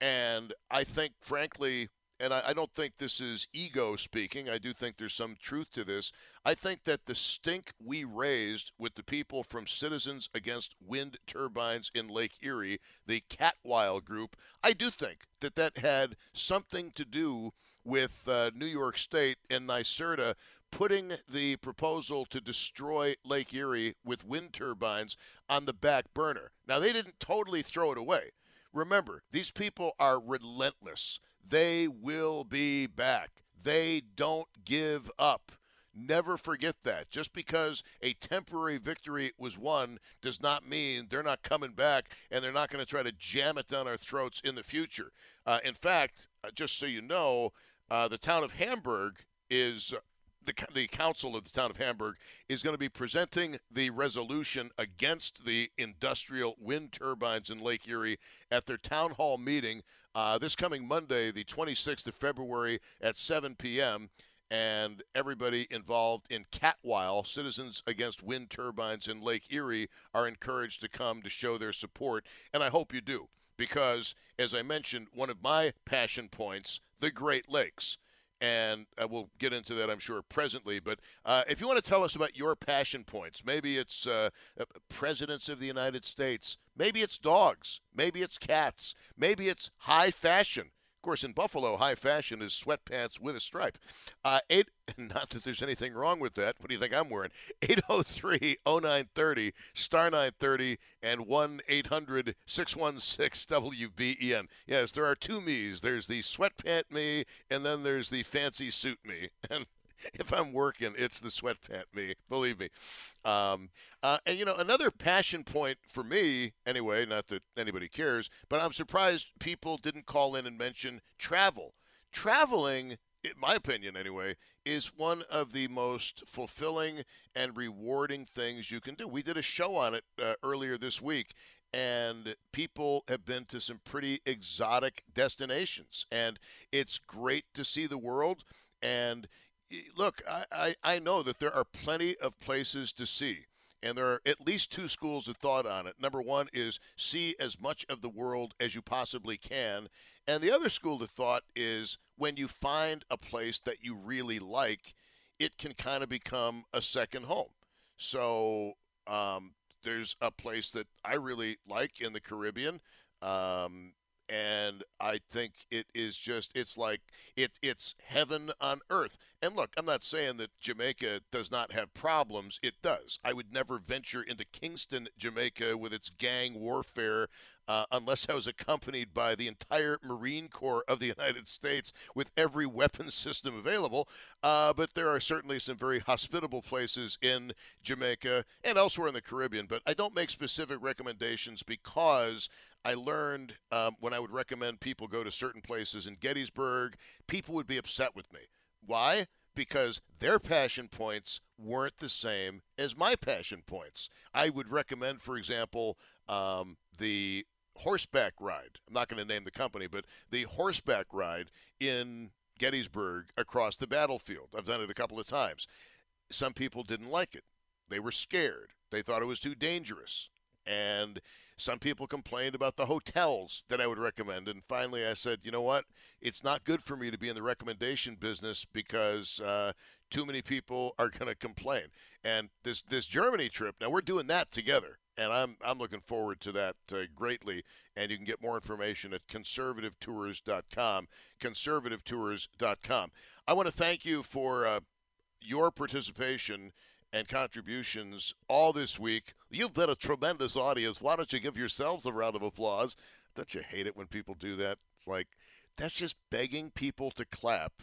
And I think, frankly, and I, I, don't think this is ego speaking. I do think there's some truth to this. I think that the stink we raised with the people from Citizens Against Wind Turbines in Lake Erie, the CAWTILE group, I do think that that had something to do with uh, New York State and NYSERDA putting the proposal to destroy Lake Erie with wind turbines on the back burner. Now, they didn't totally throw it away. Remember, these people are relentless. They will be back. They don't give up. Never forget that. Just because a temporary victory was won does not mean they're not coming back and they're not going to try to jam it down our throats in the future. Uh, in fact, uh, just so you know, uh, the town of Hamburg is the, the council of the town of Hamburg is going to be presenting the resolution against the industrial wind turbines in Lake Erie at their town hall meeting uh, this coming Monday, the 26th of February at 7 p.m. And everybody involved in CAWTILE, Citizens Against Wind Turbines in Lake Erie, are encouraged to come to show their support. And I hope you do, because, as I mentioned, one of my passion points, the Great Lakes and uh, we'll get into that, I'm sure, presently. But uh, if you want to tell us about your passion points, maybe it's uh, uh, presidents of the United States, maybe it's dogs, maybe it's cats, maybe it's high fashion. Of course, in Buffalo, high fashion is sweatpants with a stripe. Uh, eight, not that there's anything wrong with that. What do you think I'm wearing? 803 0930, star 930, and 1 800 616 WBEN. Yes, there are two me's. There's the sweatpant me, and then there's the fancy suit me. And if I'm working, it's the sweatpant me. Believe me. Um, uh, and you know, another passion point for me, anyway. Not that anybody cares, but I'm surprised people didn't call in and mention travel. Traveling, in my opinion, anyway, is one of the most fulfilling and rewarding things you can do. We did a show on it uh, earlier this week, and people have been to some pretty exotic destinations, and it's great to see the world. And look, I, I, I know that there are plenty of places to see. And there are at least two schools of thought on it. Number one is see as much of the world as you possibly can. And the other school of thought is when you find a place that you really like, it can kind of become a second home. So um, there's a place that I really like in the Caribbean. Um, and I think it is just it's like it it's heaven on earth. And look, I'm not saying that Jamaica does not have problems. It does. I would never venture into Kingston, Jamaica, with its gang warfare. Uh, unless I was accompanied by the entire Marine Corps of the United States with every weapon system available. Uh, but there are certainly some very hospitable places in Jamaica and elsewhere in the Caribbean. But I don't make specific recommendations because I learned um, when I would recommend people go to certain places in Gettysburg, people would be upset with me. Why? Because their passion points weren't the same as my passion points. I would recommend, for example, um, the horseback ride. I'm not going to name the company, but the horseback ride in Gettysburg across the battlefield. I've done it a couple of times. Some people didn't like it. They were scared. They thought it was too dangerous. And some people complained about the hotels that I would recommend. And finally, I said, you know what? It's not good for me to be in the recommendation business because uh, too many people are going to complain. And this this Germany trip, now we're doing that together, and I'm I'm looking forward to that uh, greatly. And you can get more information at conservativetours.com. Conservativetours.com. I want to thank you for uh, your participation and contributions all this week. You've been a tremendous audience. Why don't you give yourselves a round of applause? Don't you hate it when people do that? It's like that's just begging people to clap.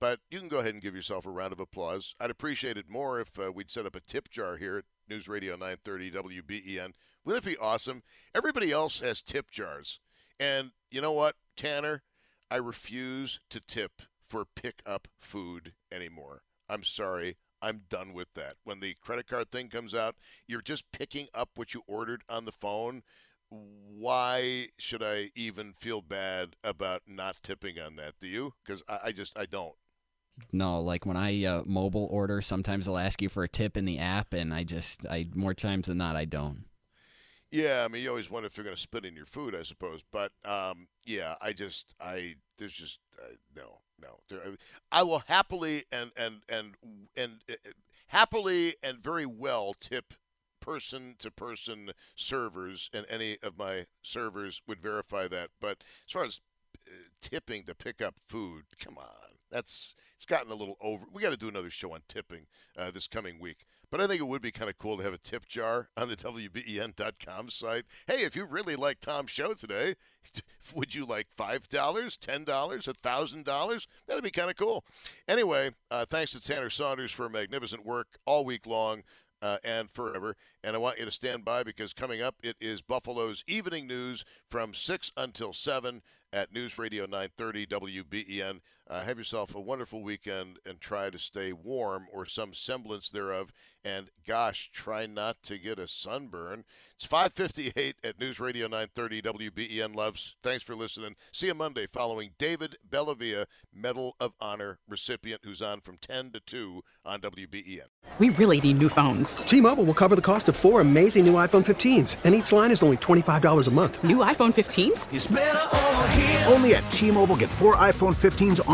But you can go ahead and give yourself a round of applause. I'd appreciate it more if uh, we'd set up a tip jar here at News Radio 930 WBEN. Wouldn't it be awesome? Everybody else has tip jars. And you know what, Tanner? I refuse to tip for pick up food anymore. I'm sorry. I'm done with that. When the credit card thing comes out, you're just picking up what you ordered on the phone. Why should I even feel bad about not tipping on that? Do you? Because I, I, just I don't. No, like when I uh, mobile order, sometimes they'll ask you for a tip in the app, and I just I more times than not I don't. Yeah, I mean, you always wonder if they're going to spit in your food, I suppose. But um, yeah, I just I there's just uh, no no. I will happily and and and and uh, happily and very well tip person to person servers, and any of my servers would verify that. But as far as uh, tipping to pick up food, come on, that's it's gotten a little over. We got to do another show on tipping uh, this coming week. But I think it would be kind of cool to have a tip jar on the WBEN.com site. Hey, if you really like Tom's show today, would you like $5, $10, $1,000? That'd be kind of cool. Anyway, uh, thanks to Tanner Saunders for magnificent work all week long. Uh, and forever. And I want you to stand by because coming up, it is Buffalo's evening news from 6 until 7 at News Radio 930 WBEN. Uh, have yourself a wonderful weekend and try to stay warm or some semblance thereof. And gosh, try not to get a sunburn. It's 558 at News Radio 930 WBEN Loves. Thanks for listening. See you Monday following David Bellavia, Medal of Honor recipient, who's on from 10 to 2 on WBEN. We really need new phones. T Mobile will cover the cost of four amazing new iPhone 15s, and each line is only $25 a month. New iPhone 15s? Only at T Mobile get four iPhone 15s on